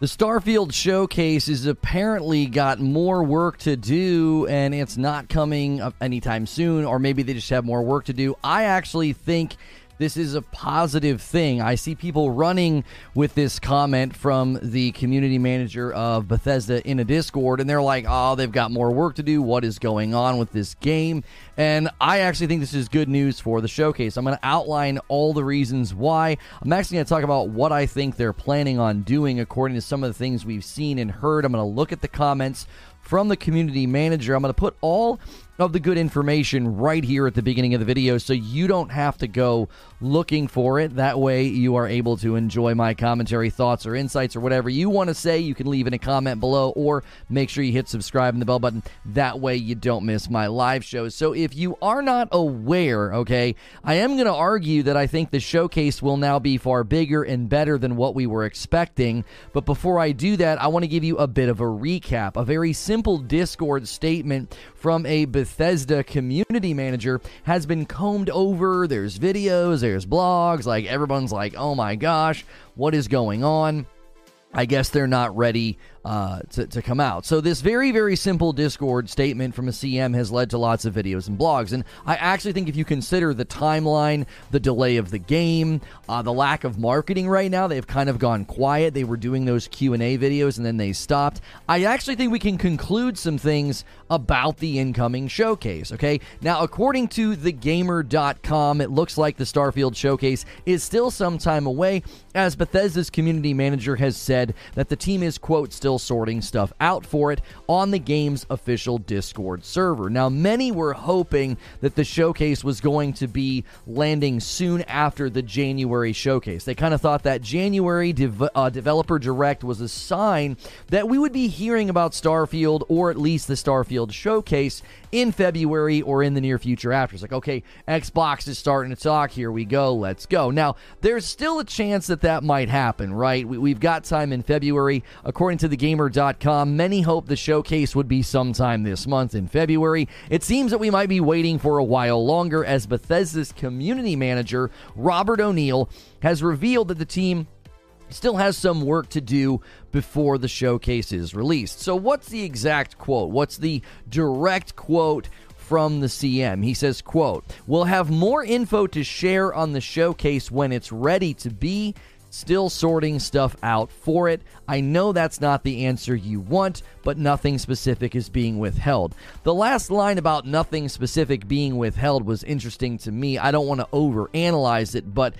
The Starfield showcase has apparently got more work to do, and it's not coming anytime soon, or maybe they just have more work to do. I actually think this is a positive thing. I see people running with this comment from the community manager of Bethesda in a Discord, and they're like, oh, they've got more work to do. What is going on with this game? And I actually think this is good news for the showcase. I'm going to outline all the reasons why. I'm actually going to talk about what I think they're planning on doing according to some of the things we've seen and heard. I'm going to look at the comments from the community manager. I'm going to put all of the good information right here at the beginning of the video so you don't have to go looking for it. That way, you are able to enjoy my commentary, thoughts, or insights, or whatever you want to say. You can leave in a comment below, or make sure you hit subscribe and the bell button. That way, you don't miss my live shows. So, if you are not aware, okay, I am going to argue that I think the showcase will now be far bigger and better than what we were expecting. But before I do that, I want to give you a bit of a recap, a very simple Discord statement from a Bethesda community manager has been combed over. There's videos, there's blogs. Like everyone's like, oh my gosh, what is going on? I guess they're not ready uh, to, to come out. So, this very, very simple Discord statement from a CM has led to lots of videos and blogs. And I actually think if you consider the timeline, the delay of the game, uh, the lack of marketing right now, they've kind of gone quiet. They were doing those Q&A videos and then they stopped. I actually think we can conclude some things about the incoming showcase, okay? Now, according to thegamer.com, it looks like the Starfield showcase is still some time away, as Bethesda's community manager has said that the team is, quote, still still sorting stuff out for it on the game's official Discord server. Now, many were hoping that the showcase was going to be landing soon after the January showcase. They kind of thought that January dev- uh, Developer Direct was a sign that we would be hearing about Starfield or at least the Starfield showcase in February or in the near future after. It's like, okay, Xbox is starting to talk. Here we go. Let's go. Now, there's still a chance that that might happen, right? We, have got time in February. According to thegamer.com, many hope the showcase would be sometime this month in February. It seems that we might be waiting for a while longer as Bethesda's community manager, Robert O'Neill, has revealed that the team still has some work to do before the showcase is released. So, what's the exact quote? What's the direct quote? from the CM. He says, quote, "We'll have more info to share on the showcase when it's ready to be. Still sorting stuff out for it. I know that's not the answer you want, but nothing specific is being withheld. The last line about nothing specific being withheld was interesting to me. I don't want to overanalyze it, but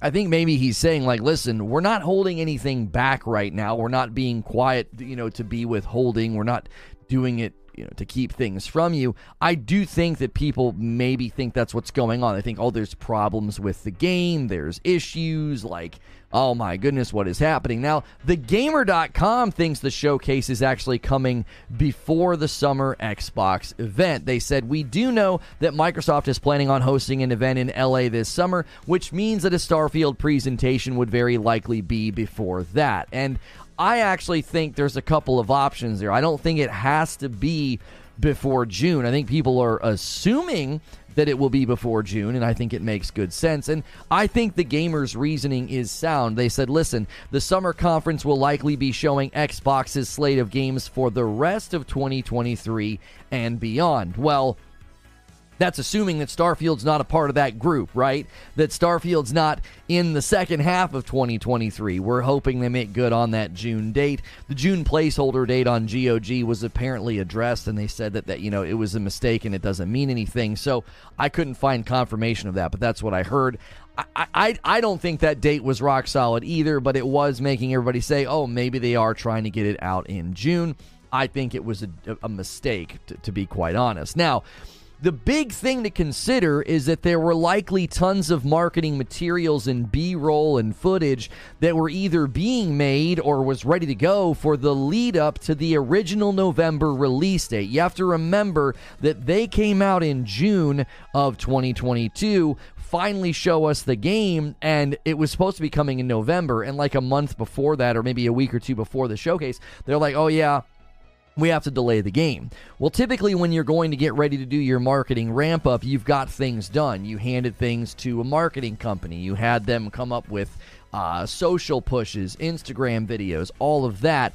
I think maybe he's saying, like, listen, we're not holding anything back right now. We're not being quiet, you know, to be withholding. We're not doing it, you know, to keep things from you. I do think that people maybe think that's what's going on. I think, oh, there's problems with the game, there's issues, like, Oh my goodness, what is happening? Now, thegamer.com thinks the showcase is actually coming before the summer Xbox event. They said, We do know that Microsoft is planning on hosting an event in LA this summer, which means that a Starfield presentation would very likely be before that. And I actually think there's a couple of options there. I don't think it has to be before June. I think people are assuming that it will be before June, and I think it makes good sense. And I think the gamers' reasoning is sound. They said, listen, the summer conference will likely be showing Xbox's slate of games for the rest of 2023 and beyond. Well, that's assuming that Starfield's not a part of that group, right? That Starfield's not in the second half of 2023. We're hoping they make good on that June date. The June placeholder date on GOG was apparently addressed, and they said that, that you know it was a mistake and it doesn't mean anything. So I couldn't find confirmation of that, but that's what I heard. I, I, I don't think that date was rock solid either, but it was making everybody say, oh, maybe they are trying to get it out in June. I think it was a, a mistake, to, to be quite honest. Now, the big thing to consider is that there were likely tons of marketing materials and B roll and footage that were either being made or was ready to go for the lead up to the original November release date. You have to remember that they came out in June of 2022 finally show us the game and it was supposed to be coming in November and like a month before that or maybe a week or two before the showcase they're like oh yeah we have to delay the game. Well, typically, when you're going to get ready to do your marketing ramp up, you've got things done. You handed things to a marketing company, you had them come up with uh, social pushes, Instagram videos, all of that.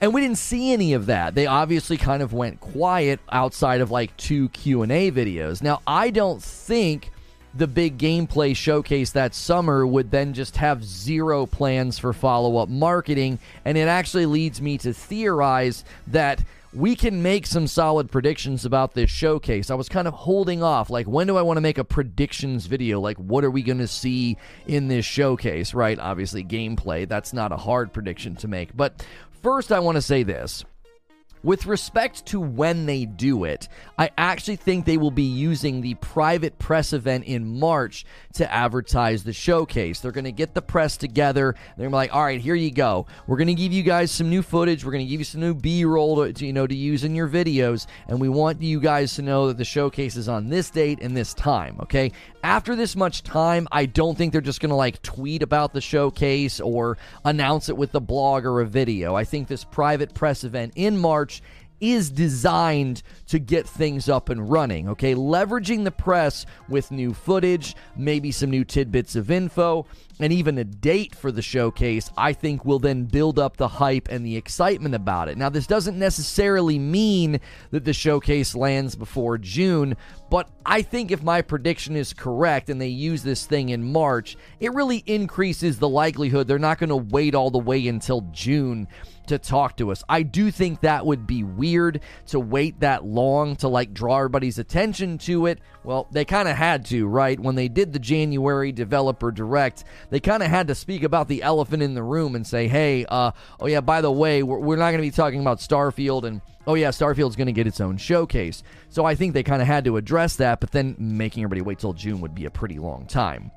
And we didn't see any of that. They obviously kind of went quiet outside of like two Q&A videos. Now, I don't think the big gameplay showcase that summer would then just have zero plans for follow up marketing. And it actually leads me to theorize that we can make some solid predictions about this showcase. I was kind of holding off. Like, when do I want to make a predictions video? Like, what are we going to see in this showcase, right? Obviously, gameplay. That's not a hard prediction to make. But first, I want to say this. With respect to when they do it, I actually think they will be using the private press event in March to advertise the showcase. They're going to get the press together. They're going to be like, "All right, here you go. We're going to give you guys some new footage. We're going to give you some new B-roll to, to, you know to use in your videos, and we want you guys to know that the showcase is on this date and this time." Okay. After this much time, I don't think they're just going to like tweet about the showcase or announce it with the blog or a video. I think this private press event in March is designed to get things up and running. Okay, leveraging the press with new footage, maybe some new tidbits of info, and even a date for the showcase, I think will then build up the hype and the excitement about it. Now, this doesn't necessarily mean that the showcase lands before June, but I think if my prediction is correct and they use this thing in March, it really increases the likelihood they're not going to wait all the way until June to talk to us. I do think that would be weird to wait that long to like draw everybody's attention to it. Well, they kind of had to, right? When they did the January developer direct, they kind of had to speak about the elephant in the room and say, hey, uh, oh yeah, by the way, we're, we're not going to be talking about Starfield and oh yeah, Starfield's going to get its own showcase. So I think they kind of had to address that, but then making everybody wait till June would be a pretty long time.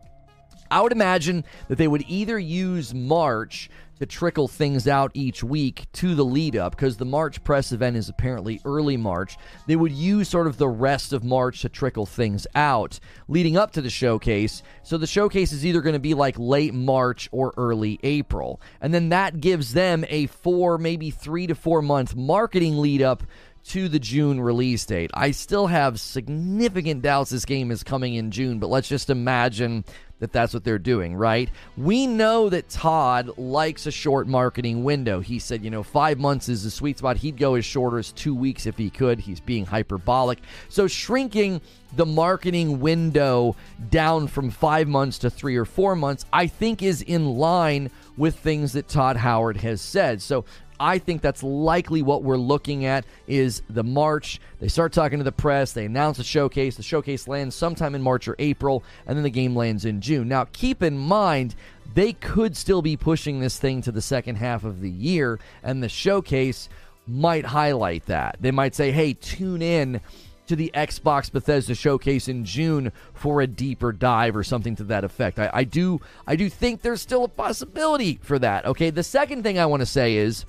I would imagine that they would either use March to trickle things out each week to the lead up because the March press event is apparently early March. They would use sort of the rest of March to trickle things out leading up to the showcase. So the showcase is either going to be like late March or early April. And then that gives them a four, maybe three to four month marketing lead up to the June release date. I still have significant doubts this game is coming in June, but let's just imagine that that's what they're doing, right? We know that Todd likes a short marketing window. He said, you know, five months is the sweet spot. He'd go as short as two weeks if he could. He's being hyperbolic. So shrinking the marketing window down from five months to three or four months, I think is in line with things that Todd Howard has said. So I think that's likely what we're looking at is the March. They start talking to the press, they announce a showcase. The showcase lands sometime in March or April, and then the game lands in June. Now, keep in mind, they could still be pushing this thing to the second half of the year, and the showcase might highlight that. They might say, hey, tune in to the Xbox Bethesda showcase in June for a deeper dive or something to that effect. I, I do I do think there's still a possibility for that. Okay, the second thing I want to say is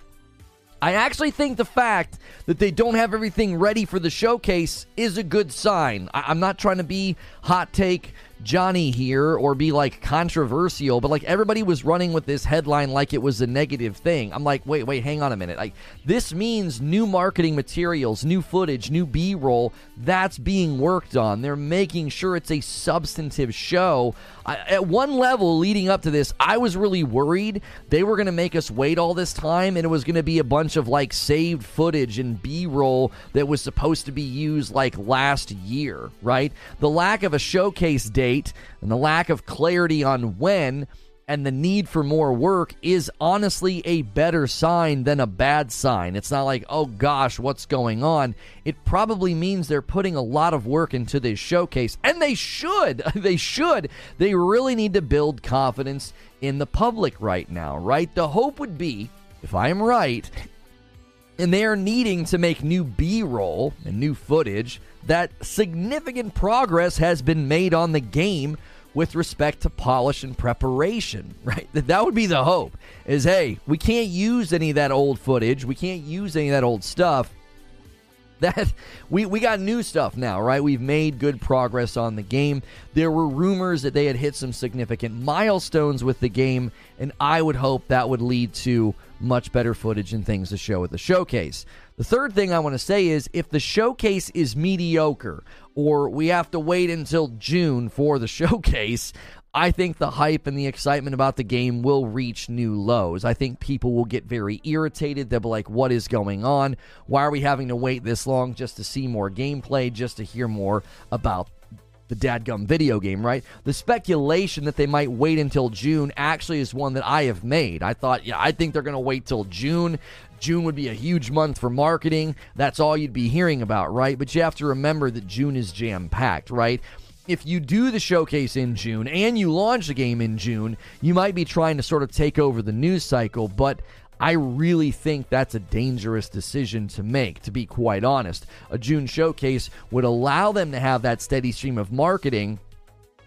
I actually think the fact that they don't have everything ready for the showcase is a good sign. I- am not trying to be hot take Johnny here or be like controversial, but like everybody was running with this headline like it was a negative thing. I'm like, wait, wait, hang on a minute. Like this means new marketing materials, new footage, new B-roll that's being worked on. They're making sure it's a substantive show. I, at one level leading up to this, I was really worried they were going to make us wait all this time and it was going to be a bunch of like saved footage and B-roll that was supposed to be used like last year, right? The lack of a showcase date date and the lack of clarity on when and the need for more work is honestly a better sign than a bad sign. It's not like, oh gosh, what's going on? It probably means they're putting a lot of work into this showcase, and they should. they should. They really need to build confidence in the public right now, right? The hope would be, if I am right, and they are needing to make new B roll and new footage that significant progress has been made on the game with respect to polish and preparation, right? That would be the hope is hey, we can't use any of that old footage, we can't use any of that old stuff. that we, we got new stuff now, right? We've made good progress on the game. There were rumors that they had hit some significant milestones with the game, and I would hope that would lead to much better footage and things to show at the showcase. The third thing I want to say is if the showcase is mediocre or we have to wait until June for the showcase, I think the hype and the excitement about the game will reach new lows. I think people will get very irritated. They'll be like, what is going on? Why are we having to wait this long just to see more gameplay, just to hear more about the dadgum video game, right? The speculation that they might wait until June actually is one that I have made. I thought, yeah, I think they're going to wait till June. June would be a huge month for marketing. That's all you'd be hearing about, right? But you have to remember that June is jam packed, right? if you do the showcase in June and you launch the game in June, you might be trying to sort of take over the news cycle, but I really think that's a dangerous decision to make, to be quite honest. A June showcase would allow them to have that steady stream of marketing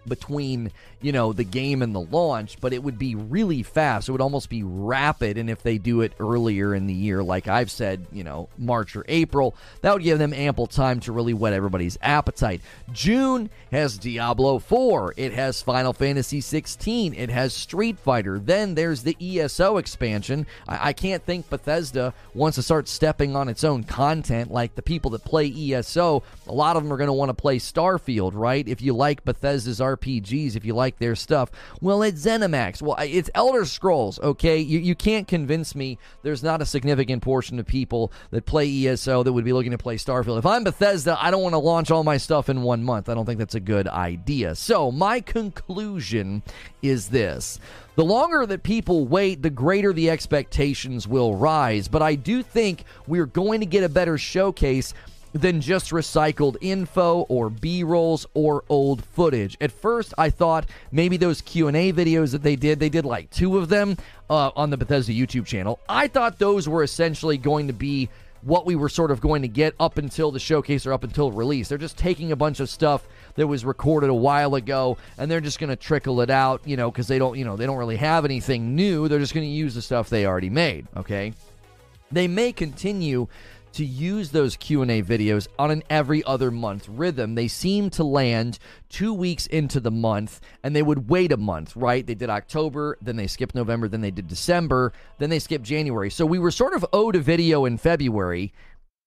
between you know the game and the launch but it would be really fast. It would almost be rapid and if they do it earlier in the year like i've said you know march or april that would give them ample time to really whet everybody's appetite. June has diablo 4 it has final fantasy 16 it has street fighter. Then there's the eso expansion. I, I can't think bethesda wants to start stepping on its own content like the people that play eso a lot of them are going to want to play starfield right? If you like bethesda's RPGs if you like their stuff. Well, it's ZeniMax. Well, it's Elder Scrolls, okay? You, you can't convince me there's not a significant portion of people that play ESO that would be looking to play Starfield. If I'm Bethesda, I don't want to launch all my stuff in one month. I don't think that's a good idea. So, my conclusion is this. The longer that people wait, the greater the expectations will rise. But I do think we're going to get a better showcase than just recycled info or b-rolls or old footage. At first i thought maybe those q&a videos that they did they did like two of them uh, on the bethesda youtube channel. I thought those were essentially going to be what we were sort of going to get up until the showcase or up until release. They're just taking a bunch of stuff that was recorded a while ago and they're just going to trickle it out you know because they don't you know they don't really have anything new. They're just going to use the stuff they already made okay? They may continue to use those Q&A videos on an every other month rhythm. They seem to land 2 weeks into the month and they would wait a month, right? They did October, then they skipped November, then they did December, then they skipped January. So we were sort of owed a video in February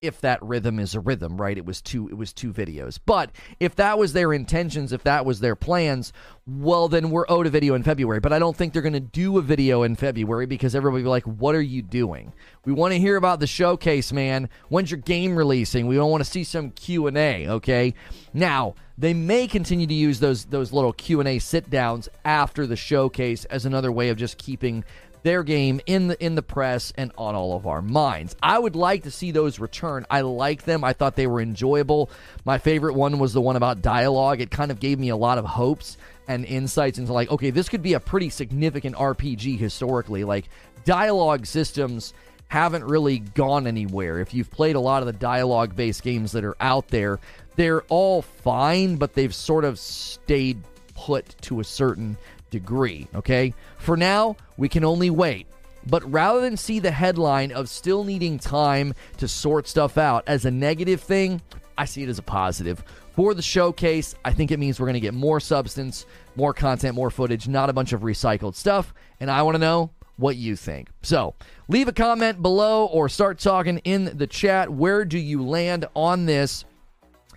if that rhythm is a rhythm, right? It was two it was two videos. But if that was their intentions, if that was their plans, well then we're owed a video in February. But I don't think they're gonna do a video in February because everybody like, What are you doing? We want to hear about the showcase, man. When's your game releasing? We don't want to see some Q and A, okay? Now, they may continue to use those those little Q and A sit downs after the showcase as another way of just keeping their game in the in the press and on all of our minds. I would like to see those return. I like them. I thought they were enjoyable. My favorite one was the one about dialogue. It kind of gave me a lot of hopes and insights into like, okay, this could be a pretty significant RPG historically. Like dialogue systems haven't really gone anywhere. If you've played a lot of the dialogue based games that are out there, they're all fine, but they've sort of stayed put to a certain degree, okay? For now, we can only wait. But rather than see the headline of still needing time to sort stuff out as a negative thing, I see it as a positive. For the showcase, I think it means we're going to get more substance, more content, more footage, not a bunch of recycled stuff. And I want to know what you think. So leave a comment below or start talking in the chat. Where do you land on this?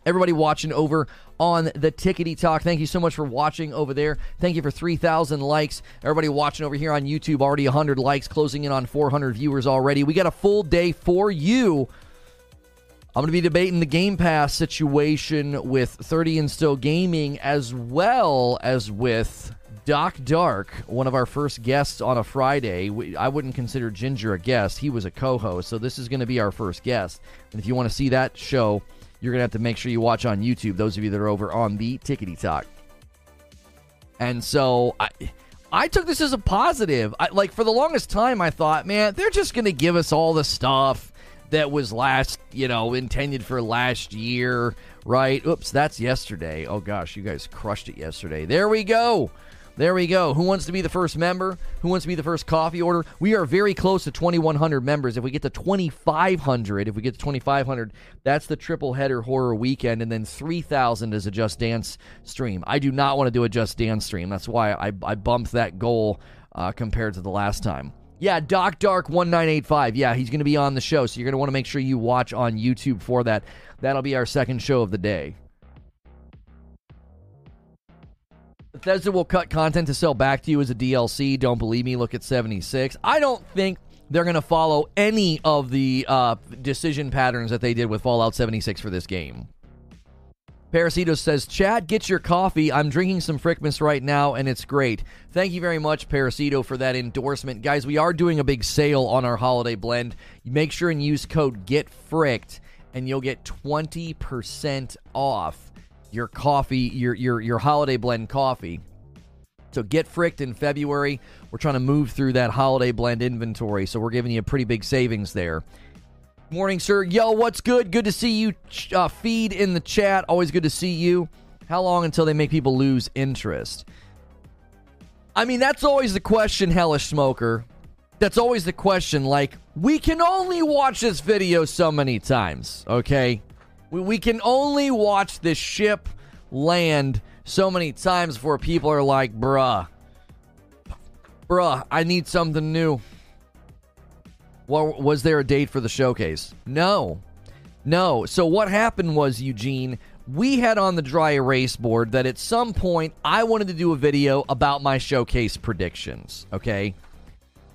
Everybody watching over on the Tickety Talk. Thank you so much for watching over there. Thank you for 3,000 likes. Everybody watching over here on YouTube, already 100 likes, closing in on 400 viewers already. We got a full day for you. I'm going to be debating the Game Pass situation with 30 and Still Gaming as well as with Doc Dark, one of our first guests on a Friday. I wouldn't consider Ginger a guest. He was a co host. So this is going to be our first guest. And if you want to see that show, you're going to have to make sure you watch on YouTube, those of you that are over on the Tickety Talk. And so I. I took this as a positive. I, like for the longest time, I thought, man, they're just going to give us all the stuff that was last, you know, intended for last year, right? Oops, that's yesterday. Oh gosh, you guys crushed it yesterday. There we go. There we go. Who wants to be the first member? Who wants to be the first coffee order? We are very close to 2,100 members. If we get to 2,500, if we get to 2,500, that's the triple header horror weekend, and then 3,000 is a Just Dance stream. I do not want to do a Just Dance stream. That's why I, I bumped that goal uh, compared to the last time. Yeah, Doc Dark 1985. Yeah, he's going to be on the show, so you're going to want to make sure you watch on YouTube for that. That'll be our second show of the day. Bethesda will cut content to sell back to you as a DLC. Don't believe me? Look at 76. I don't think they're going to follow any of the uh, decision patterns that they did with Fallout 76 for this game. Parasito says, Chad, get your coffee. I'm drinking some Frickmas right now, and it's great. Thank you very much, Parasito, for that endorsement. Guys, we are doing a big sale on our holiday blend. Make sure and use code GETFRICKED, and you'll get 20% off your coffee, your your your holiday blend coffee. So get fricked in February. We're trying to move through that holiday blend inventory, so we're giving you a pretty big savings there. Morning, sir. Yo, what's good? Good to see you. Uh, feed in the chat. Always good to see you. How long until they make people lose interest? I mean, that's always the question, Hellish Smoker. That's always the question. Like, we can only watch this video so many times, okay? We, we can only watch this ship land so many times before people are like, bruh, bruh, I need something new. Well, was there a date for the showcase? No. No. So what happened was, Eugene, we had on the dry erase board that at some point I wanted to do a video about my showcase predictions, okay?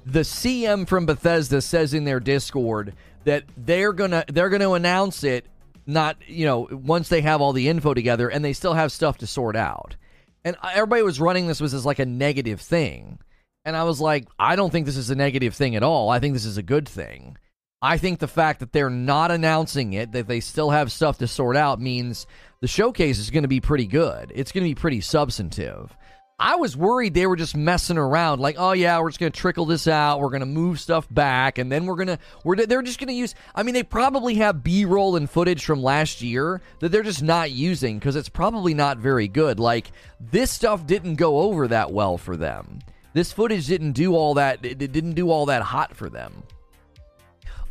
The CM from Bethesda says in their Discord that they're going to they're going to announce it not you know once they have all the info together and they still have stuff to sort out. And everybody was running this was as like a negative thing. And i was like i don't think this is a negative thing at all. I think this is a good thing. I think the fact that they're not announcing it that they still have stuff to sort out means the showcase is going to be pretty good. It's going to be pretty substantive I was worried they were just messing around, like, oh yeah, we're just gonna trickle this out, we're gonna move stuff back, and then we're gonna we're they're just gonna use. I mean, they probably have B-roll and footage from last year that they're just not using because it's probably not very good. Like this stuff didn't go over that well for them. This footage didn't do all that. It didn't do all that hot for them.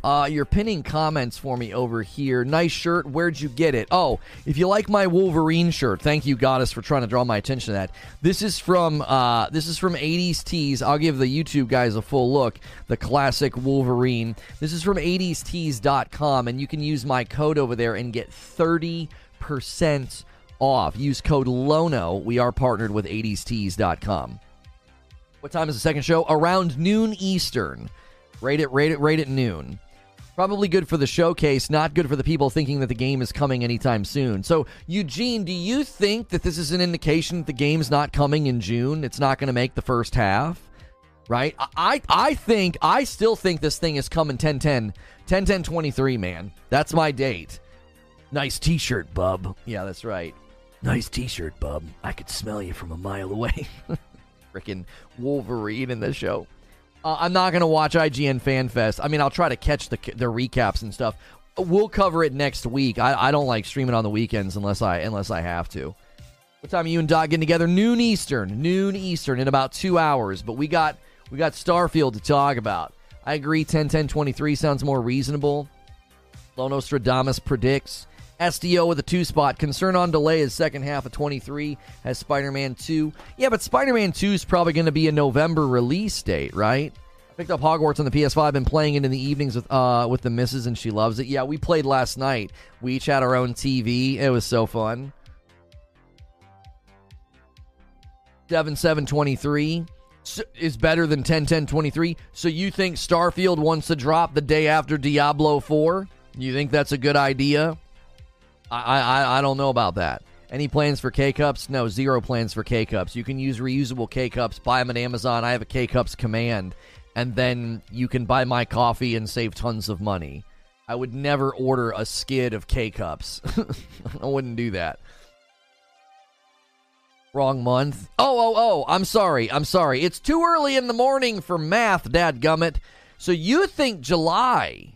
Uh, you're pinning comments for me over here. Nice shirt. Where'd you get it? Oh, if you like my Wolverine shirt, thank you, Goddess, for trying to draw my attention to that. This is from uh, this is from 80s Tees. I'll give the YouTube guys a full look. The classic Wolverine. This is from 80stees.com, and you can use my code over there and get 30% off. Use code LONO. We are partnered with 80stees.com. What time is the second show? Around noon Eastern. Rate it, rate it, rate it noon. Probably good for the showcase, not good for the people thinking that the game is coming anytime soon. So, Eugene, do you think that this is an indication that the game's not coming in June? It's not going to make the first half? Right? I I think I still think this thing is coming 10 10 10 10 23, man. That's my date. Nice t-shirt, bub. Yeah, that's right. Nice t-shirt, bub. I could smell you from a mile away. Freaking Wolverine in the show. Uh, I'm not going to watch IGN FanFest. I mean, I'll try to catch the the recaps and stuff. We'll cover it next week. I, I don't like streaming on the weekends unless I unless I have to. What time are you and Doc getting together? Noon Eastern. Noon Eastern in about two hours. But we got we got Starfield to talk about. I agree. 10 10 23 sounds more reasonable. Lonostradamus predicts SDO with a two spot. Concern on delay is second half of 23 as Spider Man 2. Yeah, but Spider Man 2 is probably going to be a November release date, right? I picked up Hogwarts on the PS5. Been playing it in the evenings with uh with the missus, and she loves it. Yeah, we played last night. We each had our own TV. It was so fun. Seven seven twenty three is better than 10 10 23. So you think Starfield wants to drop the day after Diablo 4? You think that's a good idea? I, I, I don't know about that. Any plans for K cups? No, zero plans for K cups. You can use reusable K cups. Buy them at Amazon. I have a K cups command, and then you can buy my coffee and save tons of money. I would never order a skid of K cups. I wouldn't do that. Wrong month. Oh, oh, oh. I'm sorry. I'm sorry. It's too early in the morning for math, Dad Gummit. So you think July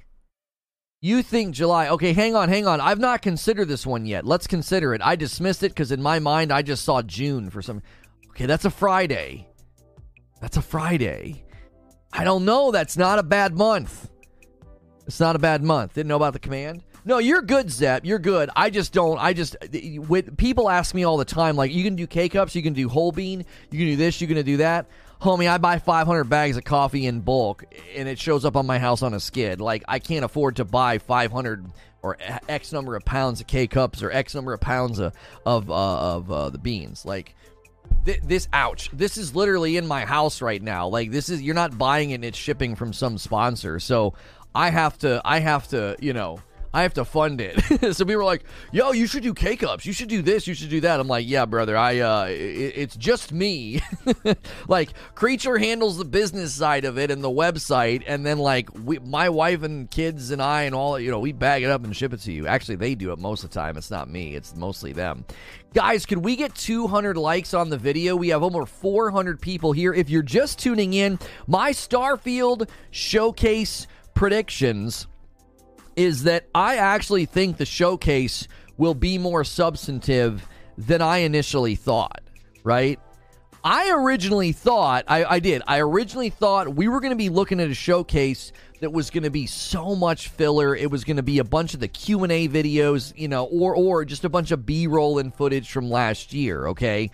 you think July. Okay, hang on, hang on. I've not considered this one yet. Let's consider it. I dismissed it because in my mind, I just saw June for some. Okay, that's a Friday. That's a Friday. I don't know. That's not a bad month. It's not a bad month. Didn't know about the command. No, you're good, Zep. You're good. I just don't. I just with people ask me all the time, like, you can do K cups, you can do whole bean, you can do this, you can do that. Homie, I buy 500 bags of coffee in bulk, and it shows up on my house on a skid. Like, I can't afford to buy 500 or X number of pounds of K cups or X number of pounds of of, uh, of uh, the beans. Like, th- this, ouch. This is literally in my house right now. Like, this is you're not buying it; and it's shipping from some sponsor. So I have to, I have to, you know I have to fund it. so we were like, "Yo, you should do K cups. You should do this. You should do that." I'm like, "Yeah, brother. I uh, it, it's just me. like, creature handles the business side of it and the website, and then like we, my wife and kids and I and all, you know, we bag it up and ship it to you. Actually, they do it most of the time. It's not me. It's mostly them. Guys, could we get 200 likes on the video? We have over 400 people here. If you're just tuning in, my Starfield showcase predictions is that I actually think the showcase will be more substantive than I initially thought, right? I originally thought, I, I did, I originally thought we were going to be looking at a showcase that was going to be so much filler. It was going to be a bunch of the Q&A videos, you know, or or just a bunch of B-roll and footage from last year, okay?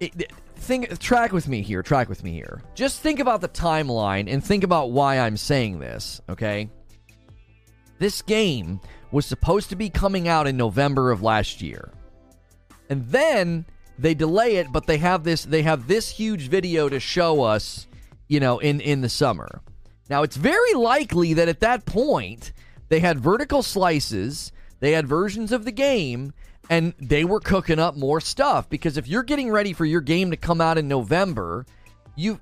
It, think track with me here, track with me here. Just think about the timeline and think about why I'm saying this, okay? This game was supposed to be coming out in November of last year. And then they delay it, but they have this they have this huge video to show us, you know, in in the summer. Now, it's very likely that at that point they had vertical slices, they had versions of the game, and they were cooking up more stuff because if you're getting ready for your game to come out in November, you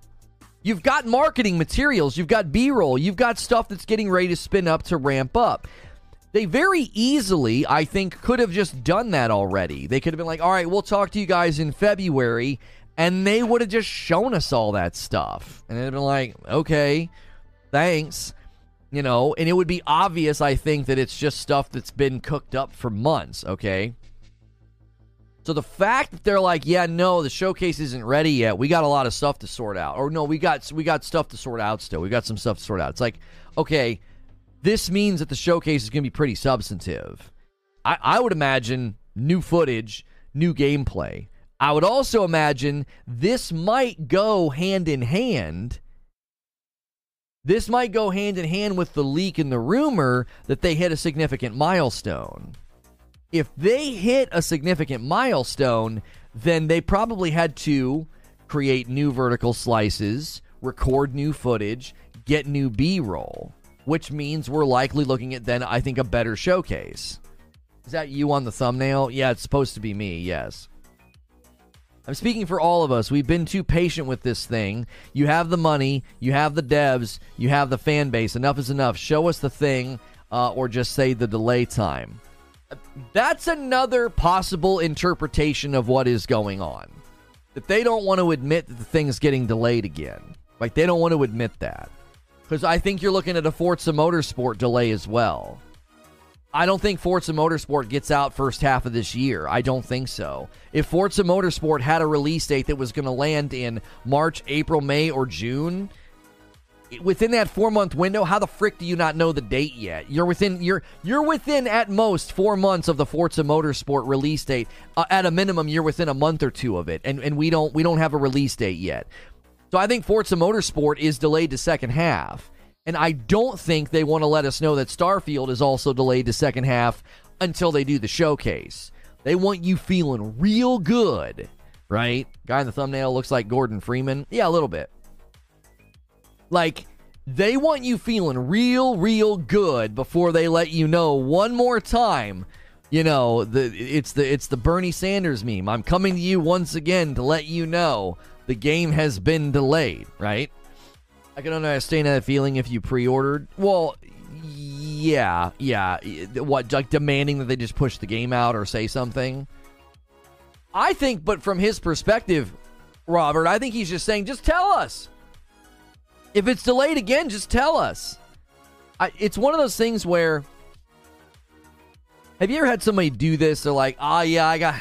You've got marketing materials, you've got B roll, you've got stuff that's getting ready to spin up to ramp up. They very easily, I think, could have just done that already. They could have been like, all right, we'll talk to you guys in February. And they would have just shown us all that stuff. And it'd been like, okay, thanks. You know, and it would be obvious, I think, that it's just stuff that's been cooked up for months, okay? So the fact that they're like, yeah, no, the showcase isn't ready yet. We got a lot of stuff to sort out. Or no, we got we got stuff to sort out still. We got some stuff to sort out. It's like, okay, this means that the showcase is going to be pretty substantive. I, I would imagine new footage, new gameplay. I would also imagine this might go hand in hand. This might go hand in hand with the leak and the rumor that they hit a significant milestone if they hit a significant milestone, then they probably had to create new vertical slices, record new footage, get new B roll, which means we're likely looking at then, I think, a better showcase. Is that you on the thumbnail? Yeah, it's supposed to be me, yes. I'm speaking for all of us. We've been too patient with this thing. You have the money, you have the devs, you have the fan base. Enough is enough. Show us the thing, uh, or just say the delay time. That's another possible interpretation of what is going on. That they don't want to admit that the thing's getting delayed again. Like, they don't want to admit that. Because I think you're looking at a Forza Motorsport delay as well. I don't think Forza Motorsport gets out first half of this year. I don't think so. If Forza Motorsport had a release date that was going to land in March, April, May, or June, within that four month window, how the frick do you not know the date yet? You're within you're you're within at most four months of the Forza Motorsport release date. Uh, at a minimum, you're within a month or two of it, and and we don't we don't have a release date yet. So I think Forza Motorsport is delayed to second half, and I don't think they want to let us know that Starfield is also delayed to second half until they do the showcase. They want you feeling real good, right? Guy in the thumbnail looks like Gordon Freeman. Yeah, a little bit. Like, they want you feeling real, real good before they let you know one more time. You know, the it's the it's the Bernie Sanders meme. I'm coming to you once again to let you know the game has been delayed, right? I can understand that feeling if you pre-ordered. Well, yeah, yeah. What like demanding that they just push the game out or say something? I think, but from his perspective, Robert, I think he's just saying, just tell us. If it's delayed again, just tell us. I, it's one of those things where. Have you ever had somebody do this? They're like, oh, yeah, I got.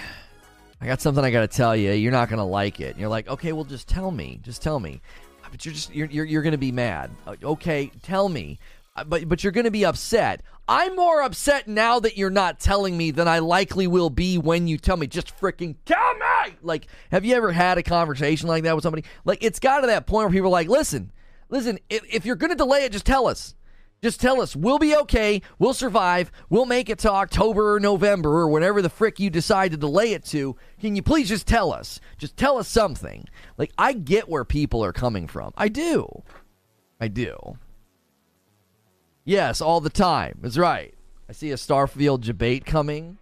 I got something I got to tell you. You're not to like it. And you're like, okay, well, just tell me. Just tell me. But you're just you're you're, you're to be mad. Uh, okay, tell me. Uh, but but you're to be upset. I'm more upset now that you're not telling me than I likely will be when you tell me. Just freaking tell me. Like, have you ever had a conversation like that with somebody? Like, it's got to that point where people are like, listen, listen. If, if you're going to delay it, just tell us. Just tell us we'll be okay. We'll survive. We'll make it to October or November or whenever the frick you decide to delay it to. Can you please just tell us? Just tell us something. Like, I get where people are coming from. I do. I do. Yes, all the time. That's right. I see a Starfield debate coming.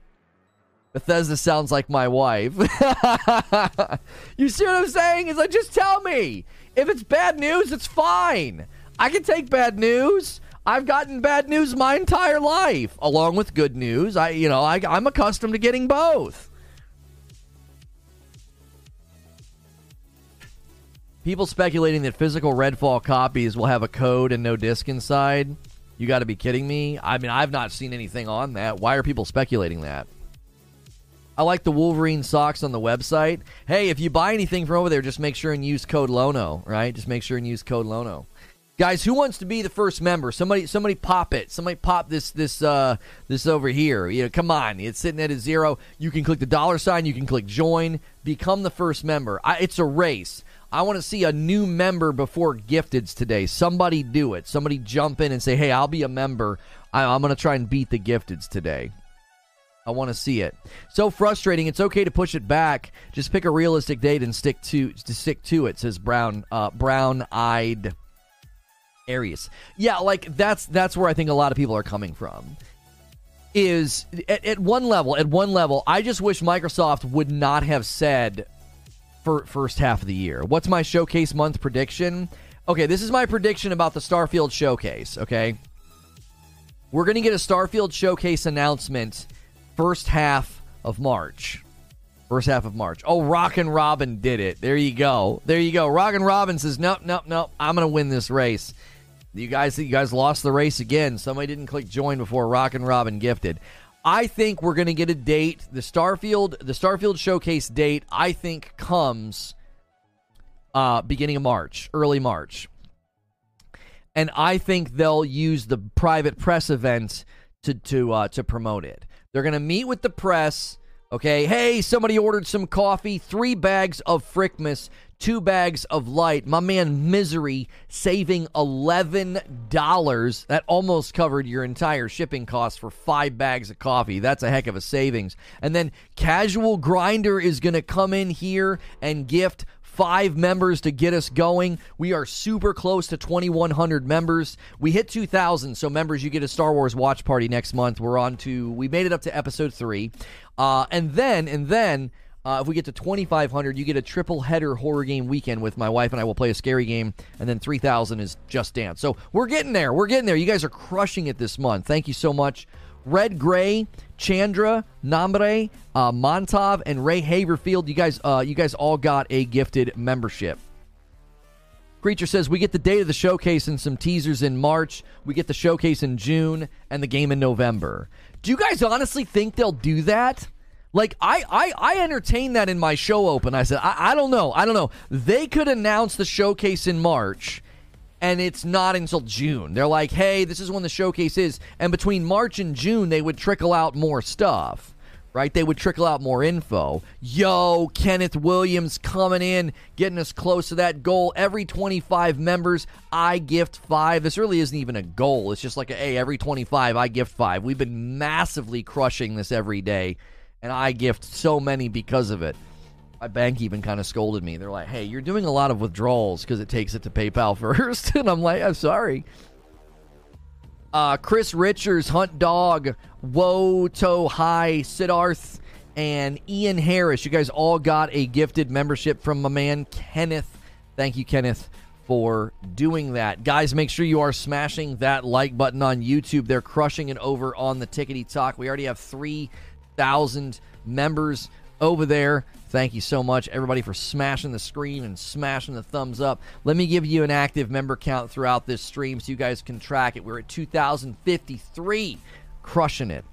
Bethesda sounds like my wife. you see what I'm saying? It's like, just tell me. If it's bad news, it's fine. I can take bad news. I've gotten bad news my entire life, along with good news. I, you know, I, I'm accustomed to getting both. People speculating that physical Redfall copies will have a code and no disc inside. You got to be kidding me. I mean, I've not seen anything on that. Why are people speculating that? I like the Wolverine socks on the website. Hey, if you buy anything from over there, just make sure and use code Lono, right? Just make sure and use code Lono. Guys, who wants to be the first member? Somebody, somebody, pop it. Somebody, pop this, this, uh, this over here. You know, come on. It's sitting at a zero. You can click the dollar sign. You can click join. Become the first member. I, it's a race. I want to see a new member before gifteds today. Somebody do it. Somebody jump in and say, "Hey, I'll be a member. I, I'm going to try and beat the gifteds today." I want to see it. So frustrating. It's okay to push it back. Just pick a realistic date and stick to to stick to it. Says brown uh, brown eyed Aries. Yeah, like that's that's where I think a lot of people are coming from. Is at, at one level, at one level, I just wish Microsoft would not have said for first half of the year. What's my showcase month prediction? Okay, this is my prediction about the Starfield showcase, okay? We're to get a Starfield showcase announcement first half of March. First half of March. Oh, Rockin' Robin did it. There you go. There you go. Rockin' Robin says, "Nope, nope, nope. I'm going to win this race." You guys, you guys lost the race again. Somebody didn't click join before Rockin' Robin gifted. I think we're going to get a date. The Starfield, the Starfield showcase date, I think comes uh, beginning of March, early March, and I think they'll use the private press event to to uh, to promote it. They're going to meet with the press. Okay, hey, somebody ordered some coffee, three bags of Frickmas two bags of light. My man Misery saving $11. That almost covered your entire shipping cost for five bags of coffee. That's a heck of a savings. And then Casual Grinder is going to come in here and gift five members to get us going. We are super close to 2,100 members. We hit 2,000, so members, you get a Star Wars watch party next month. We're on to, we made it up to episode three. Uh, and then, and then, uh, if we get to 2,500, you get a triple header horror game weekend with my wife and I will play a scary game, and then 3,000 is Just Dance. So we're getting there. We're getting there. You guys are crushing it this month. Thank you so much. Red Gray, Chandra, Nambre, uh, Montav, and Ray Haverfield. You guys, uh, you guys all got a gifted membership. Creature says we get the date of the showcase and some teasers in March. We get the showcase in June and the game in November. Do you guys honestly think they'll do that? Like I, I, I entertained that in my show open. I said, I, I don't know, I don't know. They could announce the showcase in March, and it's not until June. They're like, hey, this is when the showcase is, and between March and June, they would trickle out more stuff. Right, they would trickle out more info. Yo, Kenneth Williams coming in, getting us close to that goal. Every 25 members, I gift five. This really isn't even a goal. It's just like, a, hey, every 25, I gift five. We've been massively crushing this every day and I gift so many because of it. My bank even kind of scolded me. They're like, "Hey, you're doing a lot of withdrawals because it takes it to PayPal first. and I'm like, "I'm sorry." Uh, Chris Richards, Hunt Dog, Woe To High, Siddharth, and Ian Harris. You guys all got a gifted membership from my man Kenneth. Thank you, Kenneth, for doing that. Guys, make sure you are smashing that like button on YouTube. They're crushing it over on the Tickety Talk. We already have three thousand members over there. Thank you so much, everybody, for smashing the screen and smashing the thumbs up. Let me give you an active member count throughout this stream so you guys can track it. We're at 2,053, crushing it.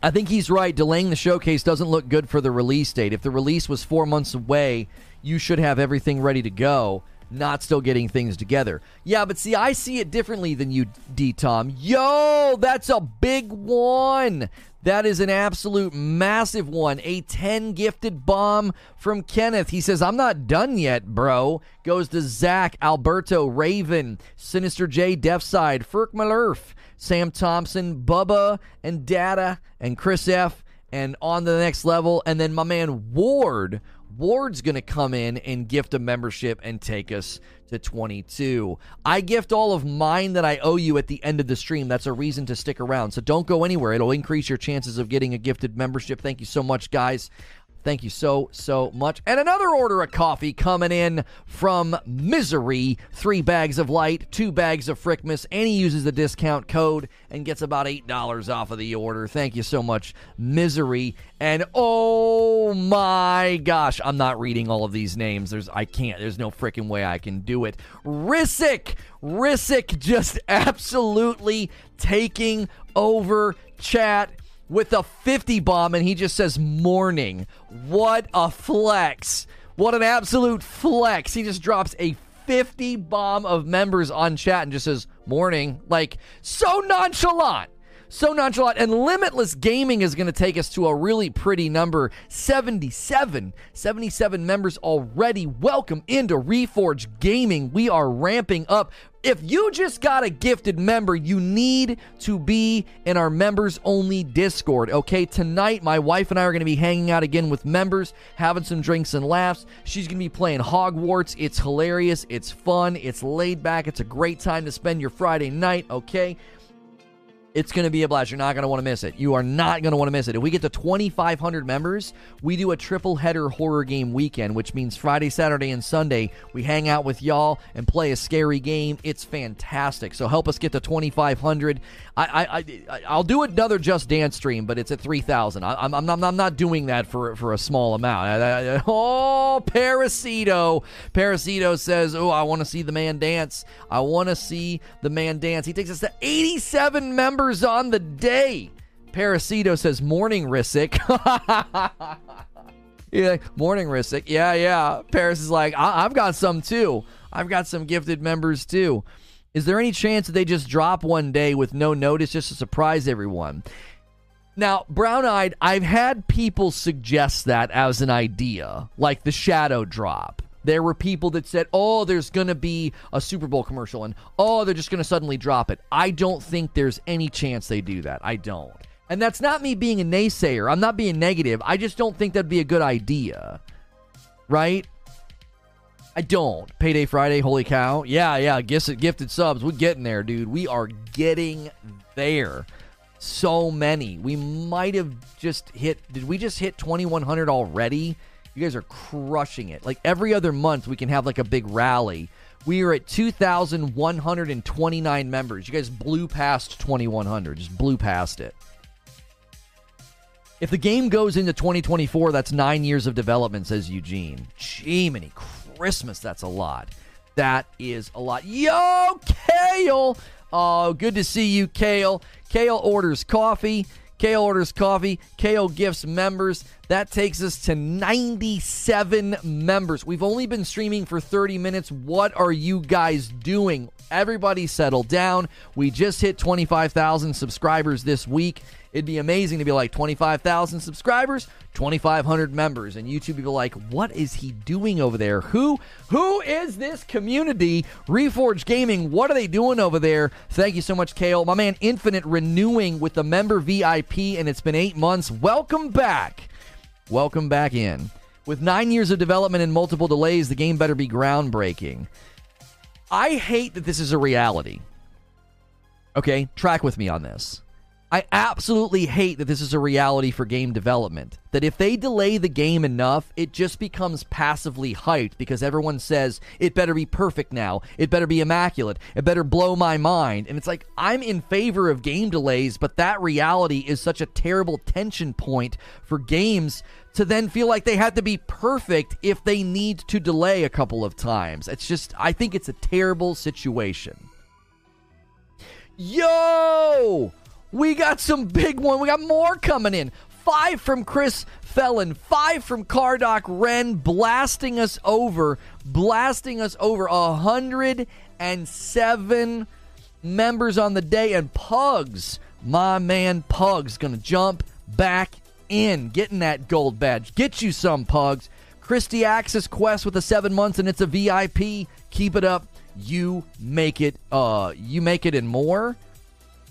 I think he's right. Delaying the showcase doesn't look good for the release date. If the release was four months away, you should have everything ready to go, not still getting things together. Yeah, but see, I see it differently than you, D Tom. Yo, that's a big one. That is an absolute massive one. A 10 gifted bomb from Kenneth. He says, I'm not done yet, bro. Goes to Zach, Alberto, Raven, Sinister J, Deafside, Ferk Malurf, Sam Thompson, Bubba, and Data, and Chris F., and on to the next level. And then my man Ward. Ward's going to come in and gift a membership and take us to 22. I gift all of mine that I owe you at the end of the stream. That's a reason to stick around. So don't go anywhere. It'll increase your chances of getting a gifted membership. Thank you so much, guys. Thank you so, so much. And another order of coffee coming in from Misery. Three bags of light, two bags of Frickmas, and he uses the discount code and gets about $8 off of the order. Thank you so much, Misery. And oh my gosh, I'm not reading all of these names. There's I can't. There's no freaking way I can do it. Rissick, Rissick just absolutely taking over chat with a 50 bomb and he just says morning. What a flex. What an absolute flex. He just drops a 50 bomb of members on chat and just says morning. Like, so nonchalant so nonchalant. And Limitless Gaming is going to take us to a really pretty number 77. 77 members already. Welcome into Reforge Gaming. We are ramping up. If you just got a gifted member, you need to be in our members only Discord. Okay, tonight my wife and I are going to be hanging out again with members, having some drinks and laughs. She's going to be playing Hogwarts. It's hilarious, it's fun, it's laid back, it's a great time to spend your Friday night. Okay, it's going to be a blast. You're not going to want to miss it. You are not going to want to miss it. If we get to 2,500 members, we do a triple header horror game weekend, which means Friday, Saturday, and Sunday we hang out with y'all and play a scary game. It's fantastic. So help us get to 2,500. I, I, I, I'll do another Just Dance stream, but it's at 3,000. I'm, I'm, I'm not doing that for, for a small amount. Oh, Parasito. Parasito says, Oh, I want to see the man dance. I want to see the man dance. He takes us to 87 members on the day. Parasito says, Morning, Rissick. yeah, morning, Rissick. Yeah, yeah. Paris is like, I- I've got some too. I've got some gifted members too. Is there any chance that they just drop one day with no notice just to surprise everyone? Now, Brown Eyed, I've had people suggest that as an idea, like the shadow drop. There were people that said, oh, there's going to be a Super Bowl commercial and oh, they're just going to suddenly drop it. I don't think there's any chance they do that. I don't. And that's not me being a naysayer. I'm not being negative. I just don't think that'd be a good idea. Right? I don't. Payday Friday, holy cow. Yeah, yeah, gifted, gifted subs. We're getting there, dude. We are getting there. So many. We might have just hit. Did we just hit 2,100 already? You guys are crushing it. Like every other month, we can have like a big rally. We are at 2,129 members. You guys blew past 2,100. Just blew past it. If the game goes into 2024, that's nine years of development, says Eugene. Jiminy Christmas, that's a lot. That is a lot. Yo, Kale! Oh, good to see you, Kale. Kale orders coffee. Kale orders coffee. Kale gifts members. That takes us to 97 members. We've only been streaming for 30 minutes. What are you guys doing? Everybody settle down. We just hit 25,000 subscribers this week. It'd be amazing to be like 25,000 subscribers, 2,500 members, and YouTube would be like, "What is he doing over there? Who who is this community? Reforge Gaming. What are they doing over there?" Thank you so much, Kale. My man, Infinite renewing with the member VIP, and it's been eight months. Welcome back. Welcome back in. With nine years of development and multiple delays, the game better be groundbreaking. I hate that this is a reality. Okay, track with me on this. I absolutely hate that this is a reality for game development. That if they delay the game enough, it just becomes passively hyped because everyone says it better be perfect now. It better be immaculate. It better blow my mind. And it's like, I'm in favor of game delays, but that reality is such a terrible tension point for games to then feel like they have to be perfect if they need to delay a couple of times. It's just, I think it's a terrible situation. Yo! We got some big one. We got more coming in. Five from Chris Felon, five from Cardoc Ren, blasting us over, blasting us over. A hundred and seven members on the day, and Pugs, my man Pugs, gonna jump back in, getting that gold badge. Get you some Pugs. Christy Axis Quest with the seven months, and it's a VIP. Keep it up. You make it. Uh, you make it and more.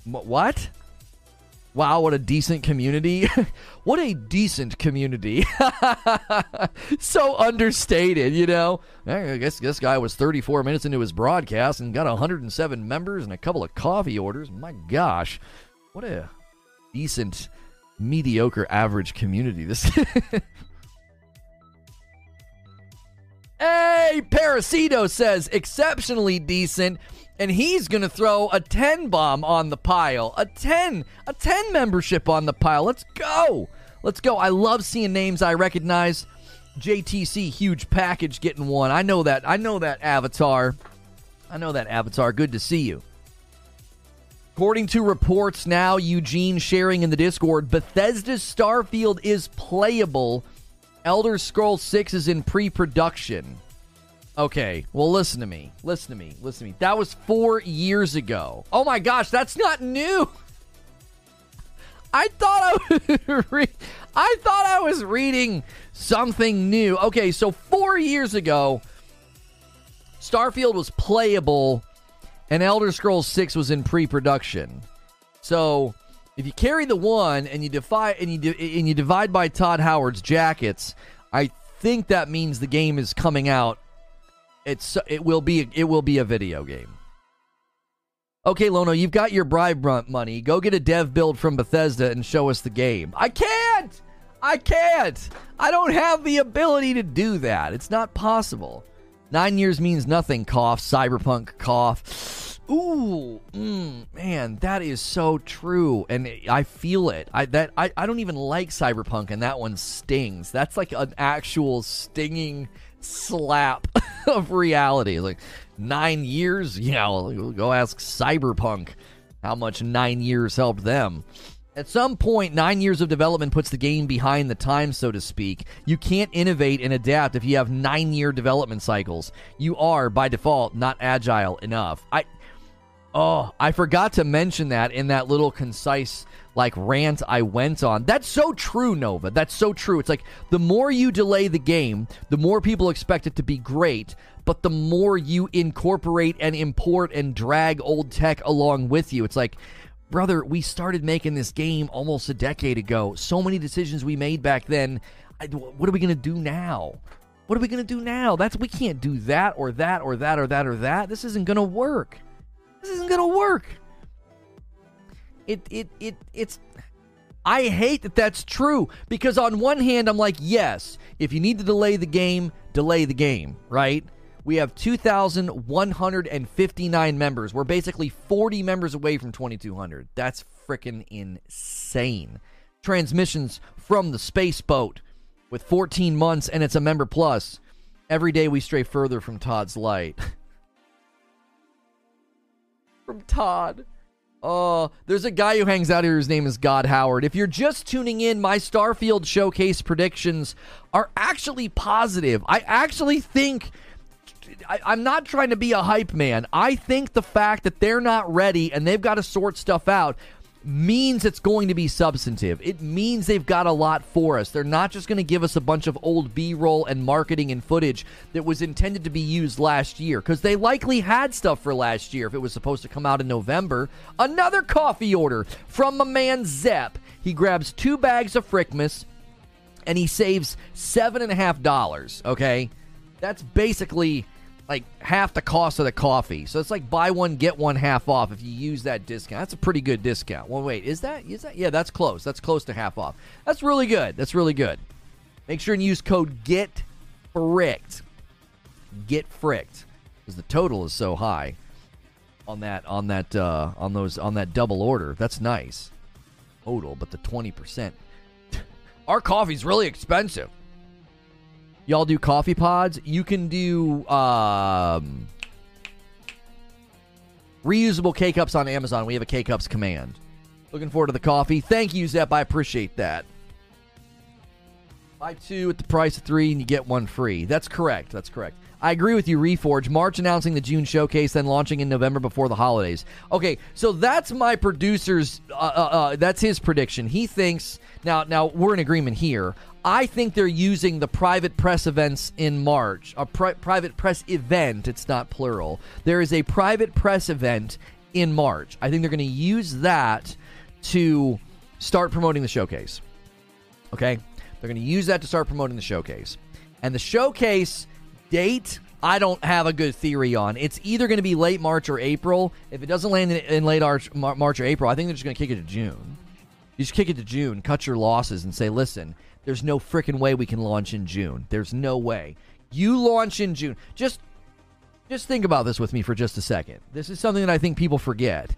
What? Wow, what a decent community. what a decent community. so understated, you know. I guess this guy was 34 minutes into his broadcast and got 107 members and a couple of coffee orders. My gosh. What a decent, mediocre, average community this Hey, Parasito says exceptionally decent and he's going to throw a 10 bomb on the pile. A 10, a 10 membership on the pile. Let's go. Let's go. I love seeing names I recognize. JTC huge package getting one. I know that. I know that avatar. I know that avatar. Good to see you. According to reports now, Eugene sharing in the Discord, Bethesda's Starfield is playable. Elder Scrolls 6 is in pre production. Okay, well, listen to me. Listen to me. Listen to me. That was four years ago. Oh my gosh, that's not new. I thought I was re- I thought I was reading something new. Okay, so four years ago, Starfield was playable, and Elder Scrolls Six was in pre-production. So if you carry the one and you defy and you di- and you divide by Todd Howard's jackets, I think that means the game is coming out it's it will be it will be a video game. Okay, Lono, you've got your bribe money. Go get a dev build from Bethesda and show us the game. I can't. I can't. I don't have the ability to do that. It's not possible. Nine years means nothing. Cough. Cyberpunk. Cough. Ooh, mm, man, that is so true, and I feel it. I that I, I don't even like Cyberpunk, and that one stings. That's like an actual stinging slap of reality. Like nine years, you know, go ask Cyberpunk how much nine years helped them. At some point, nine years of development puts the game behind the times, so to speak. You can't innovate and adapt if you have nine year development cycles. You are, by default, not agile enough. I. Oh, I forgot to mention that in that little concise like rant I went on. That's so true, Nova. That's so true. It's like the more you delay the game, the more people expect it to be great, but the more you incorporate and import and drag old tech along with you. It's like, brother, we started making this game almost a decade ago. So many decisions we made back then. What are we going to do now? What are we going to do now? That's we can't do that or that or that or that or that. This isn't going to work. This isn't going to work it it it it's I hate that that's true because on one hand I'm like, yes, if you need to delay the game, delay the game, right? We have 2,159 members. We're basically 40 members away from 2,200. That's freaking insane. Transmissions from the space boat with 14 months and it's a member plus. Every day we stray further from Todd's light. from Todd. Oh, there's a guy who hangs out here. His name is God Howard. If you're just tuning in, my Starfield showcase predictions are actually positive. I actually think. I, I'm not trying to be a hype man. I think the fact that they're not ready and they've got to sort stuff out means it's going to be substantive. It means they've got a lot for us. They're not just going to give us a bunch of old B roll and marketing and footage that was intended to be used last year, because they likely had stuff for last year if it was supposed to come out in November. Another coffee order from my man Zepp. He grabs two bags of Frickmas and he saves seven and a half dollars, okay? That's basically like half the cost of the coffee. So it's like buy one get one half off if you use that discount. That's a pretty good discount. Well, wait, is that is that? Yeah, that's close. That's close to half off. That's really good. That's really good. Make sure and use code GET FRICKED. Get fricked because the total is so high on that on that uh, on those on that double order. That's nice total, but the twenty percent. Our coffee's really expensive y'all do coffee pods, you can do um, reusable K cups on Amazon. We have a K cups command. Looking forward to the coffee. Thank you, Zep. I appreciate that. Buy two at the price of three and you get one free. That's correct. That's correct. I agree with you, Reforge. March announcing the June showcase, then launching in November before the holidays. Okay, so that's my producer's. Uh, uh, uh, that's his prediction. He thinks now. Now we're in agreement here. I think they're using the private press events in March. A pri- private press event. It's not plural. There is a private press event in March. I think they're going to use that to start promoting the showcase. Okay, they're going to use that to start promoting the showcase, and the showcase date I don't have a good theory on. It's either going to be late March or April. If it doesn't land in, in late March, March or April, I think they're just going to kick it to June. You just kick it to June, cut your losses, and say, listen, there's no freaking way we can launch in June. There's no way. You launch in June. Just just think about this with me for just a second. This is something that I think people forget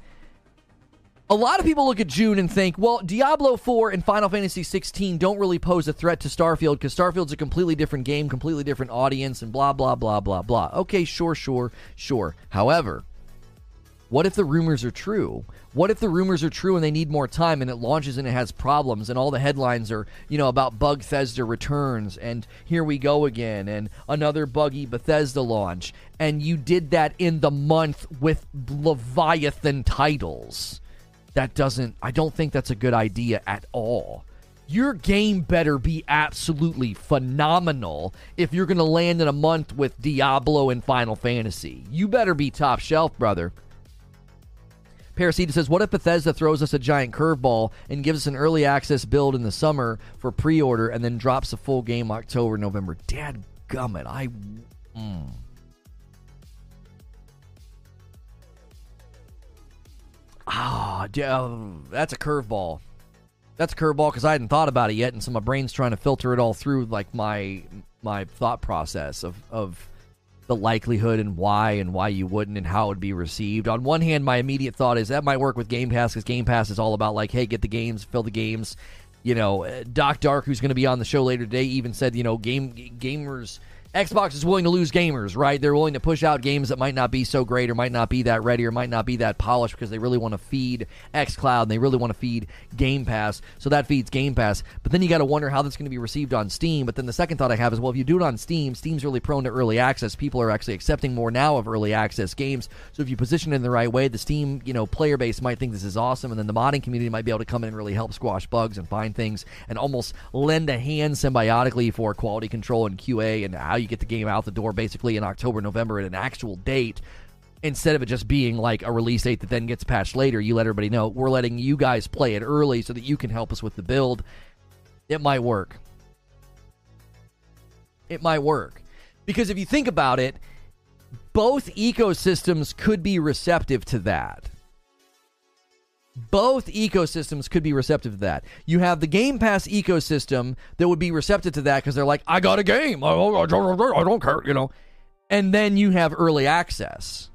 a lot of people look at June and think, well, Diablo 4 and Final Fantasy 16 don't really pose a threat to Starfield because Starfield's a completely different game, completely different audience, and blah, blah, blah, blah, blah. Okay, sure, sure, sure. However, what if the rumors are true? What if the rumors are true and they need more time and it launches and it has problems and all the headlines are, you know, about Bugthesda returns and here we go again and another buggy Bethesda launch and you did that in the month with Leviathan titles? that doesn't I don't think that's a good idea at all. Your game better be absolutely phenomenal if you're going to land in a month with Diablo and Final Fantasy. You better be top shelf, brother. Parasita says, What if Bethesda throws us a giant curveball and gives us an early access build in the summer for pre order and then drops a full game October, November? Dad gummit. I. Mm. Ah, oh, that's a curveball. That's a curveball because I hadn't thought about it yet, and so my brain's trying to filter it all through like my my thought process of of the likelihood and why and why you wouldn't and how it would be received. On one hand, my immediate thought is that might work with Game Pass because Game Pass is all about like, hey, get the games, fill the games. You know, Doc Dark, who's going to be on the show later today, even said, you know, game gamers Xbox is willing to lose gamers, right? They're willing to push out games that might not be so great or might not be that ready or might not be that polished because they really want to feed xCloud and they really want to feed Game Pass. So that feeds Game Pass. But then you got to wonder how that's going to be received on Steam. But then the second thought I have is, well, if you do it on Steam, Steam's really prone to early access. People are actually accepting more now of early access games. So if you position it in the right way, the Steam, you know, player base might think this is awesome, and then the modding community might be able to come in and really help squash bugs and find things and almost lend a hand symbiotically for quality control and QA and how you get the game out the door basically in October, November at an actual date. Instead of it just being like a release date that then gets patched later, you let everybody know we're letting you guys play it early so that you can help us with the build. It might work. It might work. Because if you think about it, both ecosystems could be receptive to that both ecosystems could be receptive to that. You have the Game Pass ecosystem that would be receptive to that because they're like, I got a game. I don't, I don't care, you know. And then you have early access.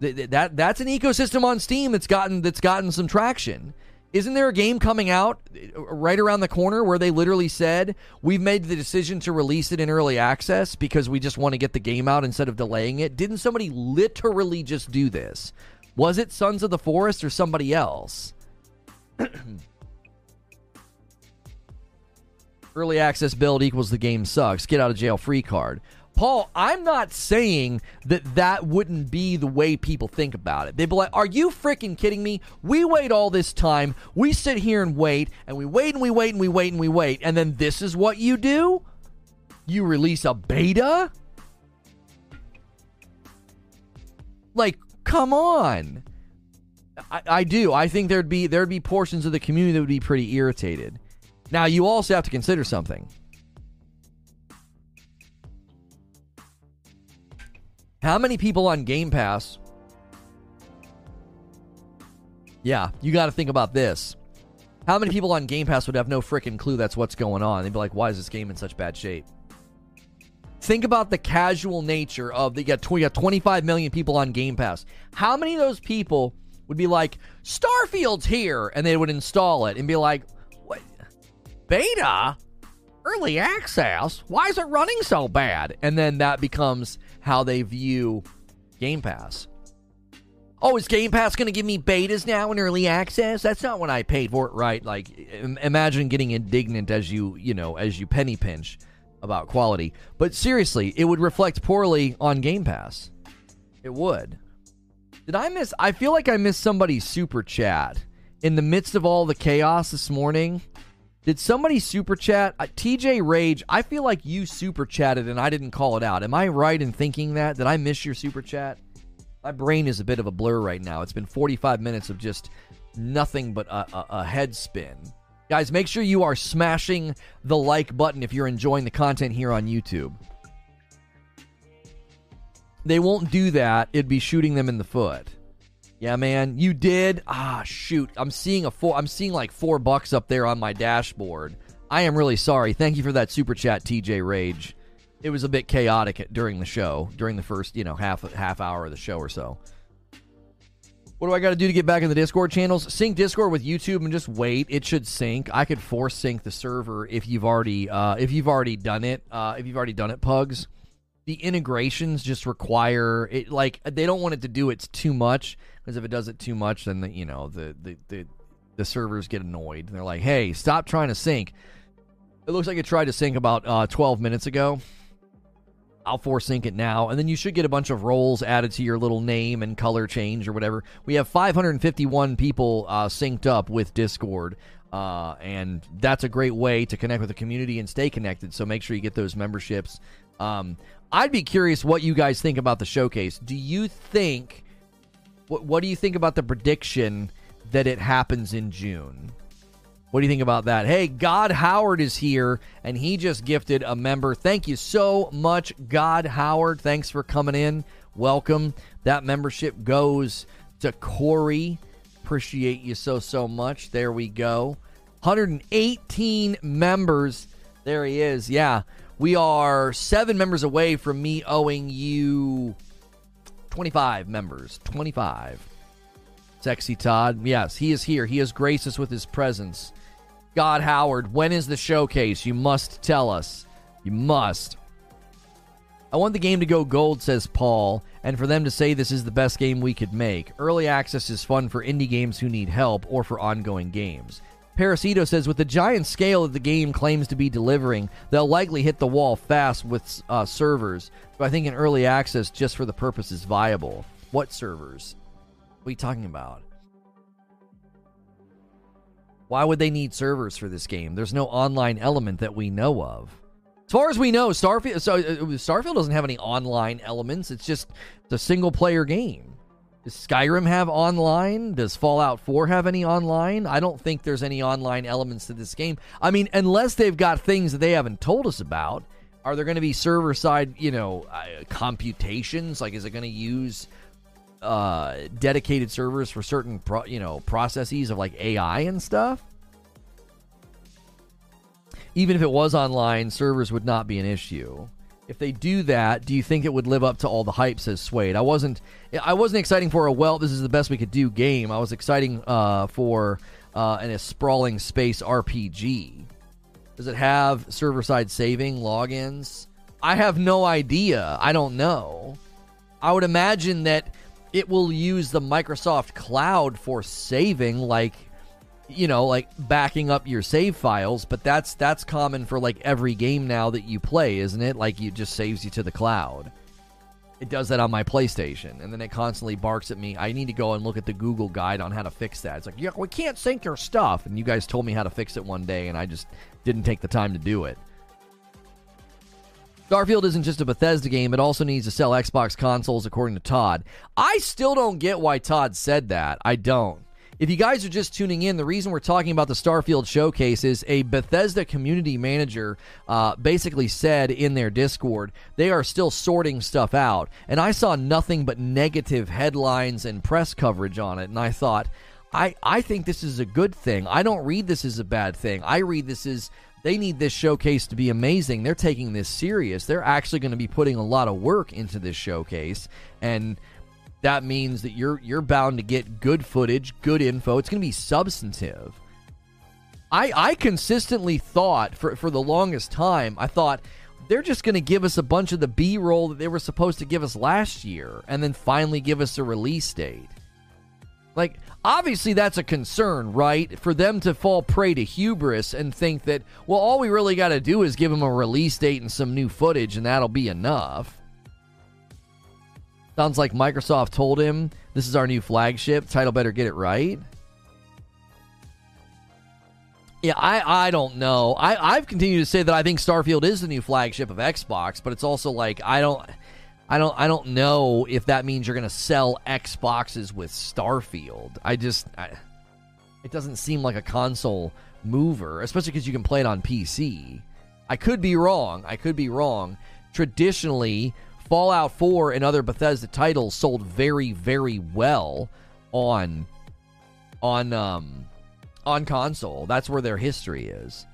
That, that that's an ecosystem on Steam that's gotten that's gotten some traction. Isn't there a game coming out uh, right around the corner where they literally said, We've made the decision to release it in early access because we just want to get the game out instead of delaying it? Didn't somebody literally just do this? Was it Sons of the Forest or somebody else? Early access build equals the game sucks. Get out of jail free card. Paul, I'm not saying that that wouldn't be the way people think about it. They'd be like, Are you freaking kidding me? We wait all this time. We sit here and wait, and we wait and we wait and we wait and we wait. And then this is what you do? You release a beta? Like, come on. I, I do. I think there'd be there'd be portions of the community that would be pretty irritated. Now you also have to consider something. How many people on Game Pass? Yeah, you got to think about this. How many people on Game Pass would have no freaking clue that's what's going on? They'd be like, "Why is this game in such bad shape?" Think about the casual nature of the you got, you got 25 million people on Game Pass. How many of those people would be like, Starfield's here, and they would install it and be like, what? Beta? Early access? Why is it running so bad? And then that becomes how they view Game Pass. Oh, is Game Pass going to give me betas now in early access? That's not what I paid for it, right? Like, imagine getting indignant as you, you know, as you penny pinch about quality. But seriously, it would reflect poorly on Game Pass. It would. Did I miss? I feel like I missed somebody's super chat in the midst of all the chaos this morning. Did somebody super chat? Uh, TJ Rage, I feel like you super chatted and I didn't call it out. Am I right in thinking that? Did I miss your super chat? My brain is a bit of a blur right now. It's been 45 minutes of just nothing but a, a, a head spin. Guys, make sure you are smashing the like button if you're enjoying the content here on YouTube. They won't do that. It'd be shooting them in the foot. Yeah, man, you did. Ah, shoot. I'm seeing a four. I'm seeing like four bucks up there on my dashboard. I am really sorry. Thank you for that super chat, TJ Rage it was a bit chaotic during the show, during the first, you know, half half hour of the show or so. What do I got to do to get back in the Discord channels? Sync Discord with YouTube and just wait. It should sync. I could force sync the server if you've already uh, if you've already done it. Uh, if you've already done it, Pugs. The integrations just require it. Like they don't want it to do it too much because if it does it too much, then the, you know the, the the the servers get annoyed. They're like, "Hey, stop trying to sync." It looks like it tried to sync about uh, 12 minutes ago. I'll force sync it now, and then you should get a bunch of roles added to your little name and color change or whatever. We have 551 people uh, synced up with Discord, uh, and that's a great way to connect with the community and stay connected. So make sure you get those memberships. Um, I'd be curious what you guys think about the showcase. Do you think what, what do you think about the prediction that it happens in June? What do you think about that? Hey, God Howard is here, and he just gifted a member. Thank you so much, God Howard. Thanks for coming in. Welcome. That membership goes to Corey. Appreciate you so, so much. There we go. 118 members. There he is. Yeah. We are seven members away from me owing you 25 members. 25. Sexy Todd. Yes, he is here. He has graced us with his presence. God Howard, when is the showcase? You must tell us. You must. I want the game to go gold, says Paul, and for them to say this is the best game we could make. Early access is fun for indie games who need help or for ongoing games. Parasito says, with the giant scale that the game claims to be delivering, they'll likely hit the wall fast with uh, servers. But I think an early access just for the purpose is viable. What servers? What are you talking about? Why would they need servers for this game? There's no online element that we know of. As far as we know, Starfield so uh, Starfield doesn't have any online elements. It's just a single player game. Does Skyrim have online? Does Fallout 4 have any online? I don't think there's any online elements to this game. I mean, unless they've got things that they haven't told us about. Are there going to be server side, you know, uh, computations? Like, is it going to use uh, dedicated servers for certain pro- you know processes of like AI and stuff. Even if it was online, servers would not be an issue. If they do that, do you think it would live up to all the hype? Says Suede. I wasn't. I wasn't exciting for a well. This is the best we could do game. I was exciting uh, for uh, an, a sprawling space RPG. Does it have server side saving logins? I have no idea. I don't know. I would imagine that it will use the Microsoft Cloud for saving, like you know, like backing up your save files. But that's that's common for like every game now that you play, isn't it? Like it just saves you to the cloud. It does that on my PlayStation, and then it constantly barks at me. I need to go and look at the Google guide on how to fix that. It's like, yeah, we can't sync your stuff, and you guys told me how to fix it one day, and I just didn't take the time to do it. Starfield isn't just a Bethesda game, it also needs to sell Xbox consoles, according to Todd. I still don't get why Todd said that. I don't. If you guys are just tuning in, the reason we're talking about the Starfield showcase is a Bethesda community manager uh, basically said in their Discord they are still sorting stuff out. And I saw nothing but negative headlines and press coverage on it. And I thought, I, I think this is a good thing. I don't read this as a bad thing. I read this as they need this showcase to be amazing. They're taking this serious. They're actually going to be putting a lot of work into this showcase, and that means that you're you're bound to get good footage, good info. It's going to be substantive. I I consistently thought for for the longest time, I thought they're just going to give us a bunch of the B-roll that they were supposed to give us last year and then finally give us a release date. Like, obviously, that's a concern, right? For them to fall prey to hubris and think that, well, all we really got to do is give them a release date and some new footage, and that'll be enough. Sounds like Microsoft told him this is our new flagship. Title better get it right. Yeah, I, I don't know. I, I've continued to say that I think Starfield is the new flagship of Xbox, but it's also like I don't I don't I don't know if that means you're gonna sell Xboxes with Starfield. I just I, it doesn't seem like a console mover, especially because you can play it on PC. I could be wrong. I could be wrong. Traditionally, Fallout 4 and other Bethesda titles sold very, very well on on um on console. That's where their history is.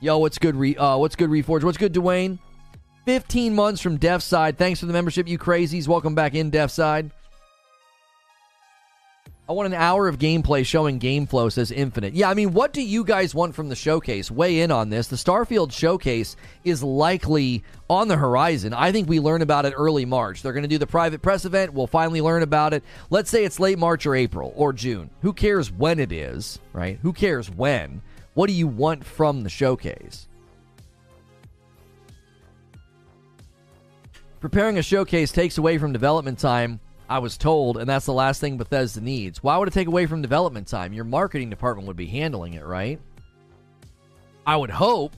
Yo, what's good? Re- uh, what's good? Reforge. What's good, Dwayne? 15 months from Deaf Side. Thanks for the membership, you crazies. Welcome back in, Deaf Side. I want an hour of gameplay showing game flow, says Infinite. Yeah, I mean, what do you guys want from the showcase? Weigh in on this. The Starfield showcase is likely on the horizon. I think we learn about it early March. They're going to do the private press event. We'll finally learn about it. Let's say it's late March or April or June. Who cares when it is, right? Who cares when? What do you want from the showcase? Preparing a showcase takes away from development time I was told, and that's the last thing Bethesda needs. Why would it take away from development time? Your marketing department would be handling it, right? I would hope.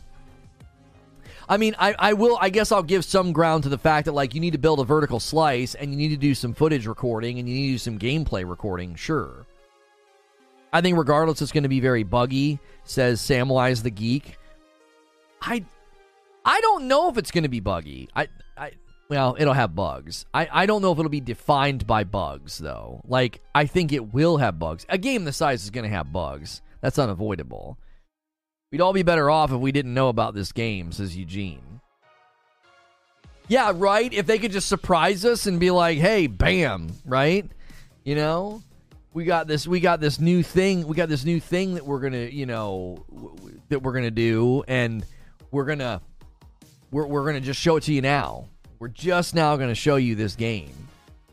I mean, I, I will, I guess I'll give some ground to the fact that, like, you need to build a vertical slice and you need to do some footage recording and you need to do some gameplay recording, sure. I think, regardless, it's going to be very buggy, says Samwise the Geek. I. I don't know if it's going to be buggy. I, I well, it'll have bugs. I, I don't know if it'll be defined by bugs, though. Like, I think it will have bugs. A game this size is going to have bugs. That's unavoidable. We'd all be better off if we didn't know about this game, says Eugene. Yeah, right? If they could just surprise us and be like, hey, bam, right? You know? We got this we got this new thing, we got this new thing that we're going to, you know, w- that we're going to do and we're going to we're, we're going to just show it to you now we're just now going to show you this game.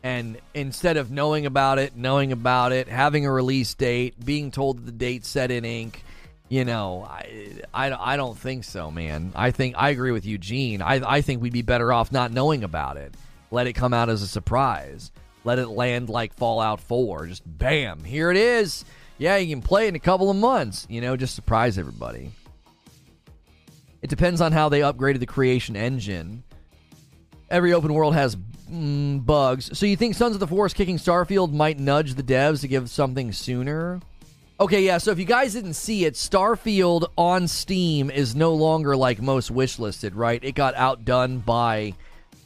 And instead of knowing about it, knowing about it, having a release date, being told that the date's set in ink, you know, I, I, I don't think so, man. I think I agree with Eugene. I, I think we'd be better off not knowing about it. Let it come out as a surprise. Let it land like Fallout 4. Just bam, here it is. Yeah, you can play in a couple of months. You know, just surprise everybody. It depends on how they upgraded the creation engine every open world has mm, bugs. So you think Sons of the Forest kicking Starfield might nudge the devs to give something sooner? Okay, yeah. So if you guys didn't see it, Starfield on Steam is no longer like most wishlisted, right? It got outdone by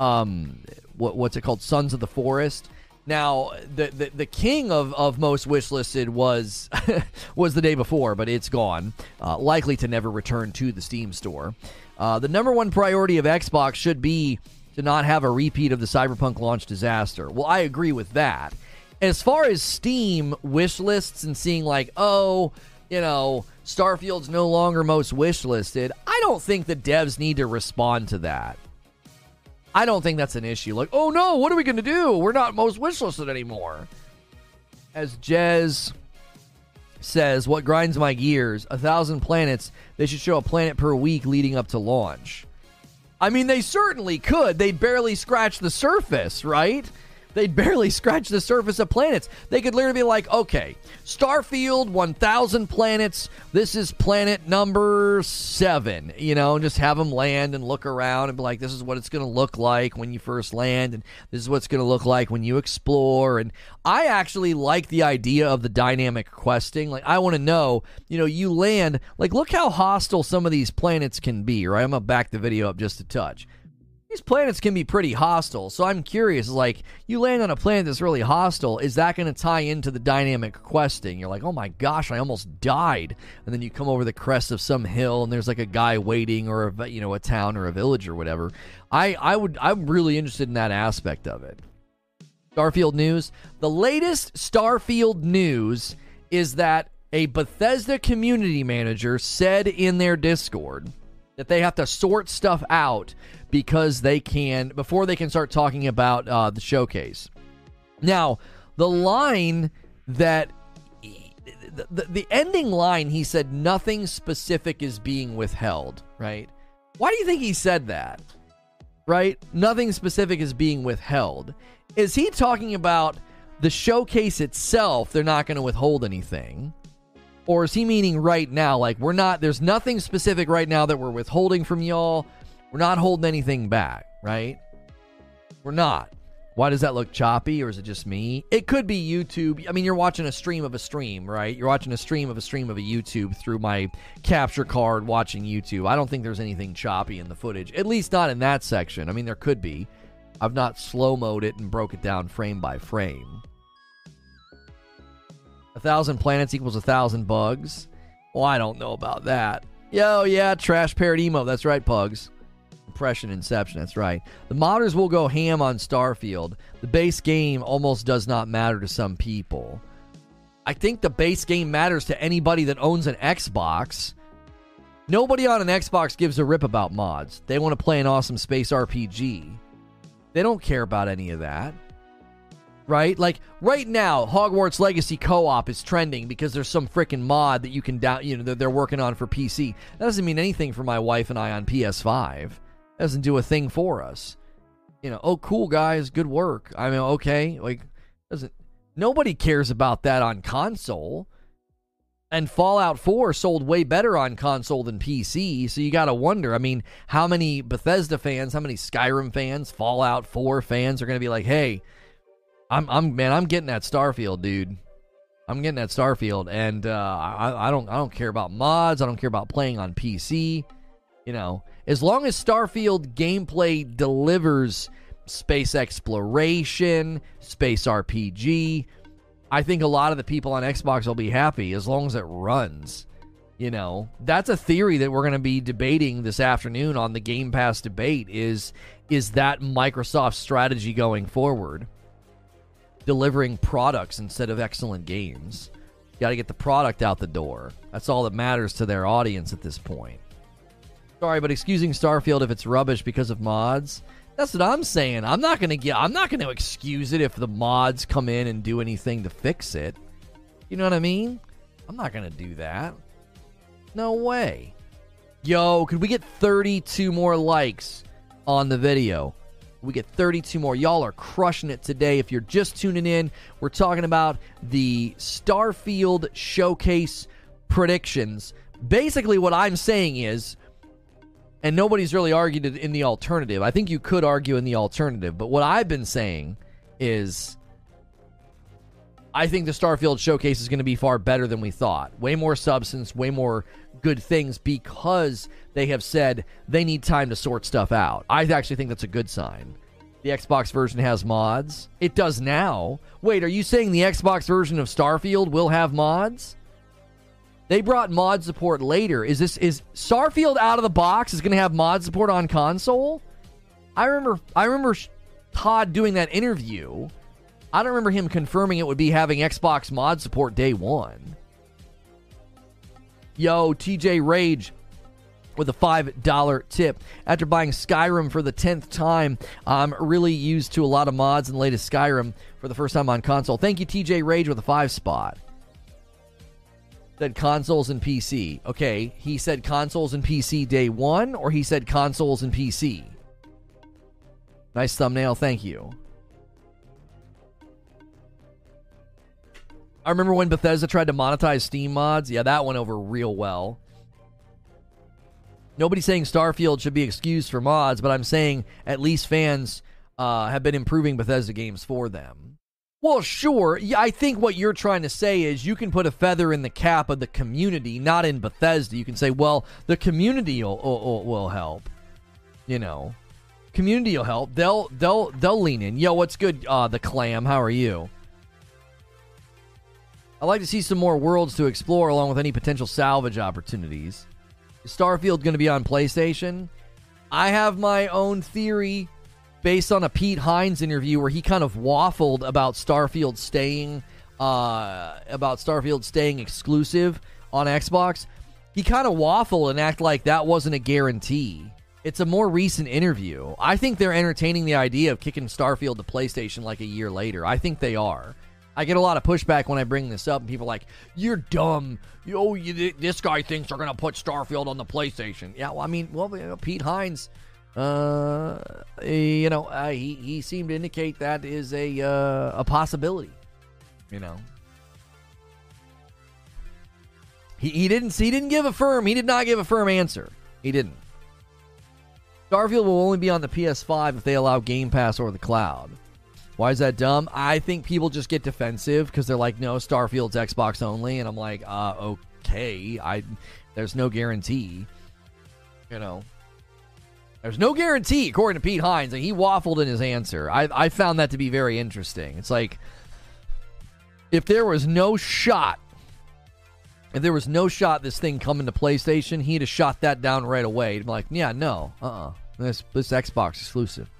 um, what, what's it called, Sons of the Forest. Now, the, the, the king of, of most wishlisted was was the day before, but it's gone, uh, likely to never return to the Steam store. Uh, the number one priority of Xbox should be to not have a repeat of the Cyberpunk launch disaster. Well, I agree with that. As far as Steam wish lists and seeing like, oh, you know, Starfield's no longer most wish listed, I don't think the devs need to respond to that. I don't think that's an issue. Like, oh no, what are we going to do? We're not most wish listed anymore. As Jez says, what grinds my gears? A thousand planets. They should show a planet per week leading up to launch. I mean, they certainly could. They barely scratch the surface, right? They'd barely scratch the surface of planets. They could literally be like, okay, Starfield, 1,000 planets. This is planet number seven. You know, just have them land and look around and be like, this is what it's going to look like when you first land, and this is what it's going to look like when you explore. And I actually like the idea of the dynamic questing. Like, I want to know, you know, you land, like, look how hostile some of these planets can be, right? I'm going to back the video up just a touch these planets can be pretty hostile. So I'm curious, like, you land on a planet that's really hostile, is that going to tie into the dynamic questing? You're like, oh my gosh, I almost died. And then you come over the crest of some hill and there's like a guy waiting or a, you know, a town or a village or whatever. I, I would, I'm really interested in that aspect of it. Starfield news. The latest Starfield news is that a Bethesda community manager said in their Discord that they have to sort stuff out because they can before they can start talking about uh, the showcase. Now, the line that the, the, the ending line he said nothing specific is being withheld, right? Why do you think he said that? Right? Nothing specific is being withheld. Is he talking about the showcase itself? They're not going to withhold anything. Or is he meaning right now? Like, we're not, there's nothing specific right now that we're withholding from y'all. We're not holding anything back, right? We're not. Why does that look choppy, or is it just me? It could be YouTube. I mean, you're watching a stream of a stream, right? You're watching a stream of a stream of a YouTube through my capture card watching YouTube. I don't think there's anything choppy in the footage, at least not in that section. I mean, there could be. I've not slow mode it and broke it down frame by frame. A thousand planets equals a thousand bugs. Well, I don't know about that. Yo, yeah, trash parrot emo. That's right, pugs. Impression Inception. That's right. The modders will go ham on Starfield. The base game almost does not matter to some people. I think the base game matters to anybody that owns an Xbox. Nobody on an Xbox gives a rip about mods. They want to play an awesome space RPG. They don't care about any of that right? Like right now, Hogwarts Legacy co-op is trending because there's some freaking mod that you can down, you know, that they're working on for PC. That doesn't mean anything for my wife and I on PS5. That doesn't do a thing for us. You know, oh cool guys, good work. I mean, okay, like doesn't nobody cares about that on console. And Fallout 4 sold way better on console than PC, so you got to wonder. I mean, how many Bethesda fans, how many Skyrim fans, Fallout 4 fans are going to be like, "Hey, I'm I'm man, I'm getting that Starfield, dude. I'm getting that Starfield, and uh, I I don't I don't care about mods. I don't care about playing on PC. You know, as long as Starfield gameplay delivers space exploration, space RPG, I think a lot of the people on Xbox will be happy as long as it runs. You know, that's a theory that we're going to be debating this afternoon on the Game Pass debate is is that Microsoft's strategy going forward? Delivering products instead of excellent games. You got to get the product out the door. That's all that matters to their audience at this point. Sorry, but excusing Starfield if it's rubbish because of mods. That's what I'm saying. I'm not gonna get. I'm not gonna excuse it if the mods come in and do anything to fix it. You know what I mean? I'm not gonna do that. No way. Yo, could we get 32 more likes on the video? We get 32 more. Y'all are crushing it today. If you're just tuning in, we're talking about the Starfield Showcase predictions. Basically, what I'm saying is, and nobody's really argued in the alternative. I think you could argue in the alternative, but what I've been saying is I think the Starfield showcase is going to be far better than we thought. Way more substance, way more good things because they have said they need time to sort stuff out. I actually think that's a good sign. The Xbox version has mods. It does now. Wait, are you saying the Xbox version of Starfield will have mods? They brought mod support later. Is this is Starfield out of the box is going to have mod support on console? I remember I remember Todd doing that interview. I don't remember him confirming it would be having Xbox mod support day 1. Yo, TJ Rage with a $5 tip. After buying Skyrim for the 10th time, I'm really used to a lot of mods in the latest Skyrim for the first time on console. Thank you, TJ Rage, with a 5 spot. Said consoles and PC. Okay, he said consoles and PC day one, or he said consoles and PC? Nice thumbnail, thank you. I remember when Bethesda tried to monetize Steam mods. Yeah, that went over real well. Nobody's saying Starfield should be excused for mods, but I'm saying at least fans uh, have been improving Bethesda games for them. Well, sure. Yeah, I think what you're trying to say is you can put a feather in the cap of the community, not in Bethesda. You can say, well, the community will, will, will help. You know, community will help. They'll they'll they'll lean in. Yo, what's good? Uh, the clam. How are you? I'd like to see some more worlds to explore along with any potential salvage opportunities. Is Starfield going to be on PlayStation? I have my own theory based on a Pete Hines interview where he kind of waffled about Starfield staying uh, about Starfield staying exclusive on Xbox. He kind of waffled and act like that wasn't a guarantee. It's a more recent interview. I think they're entertaining the idea of kicking Starfield to PlayStation like a year later. I think they are. I get a lot of pushback when I bring this up, and people are like, "You're dumb. Oh, you, this guy thinks they're gonna put Starfield on the PlayStation." Yeah, well, I mean, well, you know, Pete Hines, uh, you know, uh, he he seemed to indicate that is a uh, a possibility. You know, he he didn't he didn't give a firm he did not give a firm answer. He didn't. Starfield will only be on the PS5 if they allow Game Pass or the cloud. Why is that dumb? I think people just get defensive because they're like, no, Starfield's Xbox only, and I'm like, uh, okay, I, there's no guarantee, you know. There's no guarantee, according to Pete Hines, and he waffled in his answer. I, I found that to be very interesting. It's like, if there was no shot, if there was no shot this thing coming to PlayStation, he'd have shot that down right away. He'd be like, yeah, no, uh uh-uh. uh, this, this Xbox exclusive.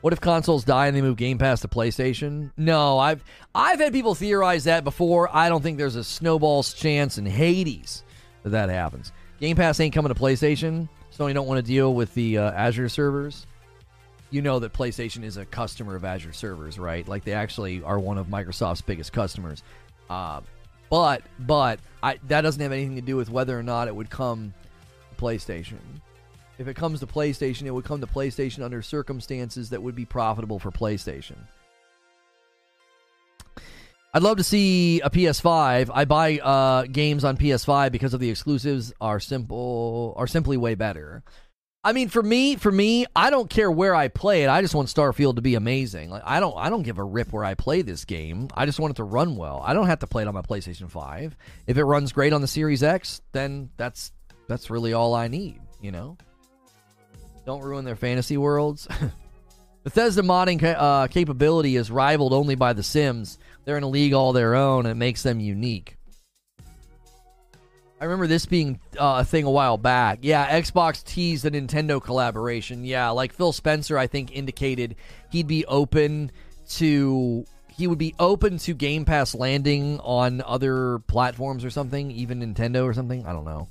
What if consoles die and they move Game Pass to PlayStation? No, I've I've had people theorize that before. I don't think there's a snowball's chance in Hades that that happens. Game Pass ain't coming to PlayStation. Sony don't want to deal with the uh, Azure servers. You know that PlayStation is a customer of Azure servers, right? Like they actually are one of Microsoft's biggest customers. Uh, but but I, that doesn't have anything to do with whether or not it would come to PlayStation. If it comes to PlayStation, it would come to PlayStation under circumstances that would be profitable for PlayStation. I'd love to see a PS5. I buy uh, games on PS5 because of the exclusives are simple are simply way better. I mean, for me, for me, I don't care where I play it. I just want Starfield to be amazing. Like I don't, I don't give a rip where I play this game. I just want it to run well. I don't have to play it on my PlayStation Five. If it runs great on the Series X, then that's that's really all I need. You know. Don't ruin their fantasy worlds. Bethesda modding uh, capability is rivaled only by The Sims. They're in a league all their own, and it makes them unique. I remember this being uh, a thing a while back. Yeah, Xbox teased a Nintendo collaboration. Yeah, like Phil Spencer, I think indicated he'd be open to he would be open to Game Pass landing on other platforms or something, even Nintendo or something. I don't know.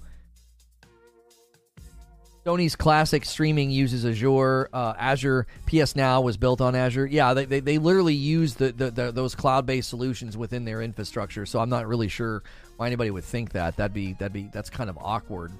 Sony's classic streaming uses Azure. Uh, Azure PS Now was built on Azure. Yeah, they, they, they literally use the, the, the those cloud based solutions within their infrastructure. So I'm not really sure why anybody would think that. That'd be that'd be that's kind of awkward.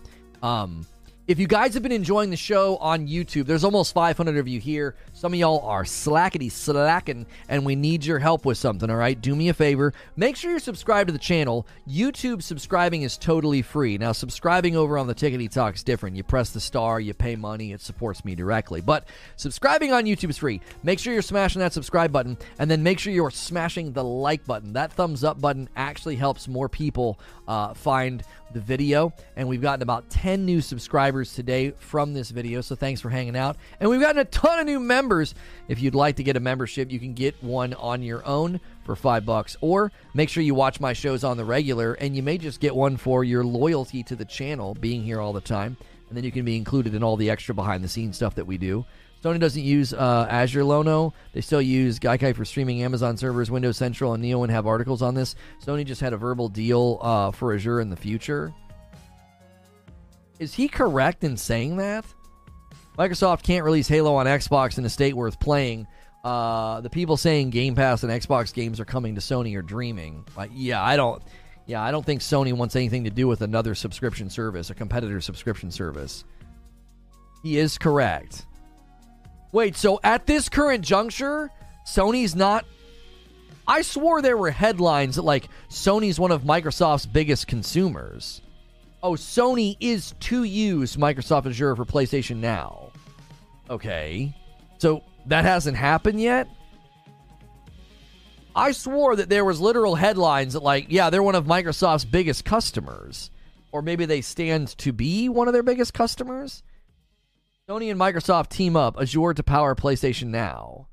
Um, if you guys have been enjoying the show on YouTube, there's almost 500 of you here. Some of y'all are slackety slacking, and we need your help with something, all right? Do me a favor. Make sure you're subscribed to the channel. YouTube subscribing is totally free. Now, subscribing over on the Tickety Talk is different. You press the star, you pay money, it supports me directly. But subscribing on YouTube is free. Make sure you're smashing that subscribe button, and then make sure you're smashing the like button. That thumbs up button actually helps more people uh, find the video. And we've gotten about 10 new subscribers today from this video. So thanks for hanging out. And we've gotten a ton of new members. If you'd like to get a membership, you can get one on your own for five bucks. Or make sure you watch my shows on the regular, and you may just get one for your loyalty to the channel, being here all the time. And then you can be included in all the extra behind the scenes stuff that we do. Sony doesn't use uh, Azure Lono. They still use Gaikai for streaming Amazon servers, Windows Central, and Neowin have articles on this. Sony just had a verbal deal uh, for Azure in the future. Is he correct in saying that? Microsoft can't release Halo on Xbox in a state worth playing. Uh, the people saying Game Pass and Xbox games are coming to Sony are dreaming. Like, yeah, I don't. Yeah, I don't think Sony wants anything to do with another subscription service, a competitor subscription service. He is correct. Wait, so at this current juncture, Sony's not. I swore there were headlines that, like, Sony's one of Microsoft's biggest consumers. Oh, Sony is to use Microsoft Azure for PlayStation Now. Okay. So that hasn't happened yet? I swore that there was literal headlines that, like, yeah, they're one of Microsoft's biggest customers. Or maybe they stand to be one of their biggest customers. Sony and Microsoft team up Azure to power PlayStation Now.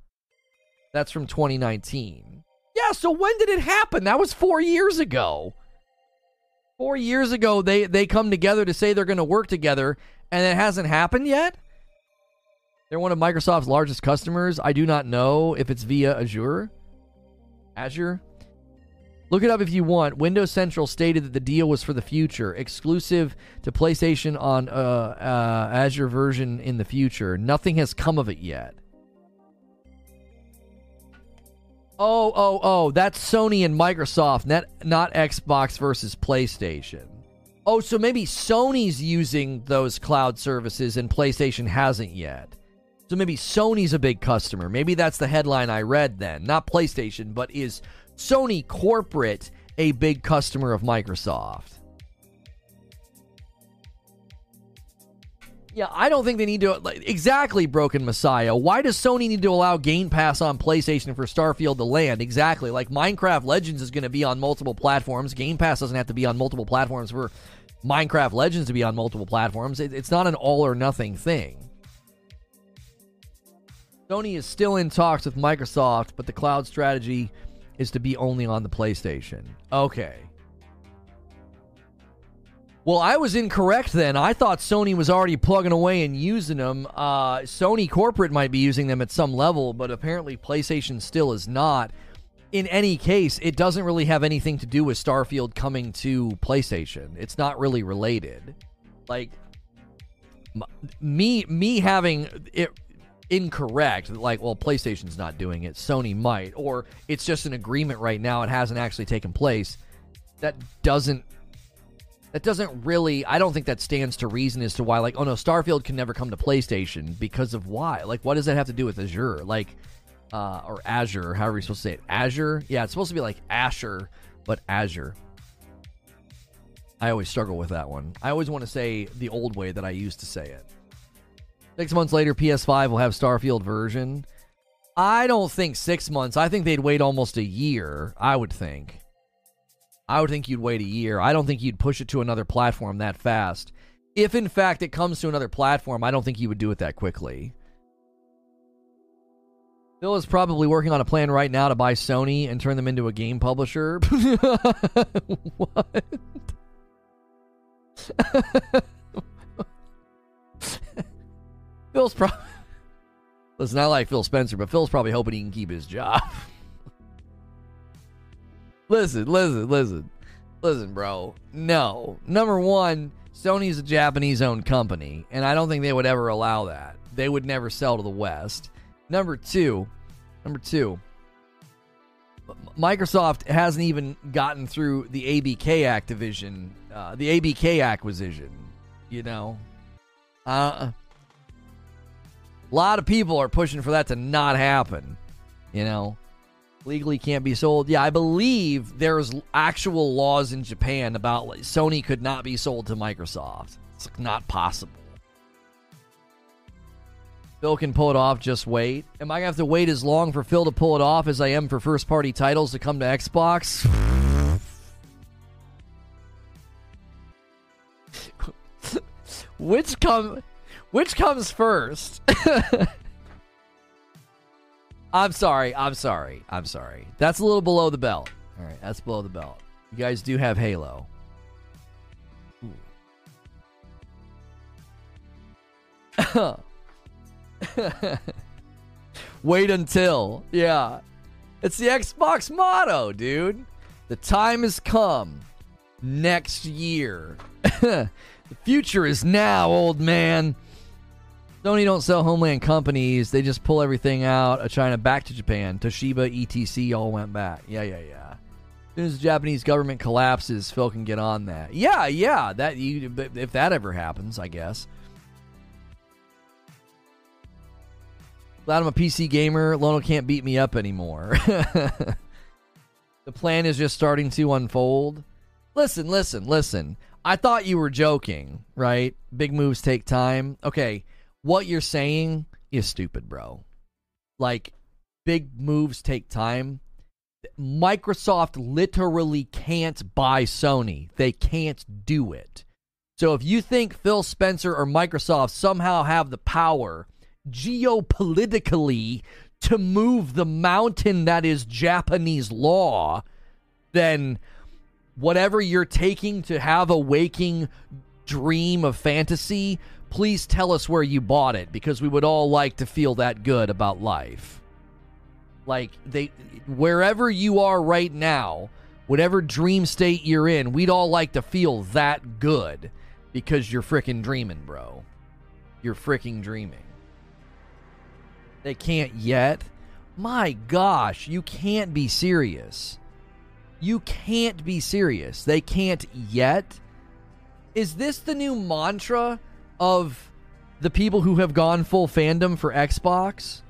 That's from 2019. Yeah, so when did it happen? That was four years ago. Four years ago, they, they come together to say they're going to work together, and it hasn't happened yet? They're one of Microsoft's largest customers. I do not know if it's via Azure. Azure? Look it up if you want. Windows Central stated that the deal was for the future, exclusive to PlayStation on uh, uh, Azure version in the future. Nothing has come of it yet. Oh, oh, oh, that's Sony and Microsoft, not not Xbox versus PlayStation. Oh, so maybe Sony's using those cloud services and PlayStation hasn't yet. So maybe Sony's a big customer. Maybe that's the headline I read then. Not PlayStation, but is Sony corporate a big customer of Microsoft? Yeah, I don't think they need to. Like, exactly, Broken Messiah. Why does Sony need to allow Game Pass on PlayStation for Starfield to land? Exactly. Like Minecraft Legends is going to be on multiple platforms. Game Pass doesn't have to be on multiple platforms for Minecraft Legends to be on multiple platforms. It, it's not an all or nothing thing. Sony is still in talks with Microsoft, but the cloud strategy is to be only on the PlayStation. Okay. Well, I was incorrect then. I thought Sony was already plugging away and using them. Uh, Sony corporate might be using them at some level, but apparently PlayStation still is not. In any case, it doesn't really have anything to do with Starfield coming to PlayStation. It's not really related. Like me me having it incorrect like well PlayStation's not doing it, Sony might or it's just an agreement right now it hasn't actually taken place. That doesn't that doesn't really i don't think that stands to reason as to why like oh no starfield can never come to playstation because of why. Like what does that have to do with azure? Like uh, or azure however you're supposed to say it. Azure? Yeah it's supposed to be like asher but azure. I always struggle with that one. I always want to say the old way that i used to say it six months later ps5 will have starfield version i don't think six months i think they'd wait almost a year i would think I would think you'd wait a year. I don't think you'd push it to another platform that fast. If in fact it comes to another platform, I don't think you would do it that quickly. Phil is probably working on a plan right now to buy Sony and turn them into a game publisher. what? Phil's probably. Listen, I like Phil Spencer, but Phil's probably hoping he can keep his job. listen, listen, listen, listen, bro. No. Number one, Sony's a Japanese owned company, and I don't think they would ever allow that. They would never sell to the West. Number two, number two, Microsoft hasn't even gotten through the ABK Activision, uh, the ABK acquisition. You know, uh, a lot of people are pushing for that to not happen. You know, legally can't be sold. Yeah, I believe there's actual laws in Japan about like, Sony could not be sold to Microsoft. It's not possible. Phil can pull it off, just wait. Am I going to have to wait as long for Phil to pull it off as I am for first party titles to come to Xbox? which come which comes first? I'm sorry. I'm sorry. I'm sorry. That's a little below the belt. All right, that's below the belt. You guys do have Halo. Wait until. Yeah. It's the Xbox motto, dude. The time has come. Next year. the future is now, old man. Sony don't sell homeland companies. They just pull everything out of China back to Japan. Toshiba, ETC all went back. Yeah, yeah, yeah. As soon as the Japanese government collapses, Phil can get on that. Yeah, yeah. That you, if that ever happens, I guess. Glad I'm a PC gamer. Lono can't beat me up anymore. the plan is just starting to unfold. Listen, listen, listen. I thought you were joking, right? Big moves take time. Okay what you're saying is stupid, bro. Like, big moves take time. Microsoft literally can't buy Sony. They can't do it. So if you think Phil Spencer or Microsoft somehow have the power geopolitically to move the mountain that is Japanese law, then whatever you're taking to have a waking dream of fantasy please tell us where you bought it because we would all like to feel that good about life. Like they wherever you are right now, whatever dream state you're in, we'd all like to feel that good because you're freaking dreaming, bro. You're freaking dreaming. They can't yet. My gosh, you can't be serious. You can't be serious. They can't yet. Is this the new mantra of the people who have gone full fandom for Xbox?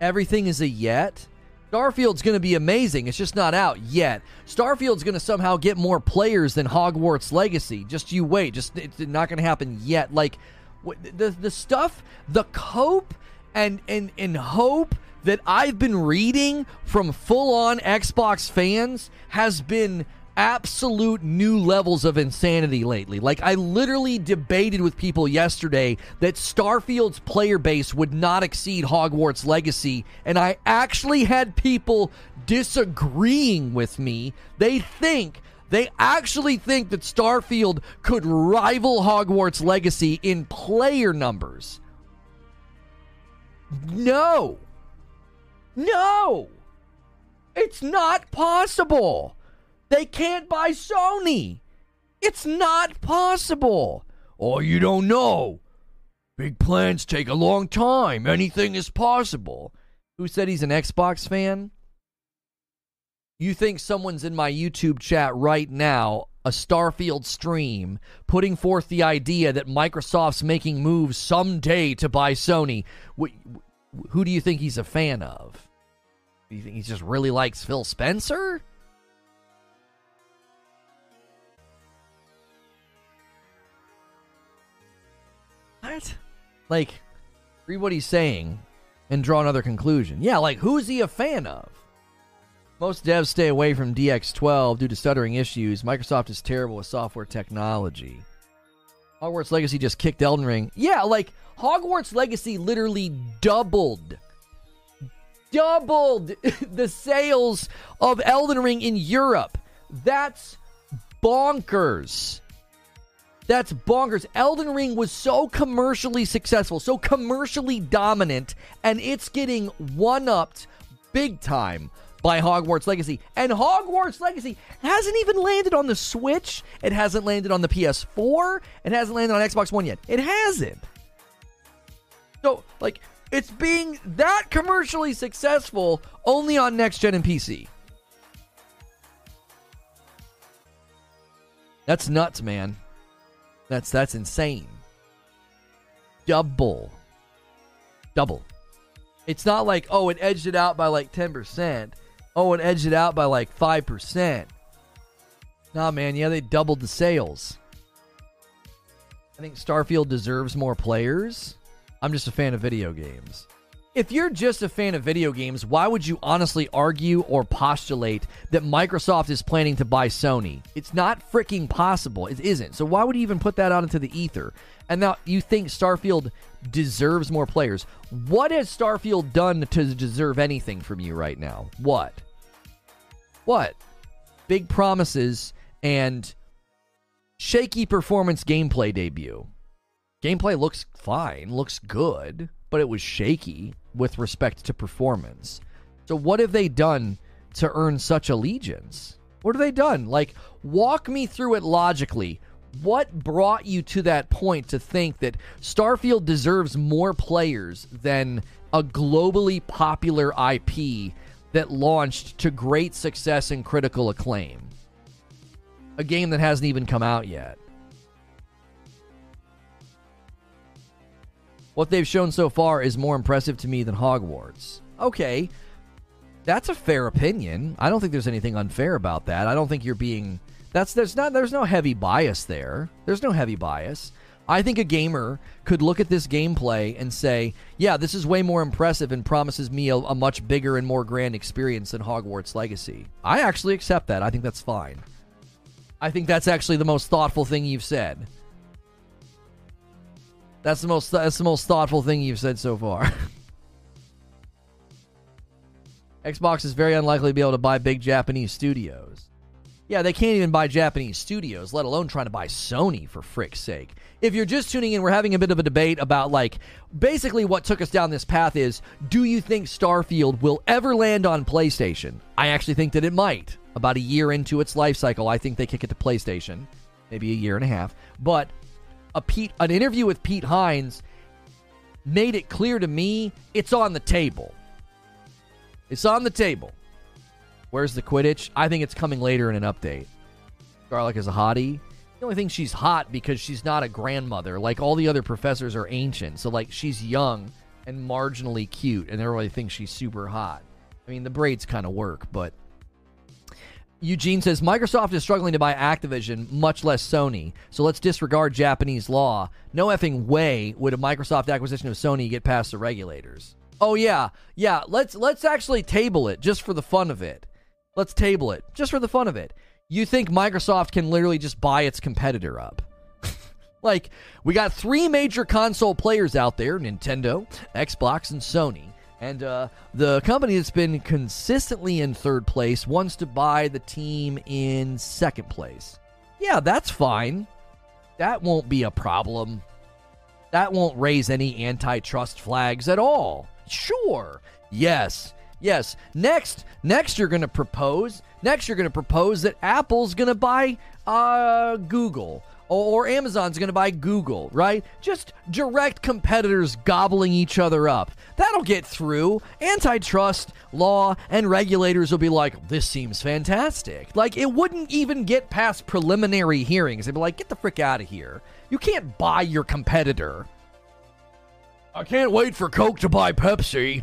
Everything is a yet. Starfield's going to be amazing. It's just not out yet. Starfield's going to somehow get more players than Hogwarts Legacy. Just you wait. Just it's not going to happen yet. Like the the stuff, the cope and and and hope that I've been reading from full on Xbox fans has been absolute new levels of insanity lately. Like, I literally debated with people yesterday that Starfield's player base would not exceed Hogwarts Legacy, and I actually had people disagreeing with me. They think. They actually think that Starfield could rival Hogwarts Legacy in player numbers. No. No. It's not possible. They can't buy Sony. It's not possible. Oh, you don't know. Big plans take a long time. Anything is possible. Who said he's an Xbox fan? You think someone's in my YouTube chat right now, a Starfield stream, putting forth the idea that Microsoft's making moves someday to buy Sony. Who do you think he's a fan of? Do you think he just really likes Phil Spencer? What? Like, read what he's saying and draw another conclusion. Yeah, like, who's he a fan of? Most devs stay away from DX12 due to stuttering issues. Microsoft is terrible with software technology. Hogwarts Legacy just kicked Elden Ring. Yeah, like, Hogwarts Legacy literally doubled doubled the sales of Elden Ring in Europe. That's bonkers. That's bonkers. Elden Ring was so commercially successful, so commercially dominant, and it's getting one upped big time by Hogwarts Legacy. And Hogwarts Legacy hasn't even landed on the Switch. It hasn't landed on the PS4. It hasn't landed on Xbox One yet. It hasn't. So, like, it's being that commercially successful only on next gen and PC. That's nuts, man. That's that's insane. Double. Double. It's not like, oh, it edged it out by like 10%. Oh, it edged it out by like 5%. Nah, man, yeah, they doubled the sales. I think Starfield deserves more players. I'm just a fan of video games. If you're just a fan of video games, why would you honestly argue or postulate that Microsoft is planning to buy Sony? It's not freaking possible. It isn't. So why would you even put that out into the ether? And now you think Starfield deserves more players. What has Starfield done to deserve anything from you right now? What? What? Big promises and shaky performance gameplay debut. Gameplay looks fine, looks good, but it was shaky with respect to performance. So, what have they done to earn such allegiance? What have they done? Like, walk me through it logically. What brought you to that point to think that Starfield deserves more players than a globally popular IP that launched to great success and critical acclaim? A game that hasn't even come out yet. What they've shown so far is more impressive to me than Hogwarts. Okay, that's a fair opinion. I don't think there's anything unfair about that. I don't think you're being that's there's not there's no heavy bias there. There's no heavy bias. I think a gamer could look at this gameplay and say, "Yeah, this is way more impressive and promises me a, a much bigger and more grand experience than Hogwarts Legacy." I actually accept that. I think that's fine. I think that's actually the most thoughtful thing you've said. That's the most that's the most thoughtful thing you've said so far. Xbox is very unlikely to be able to buy big Japanese studios. Yeah, they can't even buy Japanese studios, let alone trying to buy Sony for frick's sake. If you're just tuning in, we're having a bit of a debate about like basically what took us down this path is do you think Starfield will ever land on PlayStation? I actually think that it might. About a year into its life cycle, I think they kick it to PlayStation. Maybe a year and a half. But a Pete an interview with Pete Hines made it clear to me it's on the table. It's on the table. Where's the Quidditch? I think it's coming later in an update. Garlick is a hottie. The only thing she's hot because she's not a grandmother. Like all the other professors are ancient. So like she's young and marginally cute, and everybody thinks she's super hot. I mean, the braids kind of work, but Eugene says Microsoft is struggling to buy Activision, much less Sony. So let's disregard Japanese law. No effing way would a Microsoft acquisition of Sony get past the regulators. Oh yeah, yeah. Let's let's actually table it just for the fun of it. Let's table it just for the fun of it. You think Microsoft can literally just buy its competitor up? like we got three major console players out there: Nintendo, Xbox, and Sony. And uh, the company that's been consistently in third place wants to buy the team in second place. Yeah, that's fine. That won't be a problem. That won't raise any antitrust flags at all. Sure. Yes. Yes. Next, next you're going to propose. Next you're going to propose that Apple's going to buy uh, Google or Amazon's going to buy Google, right? Just direct competitors gobbling each other up. That'll get through. Antitrust law and regulators will be like, this seems fantastic. Like, it wouldn't even get past preliminary hearings. They'd be like, get the frick out of here. You can't buy your competitor. I can't wait for Coke to buy Pepsi.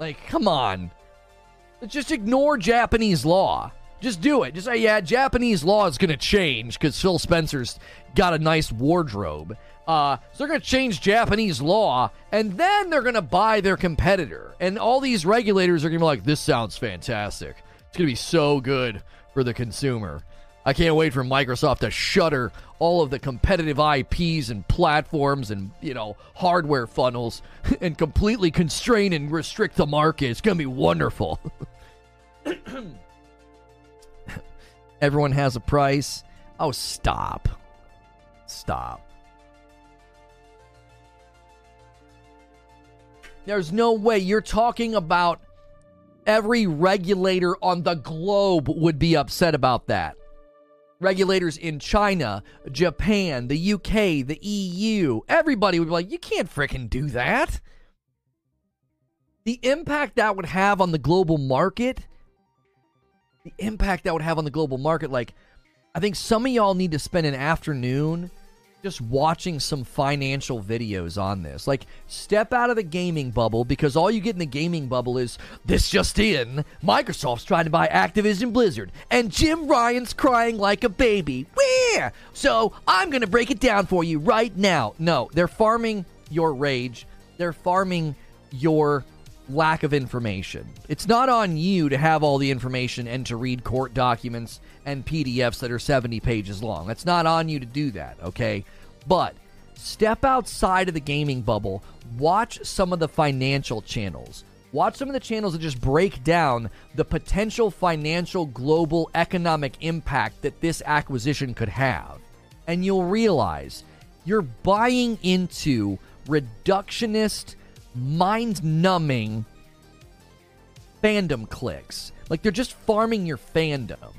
Like, come on. Just ignore Japanese law. Just do it. Just say, yeah, Japanese law is going to change because Phil Spencer's got a nice wardrobe. Uh, so they're going to change Japanese law, and then they're going to buy their competitor. And all these regulators are going to be like, this sounds fantastic. It's going to be so good for the consumer. I can't wait for Microsoft to shutter all of the competitive IPs and platforms and, you know, hardware funnels and completely constrain and restrict the market. It's going to be wonderful. Everyone has a price. Oh, stop. Stop. There's no way you're talking about every regulator on the globe would be upset about that. Regulators in China, Japan, the UK, the EU, everybody would be like, you can't fricking do that. The impact that would have on the global market the impact that would have on the global market. Like, I think some of y'all need to spend an afternoon just watching some financial videos on this. Like, step out of the gaming bubble because all you get in the gaming bubble is this just in Microsoft's trying to buy Activision Blizzard, and Jim Ryan's crying like a baby. Where? So, I'm going to break it down for you right now. No, they're farming your rage, they're farming your lack of information. It's not on you to have all the information and to read court documents and PDFs that are 70 pages long. It's not on you to do that, okay? But step outside of the gaming bubble, watch some of the financial channels. Watch some of the channels that just break down the potential financial global economic impact that this acquisition could have. And you'll realize you're buying into reductionist mind numbing fandom clicks. Like they're just farming your fandom.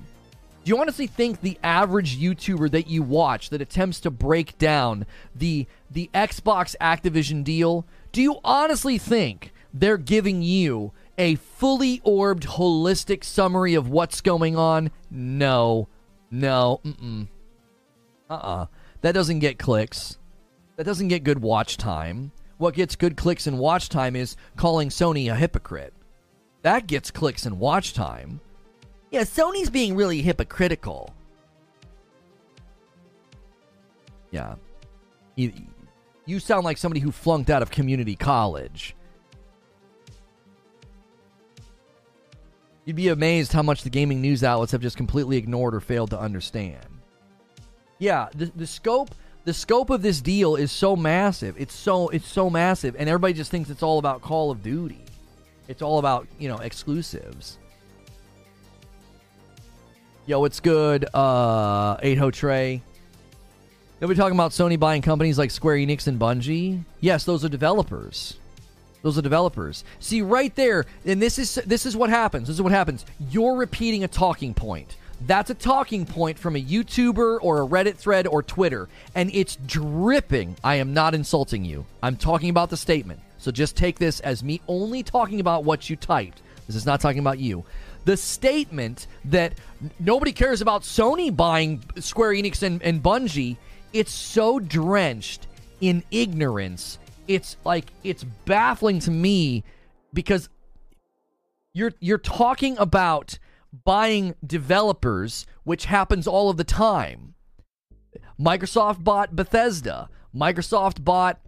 Do you honestly think the average YouTuber that you watch that attempts to break down the the Xbox Activision deal, do you honestly think they're giving you a fully orbed holistic summary of what's going on? No. No. Mm-mm. Uh-uh. That doesn't get clicks. That doesn't get good watch time. What gets good clicks and watch time is calling Sony a hypocrite. That gets clicks and watch time. Yeah, Sony's being really hypocritical. Yeah. You, you sound like somebody who flunked out of community college. You'd be amazed how much the gaming news outlets have just completely ignored or failed to understand. Yeah, the, the scope the scope of this deal is so massive. It's so it's so massive, and everybody just thinks it's all about Call of Duty. It's all about you know exclusives. Yo, it's good. Uh, eight ho Trey. They'll be talking about Sony buying companies like Square Enix and Bungie. Yes, those are developers. Those are developers. See right there, and this is this is what happens. This is what happens. You're repeating a talking point. That's a talking point from a YouTuber or a Reddit thread or Twitter, and it's dripping. I am not insulting you. I'm talking about the statement. So just take this as me only talking about what you typed. This is not talking about you. The statement that nobody cares about Sony buying Square Enix and, and Bungie, it's so drenched in ignorance. It's like it's baffling to me because you're you're talking about buying developers, which happens all of the time. Microsoft bought Bethesda. Microsoft bought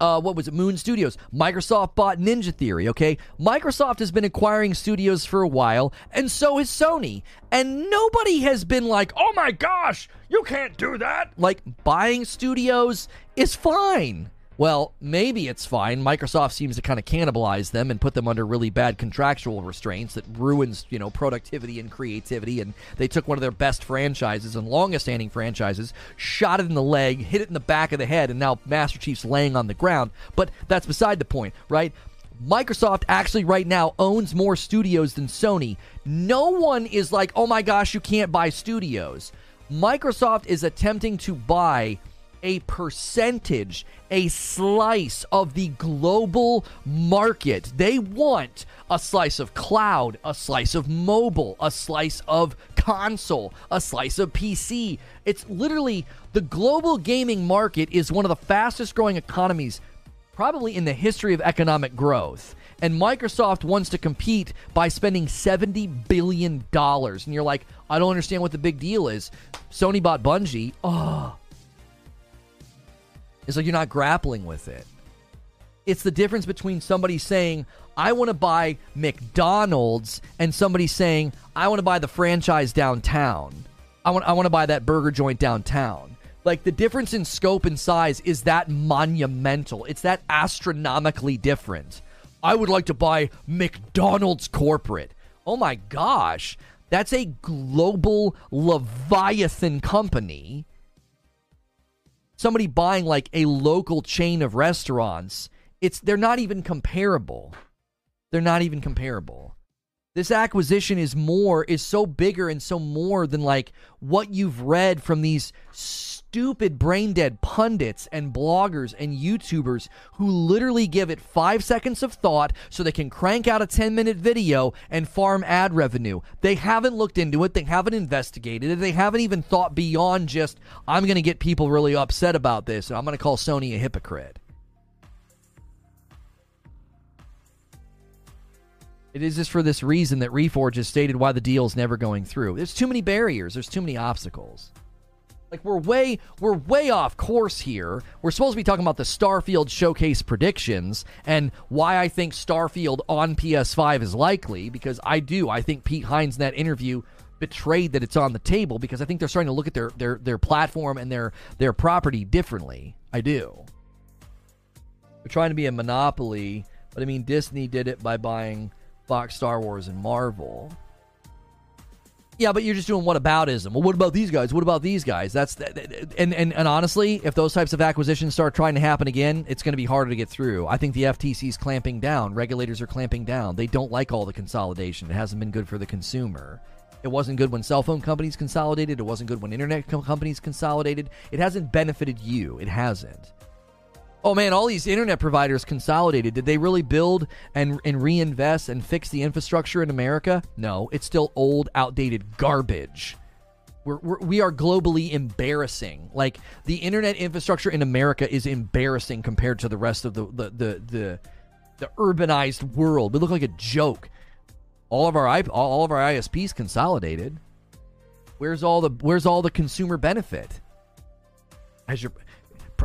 uh, what was it, Moon Studios. Microsoft bought Ninja Theory, okay? Microsoft has been acquiring studios for a while, and so has Sony. And nobody has been like, oh my gosh, you can't do that. Like, buying studios is fine. Well, maybe it's fine. Microsoft seems to kind of cannibalize them and put them under really bad contractual restraints that ruins, you know, productivity and creativity. And they took one of their best franchises and longest standing franchises, shot it in the leg, hit it in the back of the head, and now Master Chief's laying on the ground. But that's beside the point, right? Microsoft actually right now owns more studios than Sony. No one is like, oh my gosh, you can't buy studios. Microsoft is attempting to buy a percentage, a slice of the global market. They want a slice of cloud, a slice of mobile, a slice of console, a slice of PC. It's literally the global gaming market is one of the fastest growing economies probably in the history of economic growth. And Microsoft wants to compete by spending $70 billion. And you're like, I don't understand what the big deal is. Sony bought Bungie. Oh, it's like you're not grappling with it. It's the difference between somebody saying, I want to buy McDonald's, and somebody saying, I want to buy the franchise downtown. I want, I want to buy that burger joint downtown. Like the difference in scope and size is that monumental. It's that astronomically different. I would like to buy McDonald's corporate. Oh my gosh. That's a global Leviathan company somebody buying like a local chain of restaurants, it's they're not even comparable. They're not even comparable. This acquisition is more is so bigger and so more than like what you've read from these stupid brain dead pundits and bloggers and YouTubers who literally give it five seconds of thought so they can crank out a 10 minute video and farm ad revenue. They haven't looked into it, they haven't investigated it, they haven't even thought beyond just, I'm going to get people really upset about this and I'm going to call Sony a hypocrite. It is just for this reason that Reforge has stated why the deal is never going through. There's too many barriers, there's too many obstacles. Like we're way we're way off course here. We're supposed to be talking about the Starfield showcase predictions and why I think Starfield on PS5 is likely because I do. I think Pete Hines in that interview betrayed that it's on the table because I think they're starting to look at their their their platform and their their property differently. I do. They're trying to be a monopoly, but I mean Disney did it by buying Fox, Star Wars, and Marvel. Yeah, but you're just doing whataboutism. Well, what about these guys? What about these guys? That's and and and honestly, if those types of acquisitions start trying to happen again, it's going to be harder to get through. I think the FTC is clamping down. Regulators are clamping down. They don't like all the consolidation. It hasn't been good for the consumer. It wasn't good when cell phone companies consolidated. It wasn't good when internet companies consolidated. It hasn't benefited you. It hasn't oh man, all these internet providers consolidated. Did they really build and, and reinvest and fix the infrastructure in America? No, it's still old, outdated garbage. We're, we're, we are globally embarrassing. Like the internet infrastructure in America is embarrassing compared to the rest of the the the the, the urbanized world. We look like a joke. All of our all of our ISPs consolidated. Where's all the where's all the consumer benefit? Has your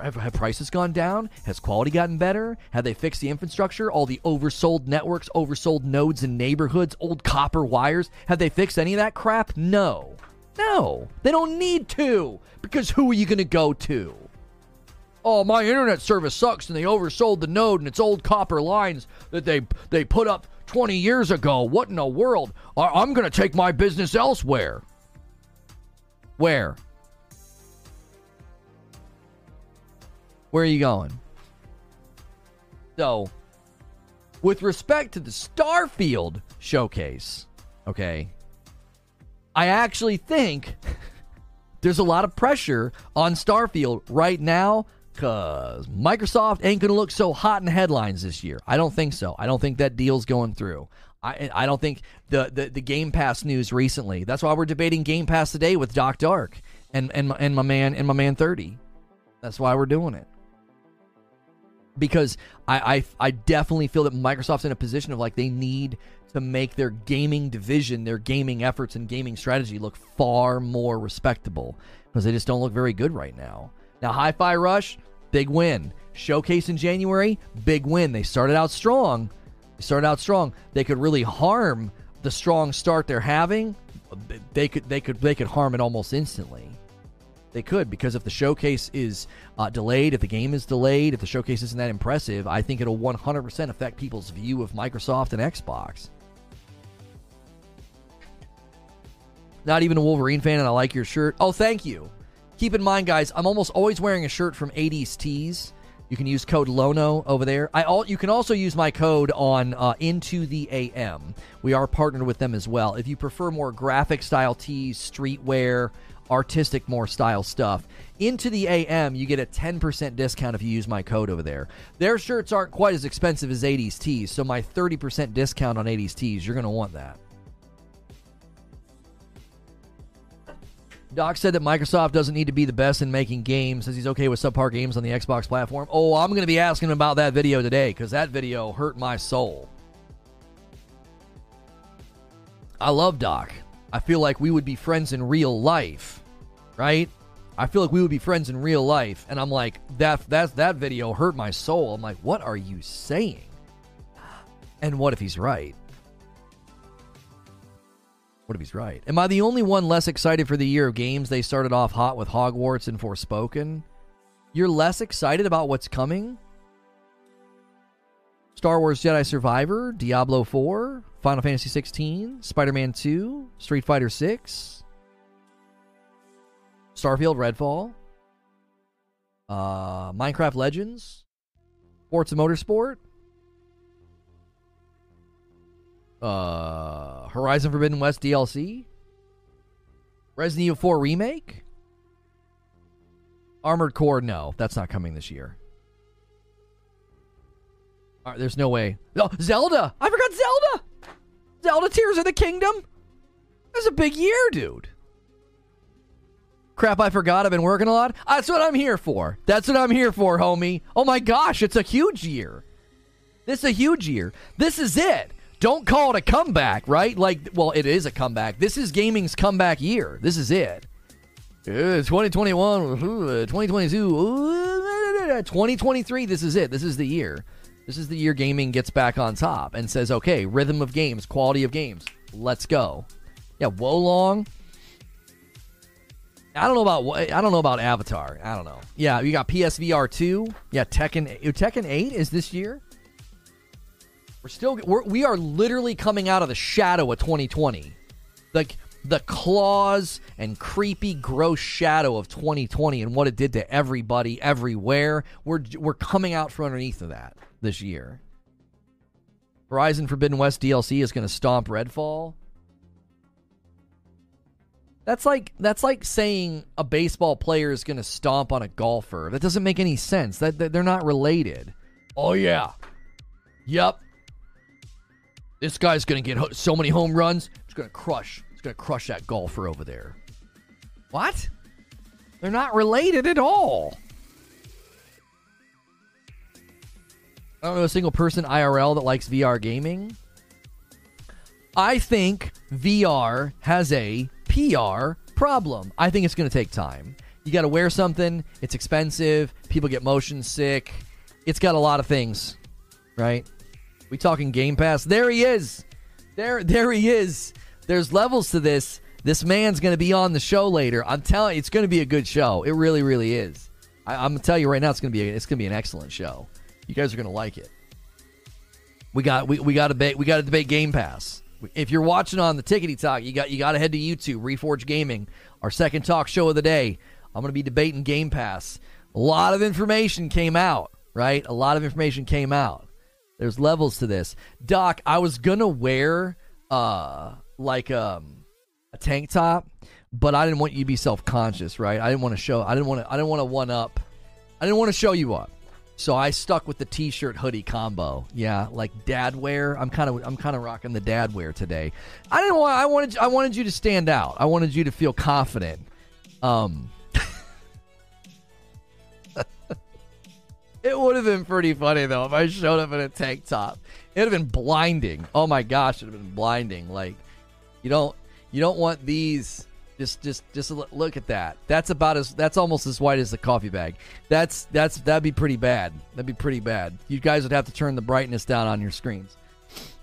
have prices gone down? Has quality gotten better? Have they fixed the infrastructure? All the oversold networks, oversold nodes in neighborhoods, old copper wires? Have they fixed any of that crap? No. No. They don't need to. Because who are you going to go to? Oh, my internet service sucks and they oversold the node and it's old copper lines that they they put up 20 years ago. What in the world? I'm going to take my business elsewhere. Where? Where are you going? So, with respect to the Starfield showcase, okay, I actually think there's a lot of pressure on Starfield right now Because Microsoft ain't going to look so hot in headlines this year. I don't think so. I don't think that deal's going through. I, I don't think the, the, the Game Pass news recently. That's why we're debating Game Pass today with Doc Dark and, and, and my man and my man 30. That's why we're doing it. Because I, I I definitely feel that Microsoft's in a position of like they need to make their gaming division, their gaming efforts and gaming strategy look far more respectable because they just don't look very good right now. Now, Hi Fi Rush, big win. Showcase in January, big win. They started out strong. They started out strong. They could really harm the strong start they're having. They could they could they could harm it almost instantly. They could because if the showcase is uh, delayed, if the game is delayed, if the showcase isn't that impressive, I think it'll 100% affect people's view of Microsoft and Xbox. Not even a Wolverine fan, and I like your shirt. Oh, thank you. Keep in mind, guys, I'm almost always wearing a shirt from 80s Tees. You can use code Lono over there. I all you can also use my code on uh, Into the AM. We are partnered with them as well. If you prefer more graphic style tees, streetwear, artistic more style stuff, Into the AM you get a 10% discount if you use my code over there. Their shirts aren't quite as expensive as 80s tees, so my 30% discount on 80s tees, you're going to want that. Doc said that Microsoft doesn't need to be the best in making games, says he's okay with subpar games on the Xbox platform. Oh, I'm going to be asking him about that video today because that video hurt my soul. I love Doc. I feel like we would be friends in real life, right? I feel like we would be friends in real life, and I'm like that. That that video hurt my soul. I'm like, what are you saying? And what if he's right? What if he's right? Am I the only one less excited for the year of games? They started off hot with Hogwarts and Forspoken. You're less excited about what's coming? Star Wars Jedi Survivor, Diablo 4, Final Fantasy 16, Spider Man 2, Street Fighter 6, Starfield Redfall, uh, Minecraft Legends, Forza Motorsport, uh, Horizon Forbidden West DLC, Resident Evil 4 Remake, Armored Core. No, that's not coming this year. All right, there's no way. Oh, Zelda! I forgot Zelda! Zelda Tears of the Kingdom? That's a big year, dude. Crap, I forgot. I've been working a lot. That's what I'm here for. That's what I'm here for, homie. Oh my gosh, it's a huge year. This is a huge year. This is it. Don't call it a comeback, right? Like, well, it is a comeback. This is gaming's comeback year. This is it. Uh, 2021, uh, 2022, uh, 2023. This is it. This is the year. This is the year gaming gets back on top and says, okay, rhythm of games, quality of games. Let's go. Yeah, Wolong. I don't know about I don't know about Avatar. I don't know. Yeah, you got PSVR two. Yeah, Tekken uh, Tekken eight is this year. We're still we're, we are literally coming out of the shadow of 2020, like the claws and creepy, gross shadow of 2020 and what it did to everybody everywhere. We're we're coming out from underneath of that this year. Horizon Forbidden West DLC is going to stomp Redfall. That's like that's like saying a baseball player is going to stomp on a golfer. That doesn't make any sense. That, that they're not related. Oh yeah. Yep. This guy's going to get so many home runs. He's going to crush. He's going to crush that golfer over there. What? They're not related at all. I don't know a single person IRL that likes VR gaming. I think VR has a PR problem. I think it's going to take time. You got to wear something, it's expensive, people get motion sick. It's got a lot of things, right? We talking Game Pass? There he is. There there he is. There's levels to this. This man's going to be on the show later. I'm telling you, it's going to be a good show. It really really is. I, am going to tell you right now it's going to be a, it's going to be an excellent show. You guys are going to like it. We got we, we got to debate we got to debate Game Pass. If you're watching on the Tickety Talk, you got you got to head to YouTube, Reforge Gaming, our second talk show of the day. I'm going to be debating Game Pass. A lot of information came out, right? A lot of information came out. There's levels to this. Doc, I was going to wear uh like um a tank top, but I didn't want you to be self-conscious, right? I didn't want to show I didn't want to I didn't want to one up I didn't want to show you up. So I stuck with the t-shirt hoodie combo. Yeah, like dad wear. I'm kind of I'm kind of rocking the dad wear today. I didn't want I wanted I wanted you to stand out. I wanted you to feel confident. Um It would have been pretty funny though if I showed up in a tank top. It'd have been blinding. Oh my gosh, it'd have been blinding. Like you don't you don't want these just just just look at that. That's about as that's almost as white as the coffee bag. That's that's that'd be pretty bad. That'd be pretty bad. You guys would have to turn the brightness down on your screens.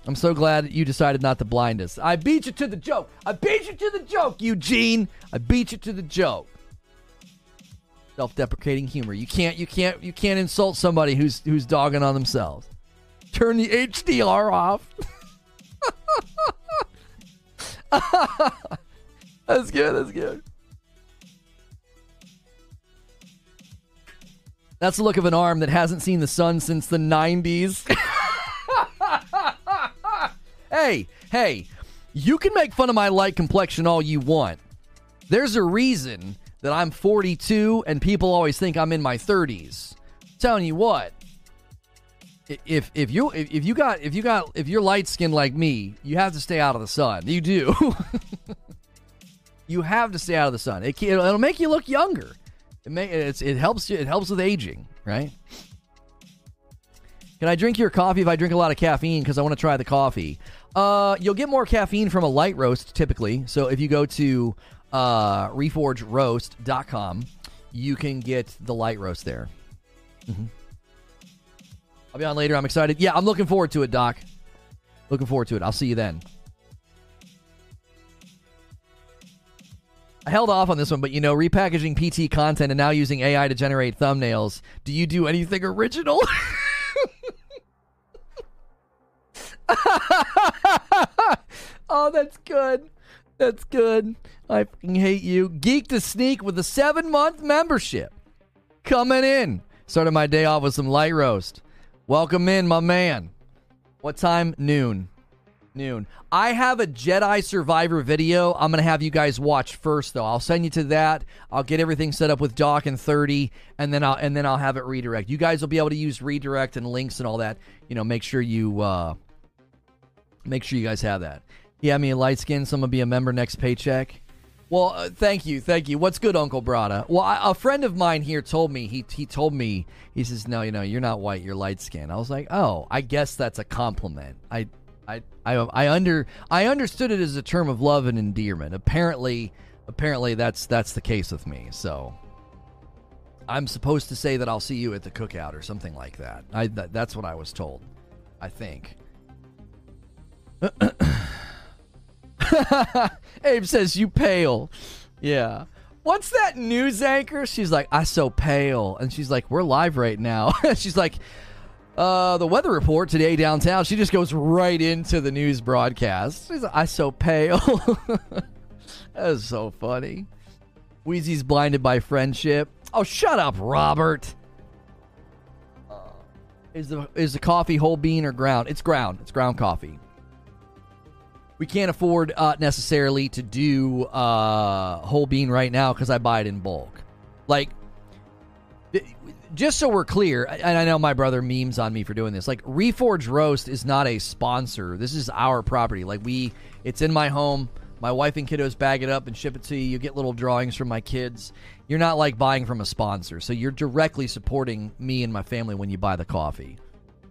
I'm so glad you decided not to blind us. I beat you to the joke. I beat you to the joke, Eugene. I beat you to the joke. Self-deprecating humor. You can't you can't you can't insult somebody who's who's dogging on themselves. Turn the HDR off. That's good. That's good. That's the look of an arm that hasn't seen the sun since the 90s. hey, hey, you can make fun of my light complexion all you want. There's a reason that I'm 42 and people always think I'm in my 30s. I'm telling you what, if if you if you got if you got if you're light skinned like me, you have to stay out of the sun. You do. You have to stay out of the sun. It can, it'll make you look younger. It may it's, it helps you. It helps with aging, right? Can I drink your coffee if I drink a lot of caffeine because I want to try the coffee? Uh, you'll get more caffeine from a light roast typically. So if you go to uh, reforgeroast.com, you can get the light roast there. Mm-hmm. I'll be on later. I'm excited. Yeah, I'm looking forward to it, Doc. Looking forward to it. I'll see you then. Held off on this one, but you know, repackaging PT content and now using AI to generate thumbnails. Do you do anything original? oh, that's good. That's good. I fucking hate you. Geek to Sneak with a seven month membership. Coming in. Started my day off with some light roast. Welcome in, my man. What time? Noon noon. I have a Jedi Survivor video. I'm gonna have you guys watch first, though. I'll send you to that. I'll get everything set up with Doc and 30, and then I'll and then I'll have it redirect. You guys will be able to use redirect and links and all that. You know, make sure you uh, make sure you guys have that. Yeah, mean, light skin. So I'm gonna be a member next paycheck. Well, uh, thank you, thank you. What's good, Uncle Brada? Well, I, a friend of mine here told me he he told me he says, no, you know, you're not white, you're light skin. I was like, oh, I guess that's a compliment. I I, I, under I understood it as a term of love and endearment. Apparently, apparently that's that's the case with me. So I'm supposed to say that I'll see you at the cookout or something like that. I that, that's what I was told. I think. Abe says you pale. Yeah. What's that news anchor? She's like, I so pale. And she's like, We're live right now. she's like, uh, the weather report today downtown. She just goes right into the news broadcast. She's I so pale. that is so funny. Wheezy's blinded by friendship. Oh, shut up, Robert. Uh, is the is the coffee whole bean or ground? It's ground. It's ground coffee. We can't afford uh, necessarily to do uh, whole bean right now because I buy it in bulk. Like just so we're clear, and I know my brother memes on me for doing this. Like Reforge Roast is not a sponsor. This is our property. Like we, it's in my home. My wife and kiddos bag it up and ship it to you. You get little drawings from my kids. You're not like buying from a sponsor, so you're directly supporting me and my family when you buy the coffee.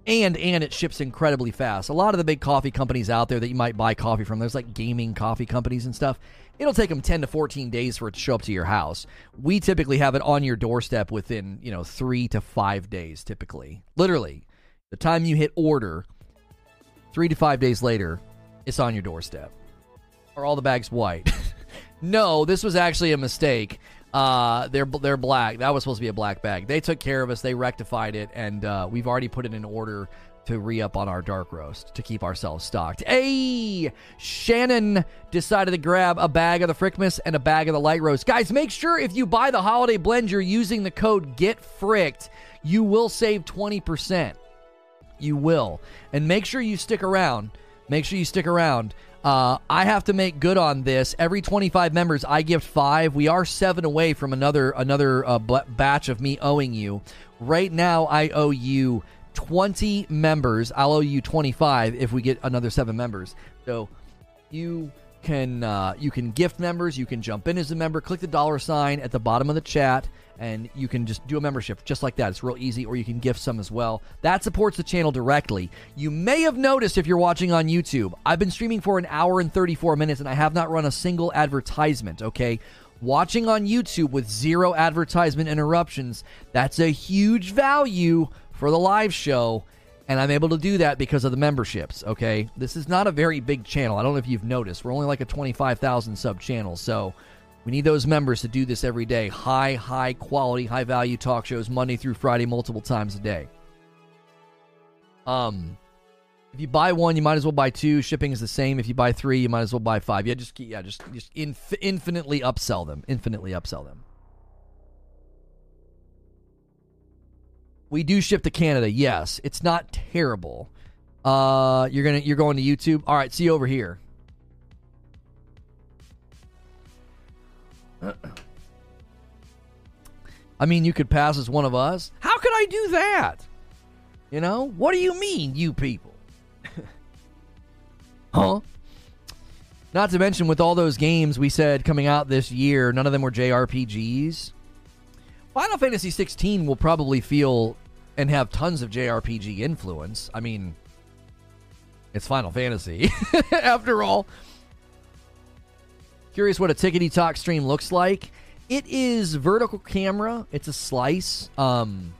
And and it ships incredibly fast. A lot of the big coffee companies out there that you might buy coffee from, there's like gaming coffee companies and stuff it'll take them 10 to 14 days for it to show up to your house. We typically have it on your doorstep within, you know, 3 to 5 days typically. Literally. The time you hit order, 3 to 5 days later, it's on your doorstep. Are all the bags white? no, this was actually a mistake. Uh, they're they're black. That was supposed to be a black bag. They took care of us. They rectified it, and uh, we've already put it in order to re up on our dark roast to keep ourselves stocked. Hey, Shannon decided to grab a bag of the Frickmas and a bag of the light roast. Guys, make sure if you buy the holiday blend, you're using the code Get Fricked. You will save 20%. You will. And make sure you stick around. Make sure you stick around Uh, I have to make good on this. Every 25 members, I gift five. We are seven away from another another uh, b- batch of me owing you. Right now, I owe you 20 members. I'll owe you 25 if we get another seven members. So you can uh, you can gift members. You can jump in as a member. Click the dollar sign at the bottom of the chat, and you can just do a membership just like that. It's real easy. Or you can gift some as well. That supports the channel directly. You may have noticed if you're watching on YouTube, I've been streaming for an hour and 34 minutes, and I have not run a single advertisement. Okay. Watching on YouTube with zero advertisement interruptions, that's a huge value for the live show and I'm able to do that because of the memberships. Okay, this is not a very big channel. I don't know if you've noticed. We're only like a 25,000 sub channel, so we need those members to do this every day. High, high quality, high value talk shows Monday through Friday, multiple times a day. Um, if you buy one, you might as well buy two. Shipping is the same. If you buy three, you might as well buy five. Yeah, just yeah, just just inf- infinitely upsell them. Infinitely upsell them. We do ship to Canada. Yes, it's not terrible. Uh, you're gonna you're going to YouTube. All right, see you over here. I mean, you could pass as one of us. How could I do that? You know, what do you mean, you people? huh? Not to mention, with all those games we said coming out this year, none of them were JRPGs. Final Fantasy 16 will probably feel and have tons of JRPG influence. I mean, it's Final Fantasy after all. Curious what a tickety talk stream looks like. It is vertical camera. It's a slice. Um,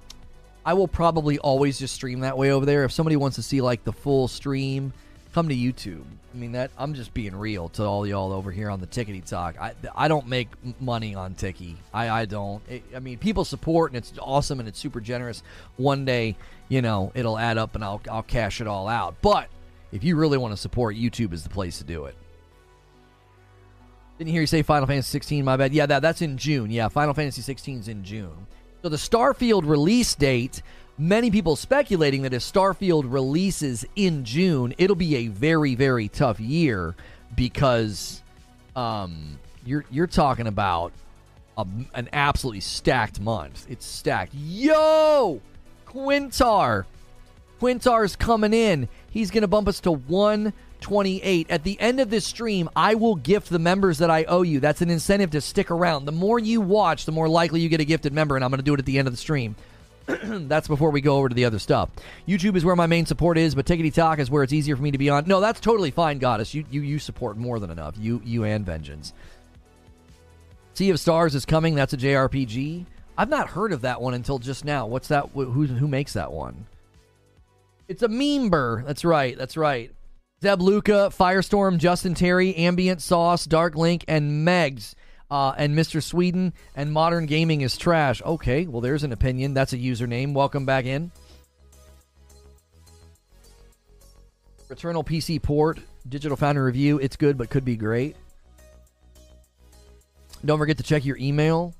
I will probably always just stream that way over there. If somebody wants to see like the full stream, come to YouTube. I mean that I'm just being real to all y'all over here on the Tickety Talk. I I don't make money on Tiki. I I don't. It, I mean people support and it's awesome and it's super generous. One day, you know, it'll add up and I'll I'll cash it all out. But if you really want to support, YouTube is the place to do it. Didn't hear you say Final Fantasy 16. My bad. Yeah, that that's in June. Yeah, Final Fantasy 16 is in June. So the Starfield release date many people speculating that if Starfield releases in June, it'll be a very very tough year because um, you're you're talking about a, an absolutely stacked month. It's stacked. Yo, Quintar, Quintar's coming in. He's gonna bump us to one. 28. At the end of this stream, I will gift the members that I owe you. That's an incentive to stick around. The more you watch, the more likely you get a gifted member, and I'm going to do it at the end of the stream. that's before we go over to the other stuff. YouTube is where my main support is, but Tickety Talk is where it's easier for me to be on. No, that's totally fine, Goddess. You you you support more than enough. You you and Vengeance. Sea of Stars is coming. That's a JRPG. I've not heard of that one until just now. What's that? Who who makes that one? It's a member. That's right. That's right. Zeb Luca, Firestorm, Justin Terry, Ambient Sauce, Dark Link, and Megs uh, and Mr. Sweden and modern gaming is trash. Okay, well, there's an opinion. That's a username. Welcome back in. Returnal PC port, Digital Foundry review. It's good, but could be great. Don't forget to check your email.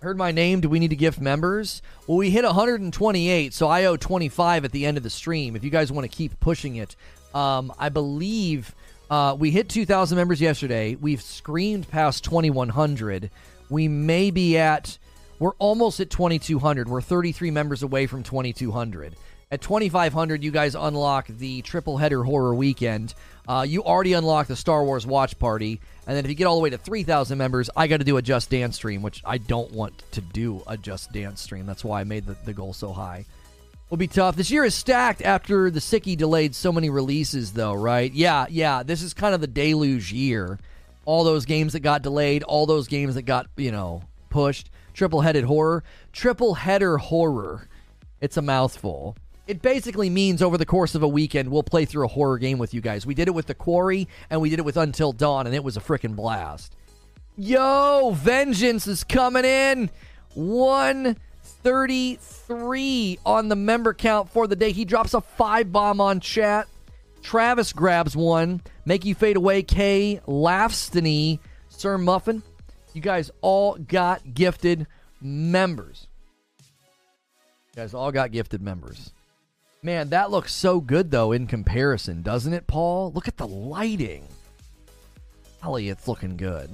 Heard my name. Do we need to gift members? Well, we hit 128, so I owe 25 at the end of the stream. If you guys want to keep pushing it, um, I believe uh, we hit 2,000 members yesterday. We've screamed past 2,100. We may be at, we're almost at 2,200. We're 33 members away from 2,200. At 2,500, you guys unlock the triple header horror weekend. Uh, you already unlocked the Star Wars watch party. And then if you get all the way to 3,000 members, I got to do a Just Dance stream, which I don't want to do a Just Dance stream. That's why I made the, the goal so high will be tough. This year is stacked after the Sicky delayed so many releases, though, right? Yeah, yeah. This is kind of the deluge year. All those games that got delayed, all those games that got, you know, pushed. Triple headed horror. Triple header horror. It's a mouthful. It basically means over the course of a weekend, we'll play through a horror game with you guys. We did it with The Quarry, and we did it with Until Dawn, and it was a freaking blast. Yo, Vengeance is coming in. One 33 on the member count for the day. He drops a five bomb on chat. Travis grabs one. Make you fade away. K. Laughstony. Sir Muffin. You guys all got gifted members. You guys all got gifted members. Man, that looks so good though in comparison, doesn't it, Paul? Look at the lighting. Golly, it's looking good.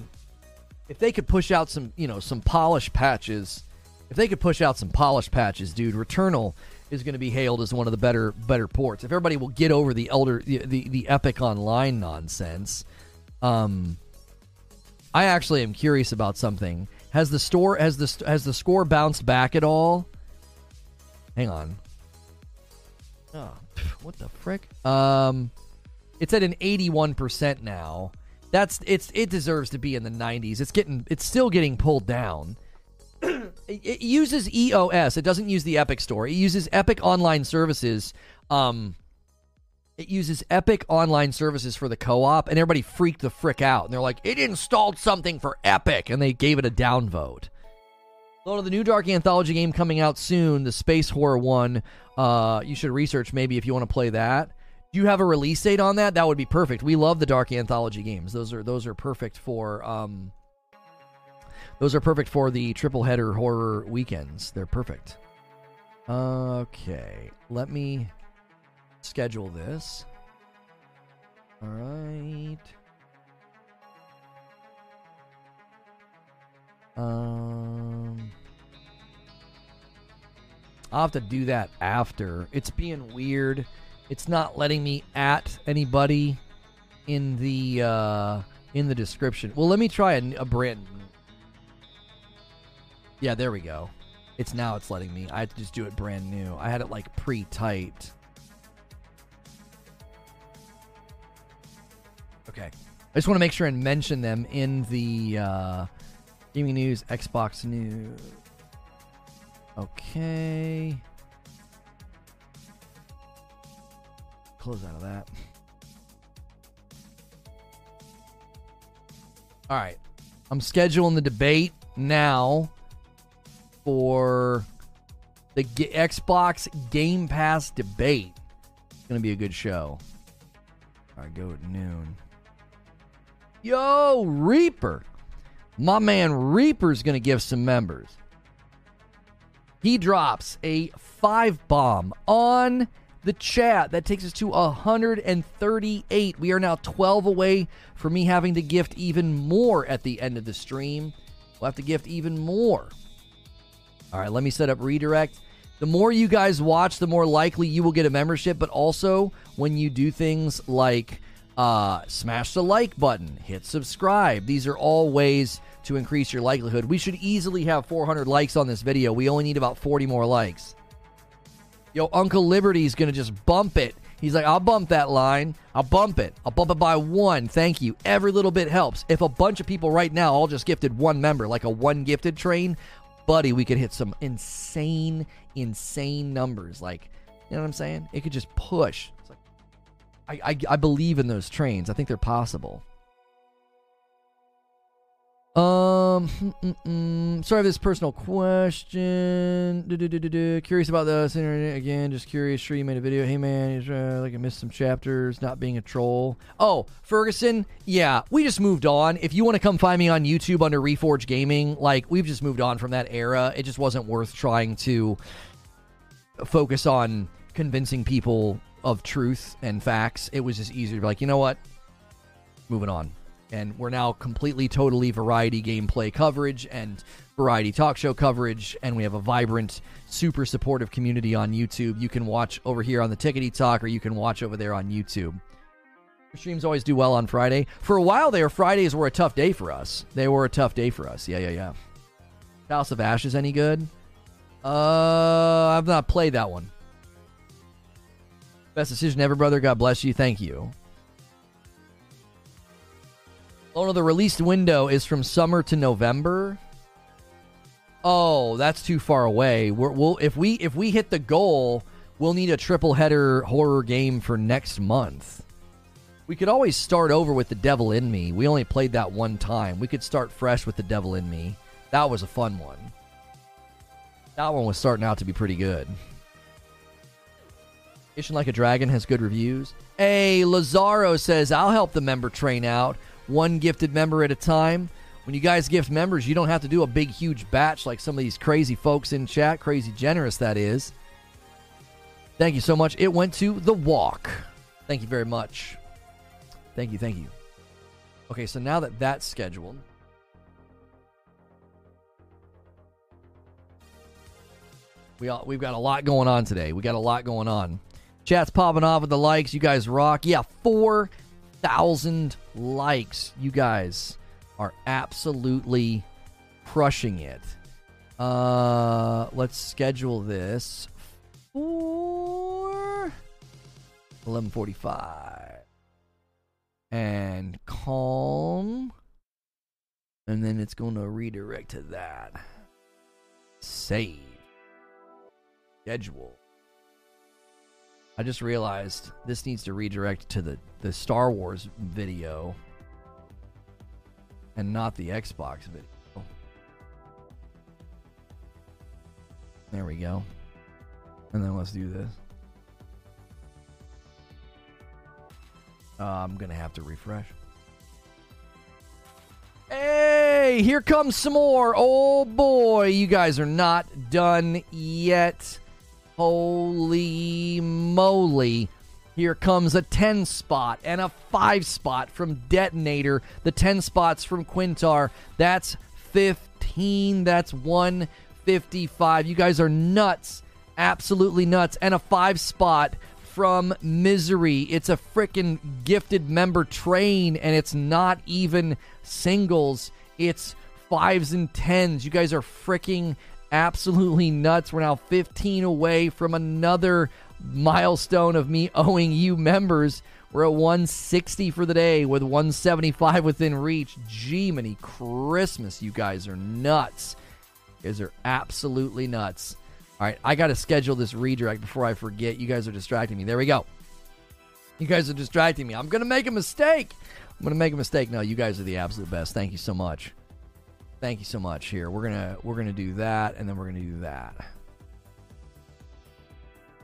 If they could push out some, you know, some polish patches, if they could push out some polish patches, dude, Returnal is going to be hailed as one of the better better ports. If everybody will get over the elder the the, the Epic Online nonsense, um, I actually am curious about something. Has the store has the has the score bounced back at all? Hang on. Oh, what the frick? Um, it's at an eighty-one percent now. That's it's it deserves to be in the nineties. It's getting it's still getting pulled down. It uses EOS. It doesn't use the Epic Store. It uses Epic Online Services. Um, it uses Epic Online Services for the co-op, and everybody freaked the frick out. And they're like, "It installed something for Epic," and they gave it a downvote. So, the new Dark Anthology game coming out soon, the space horror one. Uh, you should research maybe if you want to play that. Do you have a release date on that? That would be perfect. We love the Dark Anthology games. Those are those are perfect for um, those are perfect for the triple header horror weekends. They're perfect. Okay, let me schedule this. All right. Um, I'll have to do that after. It's being weird. It's not letting me at anybody in the uh, in the description. Well, let me try a, a brand yeah, there we go. It's now it's letting me. I had to just do it brand new. I had it like pre-typed. Okay. I just want to make sure and mention them in the uh, gaming news, Xbox news. Okay. Close out of that. All right. I'm scheduling the debate now for the G- Xbox Game Pass debate. It's going to be a good show. All right, go at noon. Yo, Reaper. My man Reaper's going to give some members. He drops a five bomb on the chat. That takes us to 138. We are now 12 away from me having to gift even more at the end of the stream. We'll have to gift even more. All right, let me set up redirect. The more you guys watch, the more likely you will get a membership. But also, when you do things like uh, smash the like button, hit subscribe, these are all ways to increase your likelihood. We should easily have 400 likes on this video. We only need about 40 more likes. Yo, Uncle Liberty's going to just bump it. He's like, I'll bump that line. I'll bump it. I'll bump it by one. Thank you. Every little bit helps. If a bunch of people right now all just gifted one member, like a one gifted train, buddy, we could hit some insane, insane numbers. Like, you know what I'm saying? It could just push. It's like, I, I, I believe in those trains. I think they're possible. Um, sorry this personal question. Du-du-du-du-du. Curious about this internet again. Just curious. Sure, you made a video. Hey man, uh, like I missed some chapters. Not being a troll. Oh, Ferguson. Yeah, we just moved on. If you want to come find me on YouTube under Reforge Gaming, like we've just moved on from that era. It just wasn't worth trying to focus on convincing people of truth and facts. It was just easier to be like, you know what? Moving on and we're now completely totally variety gameplay coverage and variety talk show coverage. And we have a vibrant super supportive community on youtube. You can watch over here on the tickety talk or you can watch over there on youtube. Streams always do well on friday. For a while there fridays were a tough day for us. They were a tough day for us. Yeah yeah yeah. House of ashes any good? Uh i've not played that one. Best decision ever brother god bless you thank you Oh no, the released window is from summer to November. Oh, that's too far away. We're, we'll if we if we hit the goal, we'll need a triple header horror game for next month. We could always start over with The Devil in Me. We only played that one time. We could start fresh with The Devil in Me. That was a fun one. That one was starting out to be pretty good. Fishing Like a Dragon has good reviews. Hey, Lazaro says, I'll help the member train out one gifted member at a time. When you guys gift members, you don't have to do a big, huge batch like some of these crazy folks in chat. Crazy generous, that is. Thank you so much. It went to The Walk. Thank you very much. Thank you, thank you. Okay, so now that that's scheduled, we all, we've got a lot going on today. We got a lot going on. Chat's popping off with the likes. You guys rock. Yeah, 4,000 likes. You guys are absolutely crushing it. Uh, let's schedule this for 11:45 and calm. And then it's going to redirect to that. Save. Schedule i just realized this needs to redirect to the the star wars video and not the xbox video there we go and then let's do this Uh, I'm going to have to refresh. Hey, here comes some more. Oh boy, you guys are not done yet. Holy moly. Here comes a 10 spot and a 5 spot from Detonator. The 10 spots from Quintar. That's 15. That's 155. You guys are nuts. Absolutely nuts. And a 5 spot from Misery. It's a freaking gifted member train, and it's not even singles, it's fives and tens. You guys are freaking absolutely nuts. We're now 15 away from another milestone of me owing you members. We're at 160 for the day with 175 within reach. Gee, many Christmas. You guys are nuts. You guys are absolutely nuts. All right, I got to schedule this redirect before I forget. You guys are distracting me. There we go. You guys are distracting me. I'm going to make a mistake. I'm going to make a mistake. No, you guys are the absolute best. Thank you so much. Thank you so much. Here, we're to we're to do that and then we're to do that.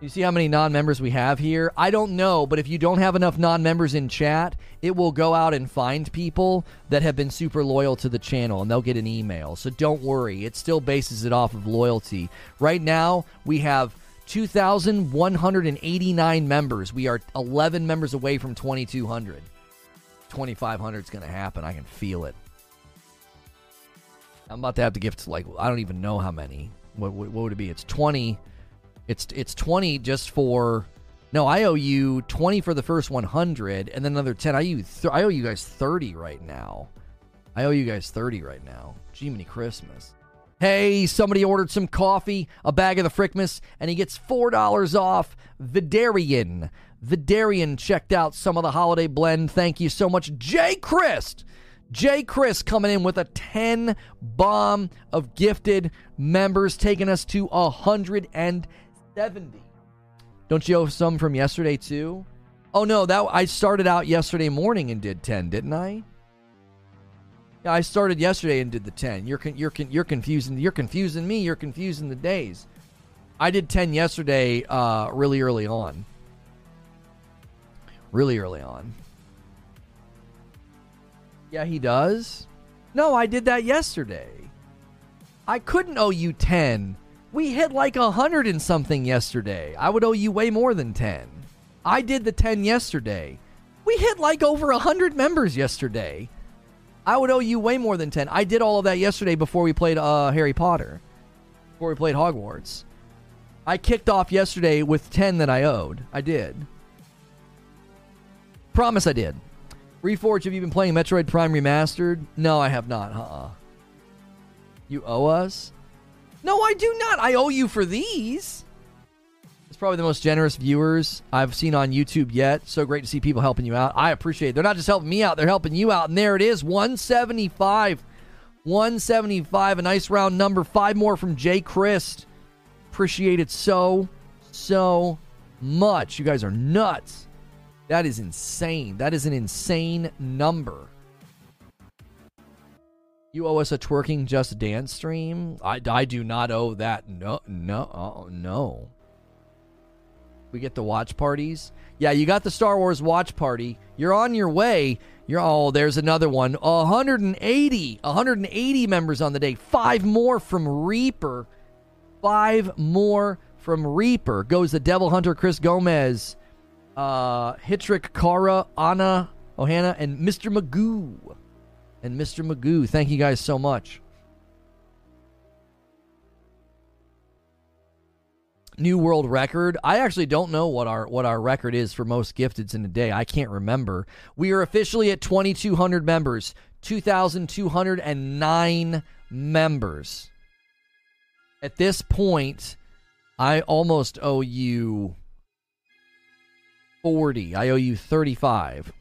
You see how many non members we have here? I don't know, but if you don't have enough non members in chat, it will go out and find people that have been super loyal to the channel and they'll get an email. So don't worry, it still bases it off of loyalty. Right now, we have 2,189 members. We are 11 members away from 2,200. 2,500 is going to happen. I can feel it. I'm about to have to give to like, I don't even know how many. What, what, what would it be? It's 20. It's it's 20 just for no, I owe you 20 for the first 100 and then another 10. I owe you th- I owe you guys 30 right now. I owe you guys 30 right now. Jiminy Christmas. Hey, somebody ordered some coffee, a bag of the Frickmas, and he gets $4 off. Vidarian. Vidarian checked out some of the holiday blend. Thank you so much. Jay Christ. Jay Chris coming in with a 10 bomb of gifted members, taking us to 110 70. Don't you owe some from yesterday too? Oh no, that I started out yesterday morning and did 10, didn't I? Yeah, I started yesterday and did the 10. You're con- you're con- you're confusing you're confusing me, you're confusing the days. I did 10 yesterday uh really early on. Really early on. Yeah, he does. No, I did that yesterday. I couldn't owe you 10 we hit like a hundred and something yesterday. I would owe you way more than 10. I did the 10 yesterday. We hit like over a hundred members yesterday. I would owe you way more than 10. I did all of that yesterday before we played uh, Harry Potter, before we played Hogwarts. I kicked off yesterday with 10 that I owed. I did. Promise I did. Reforge, have you been playing Metroid Prime Remastered? No, I have not. Uh-uh. You owe us? No, I do not. I owe you for these. It's probably the most generous viewers I've seen on YouTube yet. So great to see people helping you out. I appreciate it. They're not just helping me out, they're helping you out. And there it is 175. 175, a nice round number. Five more from Jay Christ. Appreciate it so, so much. You guys are nuts. That is insane. That is an insane number. You owe us a twerking just dance stream. I, I do not owe that. No, no, oh, no. We get the watch parties. Yeah, you got the Star Wars watch party. You're on your way. You're oh, there's another one. 180, 180 members on the day. Five more from Reaper. Five more from Reaper goes the Devil Hunter Chris Gomez, uh, Hitrick Kara, Anna Ohana, and Mr. Magoo. And Mr. Magoo, thank you guys so much. New world record. I actually don't know what our what our record is for most gifteds in a day. I can't remember. We are officially at 2200 members. 2209 members. At this point, I almost owe you 40. I owe you 35.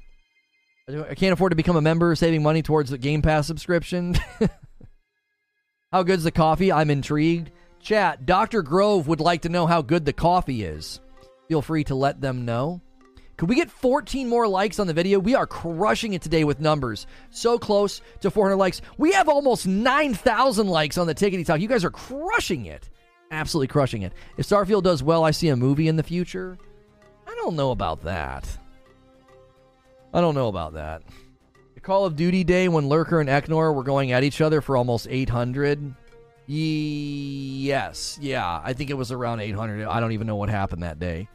I can't afford to become a member, saving money towards the Game Pass subscription. how good's the coffee? I'm intrigued. Chat, Dr. Grove would like to know how good the coffee is. Feel free to let them know. Could we get 14 more likes on the video? We are crushing it today with numbers. So close to 400 likes. We have almost 9,000 likes on the Tickety Talk. You guys are crushing it. Absolutely crushing it. If Starfield does well, I see a movie in the future. Don't know about that. I don't know about that. The Call of Duty day when Lurker and Eknor were going at each other for almost 800. Yes. Yeah, I think it was around 800. I don't even know what happened that day.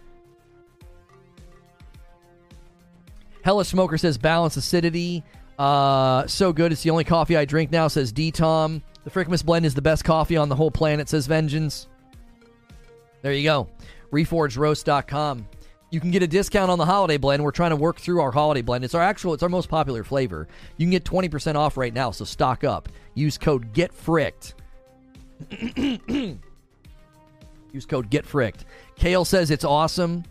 Hella Smoker says balance acidity. Uh, so good. It's the only coffee I drink now, says D Tom. The Frickmas blend is the best coffee on the whole planet, says Vengeance. There you go. ReforgeRoast.com. You can get a discount on the holiday blend. We're trying to work through our holiday blend. It's our actual, it's our most popular flavor. You can get 20% off right now, so stock up. Use code GETFRICKED. Use code GETFRICKED. Kale says it's awesome.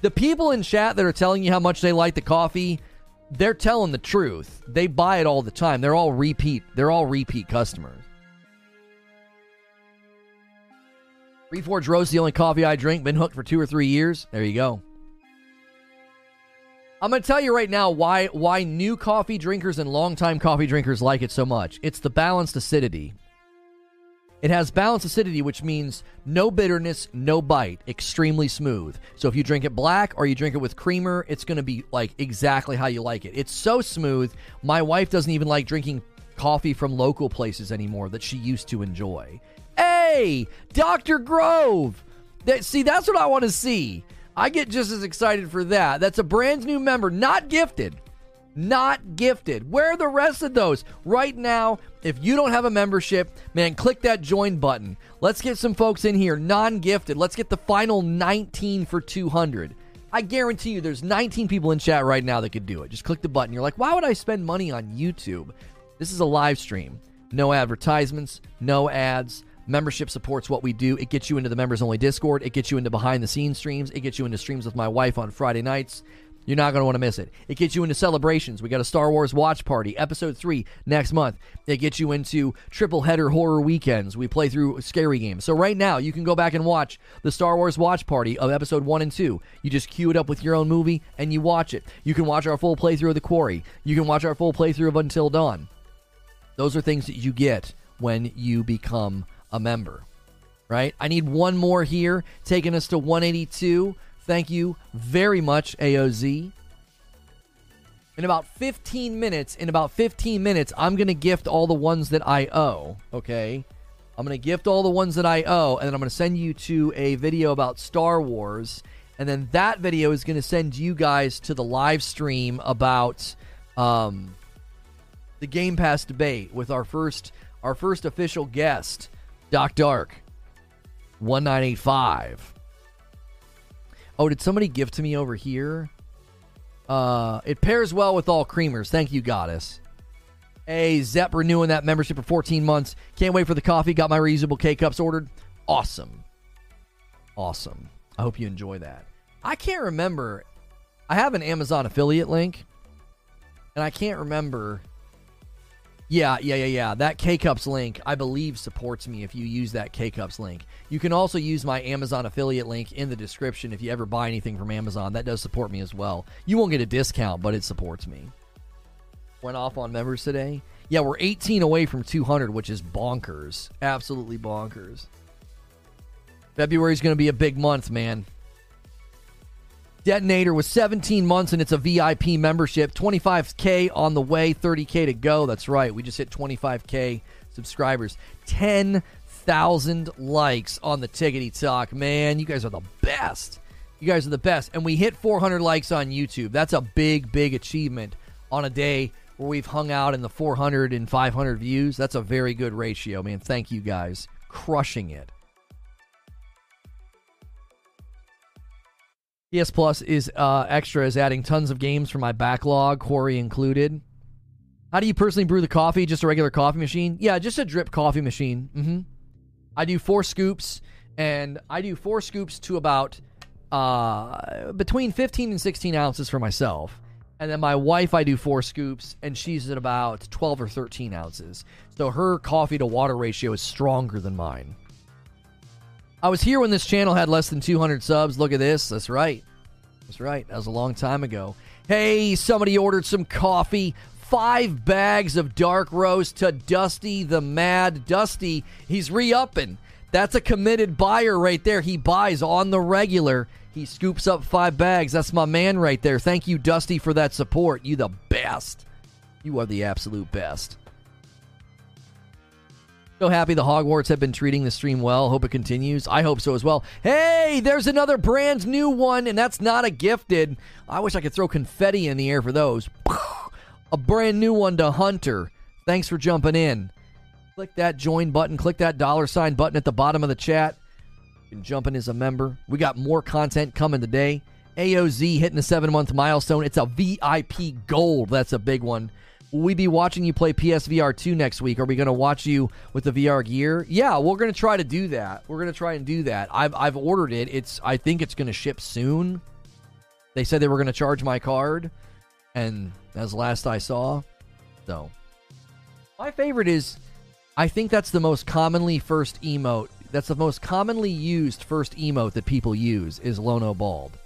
The people in chat that are telling you how much they like the coffee, they're telling the truth. They buy it all the time. They're all repeat. They're all repeat customers. Reforge Roast, the only coffee I drink. Been hooked for two or three years. There you go. I'm going to tell you right now why why new coffee drinkers and longtime coffee drinkers like it so much. It's the balanced acidity. It has balanced acidity, which means no bitterness, no bite, extremely smooth. So if you drink it black or you drink it with creamer, it's going to be like exactly how you like it. It's so smooth. My wife doesn't even like drinking coffee from local places anymore that she used to enjoy. Hey, Dr. Grove. That, see, that's what I want to see. I get just as excited for that. That's a brand new member, not gifted not gifted. Where are the rest of those? Right now, if you don't have a membership, man, click that join button. Let's get some folks in here, non gifted. Let's get the final 19 for 200. I guarantee you there's 19 people in chat right now that could do it. Just click the button. You're like, why would I spend money on YouTube? This is a live stream. No advertisements, no ads. Membership supports what we do. It gets you into the members only Discord. It gets you into behind the scenes streams. It gets you into streams with my wife on Friday nights. You're not going to want to miss it. It gets you into celebrations. We got a Star Wars watch party, episode three next month. It gets you into triple header horror weekends. We play through scary games. So right now, you can go back and watch the Star Wars watch party of episode one and two. You just queue it up with your own movie and you watch it. You can watch our full playthrough of The Quarry. You can watch our full playthrough of Until Dawn. Those are things that you get when you become a member. Right? I need one more here, taking us to 182. Thank you very much, AOZ. In about 15 minutes, in about 15 minutes, I'm going to gift all the ones that I owe, okay? I'm going to gift all the ones that I owe, and then I'm going to send you to a video about Star Wars. And then that video is going to send you guys to the live stream about um, the Game Pass debate with our first our first official guest, Doc Dark, 1985. Oh, did somebody give to me over here? Uh, it pairs well with all creamers. Thank you, Goddess. Hey, Zep renewing that membership for 14 months. Can't wait for the coffee. Got my reusable K cups ordered. Awesome. Awesome. I hope you enjoy that. I can't remember. I have an Amazon affiliate link, and I can't remember yeah, yeah, yeah, yeah. That K Cups link, I believe, supports me if you use that K Cups link. You can also use my Amazon affiliate link in the description if you ever buy anything from Amazon. That does support me as well. You won't get a discount, but it supports me. Went off on members today. Yeah, we're 18 away from 200, which is bonkers. Absolutely bonkers. February's going to be a big month, man. Detonator was 17 months and it's a VIP membership. 25K on the way, 30K to go. That's right. We just hit 25K subscribers. 10 thousand likes on the Tickety Talk. Man, you guys are the best. You guys are the best. And we hit 400 likes on YouTube. That's a big, big achievement on a day where we've hung out in the 400 and 500 views. That's a very good ratio, man. Thank you guys. Crushing it. PS Plus is uh, extra is adding tons of games for my backlog, Corey included. How do you personally brew the coffee? Just a regular coffee machine? Yeah, just a drip coffee machine. Mm-hmm. I do four scoops, and I do four scoops to about uh, between 15 and 16 ounces for myself. And then my wife, I do four scoops, and she's at about 12 or 13 ounces. So her coffee to water ratio is stronger than mine. I was here when this channel had less than 200 subs. Look at this. That's right. That's right. That was a long time ago. Hey, somebody ordered some coffee. Five bags of dark roast to Dusty the Mad. Dusty, he's re upping. That's a committed buyer right there. He buys on the regular. He scoops up five bags. That's my man right there. Thank you, Dusty, for that support. You the best. You are the absolute best. So happy the Hogwarts have been treating the stream well. Hope it continues. I hope so as well. Hey, there's another brand new one, and that's not a gifted. I wish I could throw confetti in the air for those. A brand new one to Hunter. Thanks for jumping in. Click that join button, click that dollar sign button at the bottom of the chat can jump in as a member. We got more content coming today. AOZ hitting the seven month milestone. It's a VIP gold. That's a big one. Will we be watching you play PSVR 2 next week? Are we going to watch you with the VR gear? Yeah, we're going to try to do that. We're going to try and do that. I've, I've ordered it. It's I think it's going to ship soon. They said they were going to charge my card, and as last I saw. So, my favorite is I think that's the most commonly first emote that's the most commonly used first emote that people use is Lono Bald.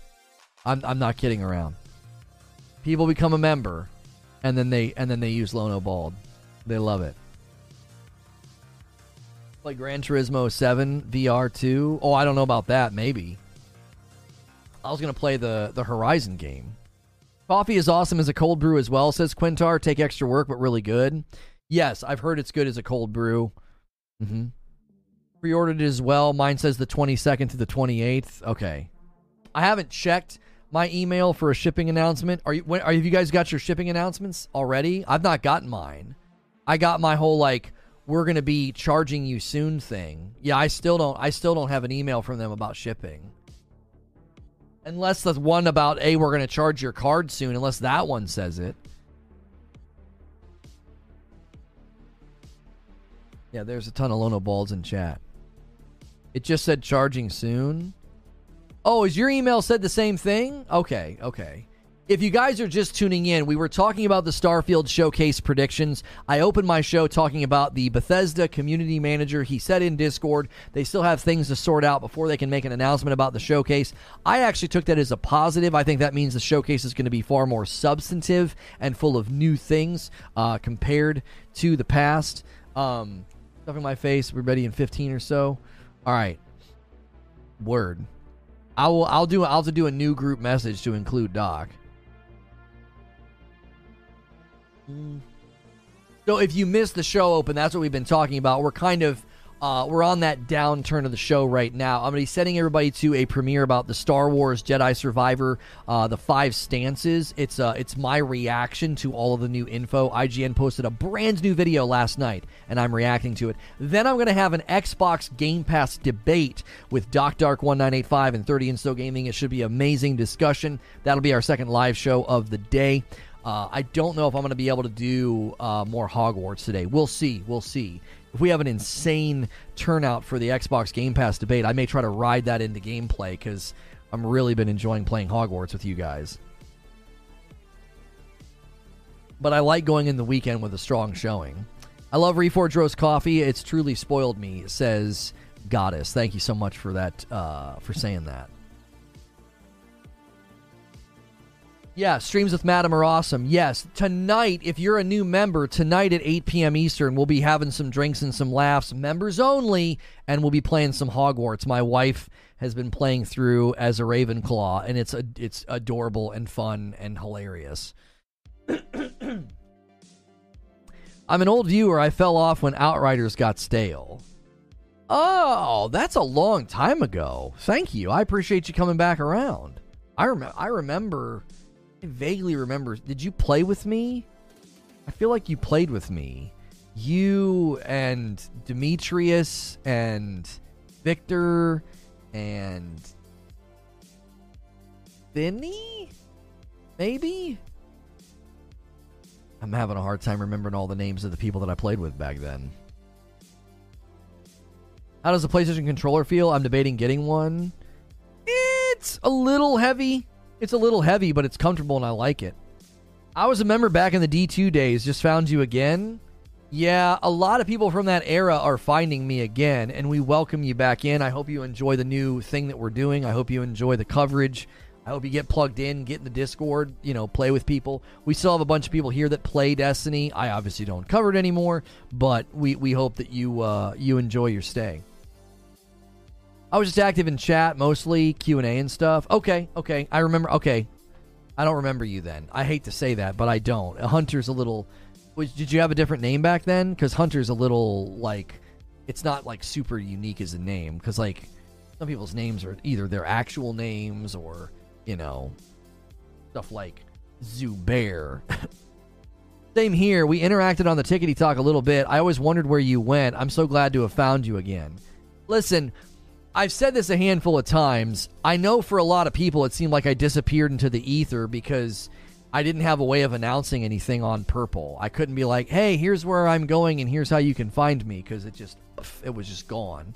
I'm I'm not kidding around. People become a member and then they and then they use Lono Bald. They love it. Play Gran Turismo 7 VR 2. Oh, I don't know about that. Maybe. I was gonna play the the Horizon game. Coffee is awesome as a cold brew as well, says Quintar. Take extra work, but really good. Yes, I've heard it's good as a cold brew. Mm-hmm. Pre-ordered it as well. Mine says the 22nd to the 28th. Okay. I haven't checked my email for a shipping announcement. Are you when, are have you guys got your shipping announcements already? I've not gotten mine. I got my whole like we're going to be charging you soon thing. Yeah, I still don't I still don't have an email from them about shipping. Unless the one about, "Hey, we're going to charge your card soon," unless that one says it. Yeah, there's a ton of Lono balls in chat. It just said charging soon. Oh, is your email said the same thing? Okay, okay. If you guys are just tuning in, we were talking about the Starfield showcase predictions. I opened my show talking about the Bethesda community manager. He said in Discord they still have things to sort out before they can make an announcement about the showcase. I actually took that as a positive. I think that means the showcase is going to be far more substantive and full of new things uh, compared to the past. Um, stuffing my face. We're ready in 15 or so. All right. Word. I will. I'll do. I'll have to do a new group message to include Doc. Mm. So if you missed the show open, that's what we've been talking about. We're kind of uh, we're on that downturn of the show right now. I'm going to be sending everybody to a premiere about the Star Wars Jedi Survivor, uh, the five stances. It's uh, it's my reaction to all of the new info. IGN posted a brand new video last night, and I'm reacting to it. Then I'm going to have an Xbox Game Pass debate with Doc Dark 1985 and 30 and So Gaming. It should be amazing discussion. That'll be our second live show of the day. Uh, I don't know if I'm going to be able to do uh, more Hogwarts today. We'll see. We'll see if we have an insane turnout for the Xbox Game Pass debate, I may try to ride that into gameplay because I'm really been enjoying playing Hogwarts with you guys. But I like going in the weekend with a strong showing. I love Reforge Roast Coffee. It's truly spoiled me, says Goddess. Thank you so much for that, uh, for saying that. Yeah, streams with Madam are awesome. Yes, tonight, if you're a new member, tonight at 8 p.m. Eastern, we'll be having some drinks and some laughs, members only, and we'll be playing some Hogwarts. My wife has been playing through as a Ravenclaw, and it's a, it's adorable and fun and hilarious. I'm an old viewer. I fell off when Outriders got stale. Oh, that's a long time ago. Thank you. I appreciate you coming back around. I remember. I remember. I vaguely remember. Did you play with me? I feel like you played with me. You and Demetrius and Victor and Vinny? Maybe? I'm having a hard time remembering all the names of the people that I played with back then. How does the PlayStation controller feel? I'm debating getting one. It's a little heavy. It's a little heavy, but it's comfortable and I like it. I was a member back in the D2 days, just found you again. Yeah, a lot of people from that era are finding me again, and we welcome you back in. I hope you enjoy the new thing that we're doing. I hope you enjoy the coverage. I hope you get plugged in, get in the Discord, you know, play with people. We still have a bunch of people here that play Destiny. I obviously don't cover it anymore, but we, we hope that you uh, you enjoy your stay. I was just active in chat mostly, Q and A and stuff. Okay, okay, I remember. Okay, I don't remember you then. I hate to say that, but I don't. Hunter's a little did you have a different name back then? Because Hunter's a little like, it's not like super unique as a name. Because like, some people's names are either their actual names or you know, stuff like Zubair. Same here. We interacted on the Tickety Talk a little bit. I always wondered where you went. I'm so glad to have found you again. Listen, I've said this a handful of times. I know for a lot of people it seemed like I disappeared into the ether because I didn't have a way of announcing anything on Purple. I couldn't be like, "Hey, here's where I'm going and here's how you can find me" because it just it was just gone.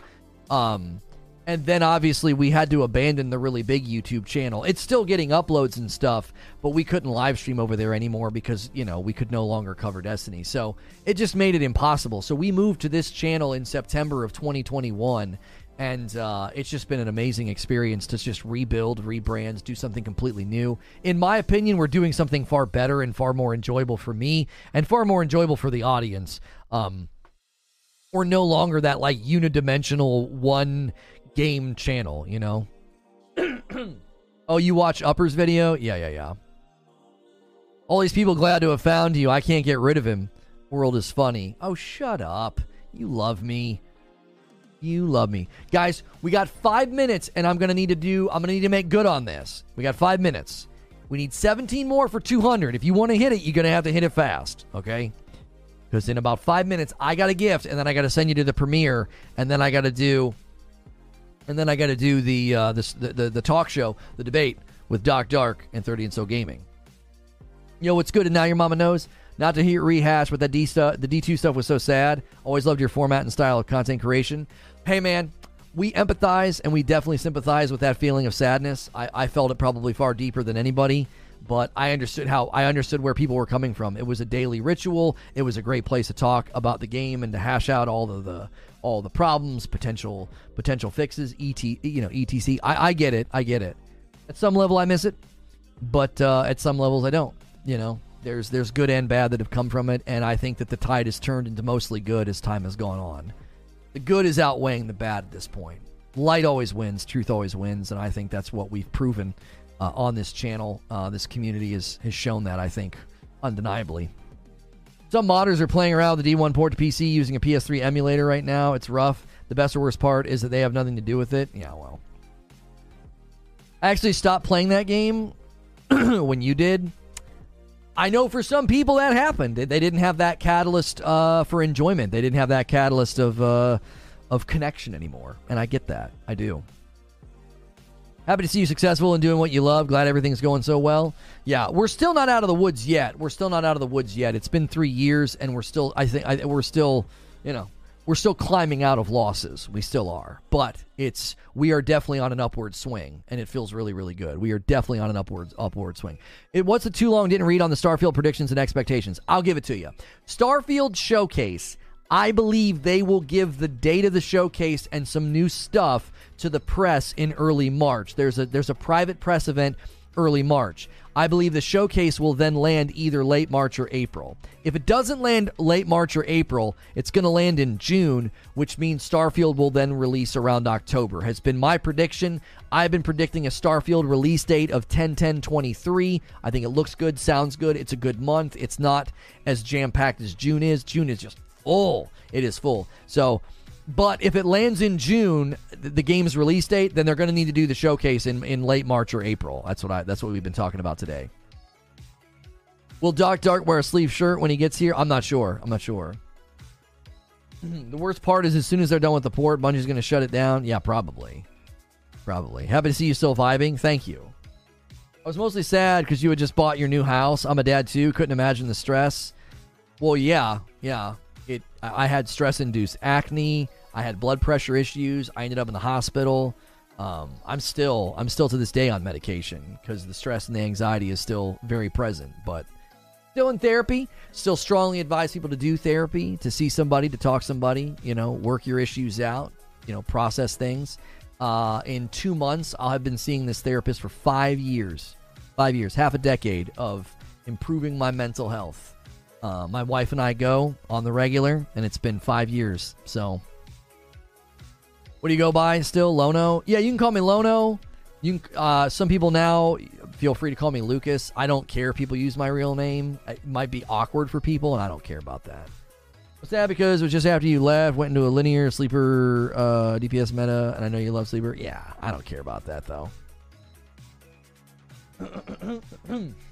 Um, and then obviously we had to abandon the really big YouTube channel. It's still getting uploads and stuff, but we couldn't live stream over there anymore because, you know, we could no longer cover Destiny. So, it just made it impossible. So, we moved to this channel in September of 2021 and uh, it's just been an amazing experience to just rebuild, rebrand, do something completely new. In my opinion, we're doing something far better and far more enjoyable for me and far more enjoyable for the audience. Um, we're no longer that like unidimensional one game channel, you know? oh, you watch Upper's video? Yeah, yeah, yeah. All these people glad to have found you. I can't get rid of him. World is funny. Oh, shut up. You love me. You love me. Guys, we got five minutes, and I'm to need to do, I'm to need to make good on this. We got five minutes. We need 17 more for 200. If you want to hit it, you're to have to hit it fast, okay? Because in about five minutes, I got a gift, and then I got to send you to the premiere, and then I got to do, and then I got to do the, uh, the, the, the talk show, the debate with Doc Dark and 30 and So Gaming. Yo, what's good? And now your mama knows. Not to hear rehash, but that D stuff, the D2 stuff was so sad. Always loved your format and style of content creation hey man, we empathize and we definitely sympathize with that feeling of sadness. I, I felt it probably far deeper than anybody, but I understood how I understood where people were coming from. It was a daily ritual. It was a great place to talk about the game and to hash out all the, the all the problems, potential potential fixes, et you know, etc. I, I get it. I get it. At some level, I miss it, but uh, at some levels, I don't. You know, there's there's good and bad that have come from it, and I think that the tide has turned into mostly good as time has gone on the good is outweighing the bad at this point. Light always wins, truth always wins, and I think that's what we've proven uh, on this channel. Uh, this community has, has shown that, I think, undeniably. Some modders are playing around with the D1 port to PC using a PS3 emulator right now. It's rough. The best or worst part is that they have nothing to do with it. Yeah, well. I actually stopped playing that game when you did I know for some people that happened. They didn't have that catalyst uh, for enjoyment. They didn't have that catalyst of uh, of connection anymore, and I get that. I do. Happy to see you successful and doing what you love. Glad everything's going so well. Yeah, we're still not out of the woods yet. We're still not out of the woods yet. It's been three years, and we're still. I think I, we're still. You know, we're still climbing out of losses. We still are, but it's we are definitely on an upward swing, and it feels really, really good. We are definitely on an upward upward swing. It what's the too long didn't read on the Starfield predictions and expectations. I'll give it to you. Starfield showcase. I believe they will give the date of the showcase and some new stuff to the press in early March. There's a there's a private press event early March. I believe the showcase will then land either late March or April. If it doesn't land late March or April, it's going to land in June, which means Starfield will then release around October. Has been my prediction. I've been predicting a Starfield release date of 10 10 23. I think it looks good, sounds good. It's a good month. It's not as jam packed as June is. June is just full. It is full. So but if it lands in June, the game's release date, then they're going to need to do the showcase in, in late March or April. That's what I. That's what we've been talking about today. Will Doc Dark wear a sleeve shirt when he gets here? I'm not sure. I'm not sure. the worst part is as soon as they're done with the port, Bungie's going to shut it down. Yeah, probably. Probably. Happy to see you still vibing. Thank you. I was mostly sad because you had just bought your new house. I'm a dad too. Couldn't imagine the stress. Well, yeah, yeah. It. I had stress-induced acne. I had blood pressure issues. I ended up in the hospital. Um, I'm still, I'm still to this day on medication because the stress and the anxiety is still very present. But still in therapy. Still strongly advise people to do therapy, to see somebody, to talk somebody. You know, work your issues out. You know, process things. Uh, in two months, I'll have been seeing this therapist for five years. Five years, half a decade of improving my mental health. Uh, my wife and I go on the regular, and it's been five years. So, what do you go by still? Lono? Yeah, you can call me Lono. You can, uh, some people now feel free to call me Lucas. I don't care if people use my real name. It might be awkward for people, and I don't care about that. What's that? Because it was just after you left, went into a linear sleeper uh, DPS meta, and I know you love sleeper. Yeah, I don't care about that though.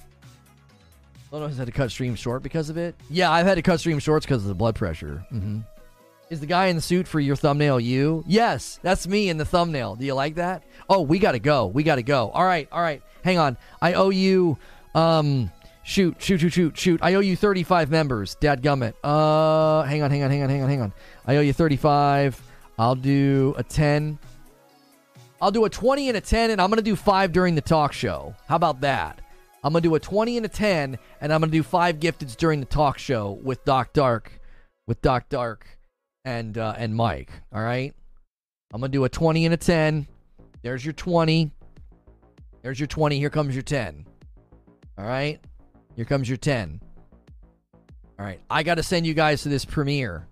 Has had to cut stream short because of it. Yeah, I've had to cut stream shorts because of the blood pressure. Mm-hmm. Is the guy in the suit for your thumbnail you? Yes, that's me in the thumbnail. Do you like that? Oh, we gotta go. We gotta go. All right, all right. Hang on. I owe you. Um, Shoot, shoot, shoot, shoot, shoot. I owe you 35 members. Dad gummit. Uh, hang on, hang on, hang on, hang on, hang on. I owe you 35. I'll do a 10. I'll do a 20 and a 10, and I'm to do five during the talk show. How about that? I'm to do a 20 and a 10, and I'm to do five gifteds during the talk show with Doc Dark, with Doc Dark and, uh, and Mike. All right? I'm to do a 20 and a 10. There's your 20. There's your 20. Here comes your 10. All right? Here comes your 10. All right. I got to send you guys to this premiere.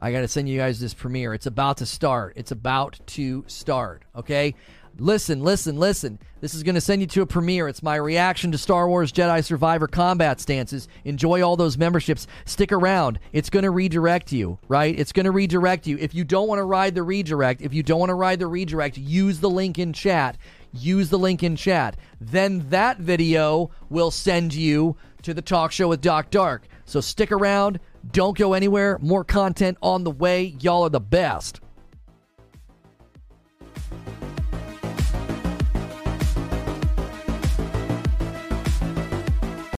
I got to send you guys this premiere. It's about to start. It's about to start. Okay? Listen, listen, listen. This is going to send you to a premiere. It's my reaction to Star Wars Jedi Survivor combat stances. Enjoy all those memberships. Stick around. It's going to redirect you, right? It's going to redirect you. If you don't want to ride the redirect, if you don't want to ride the redirect, use the link in chat use the link in chat. Then that video will send you to the talk show with Doc Dark. So stick around. Don't go anywhere. More content on the way. Y'all are the best.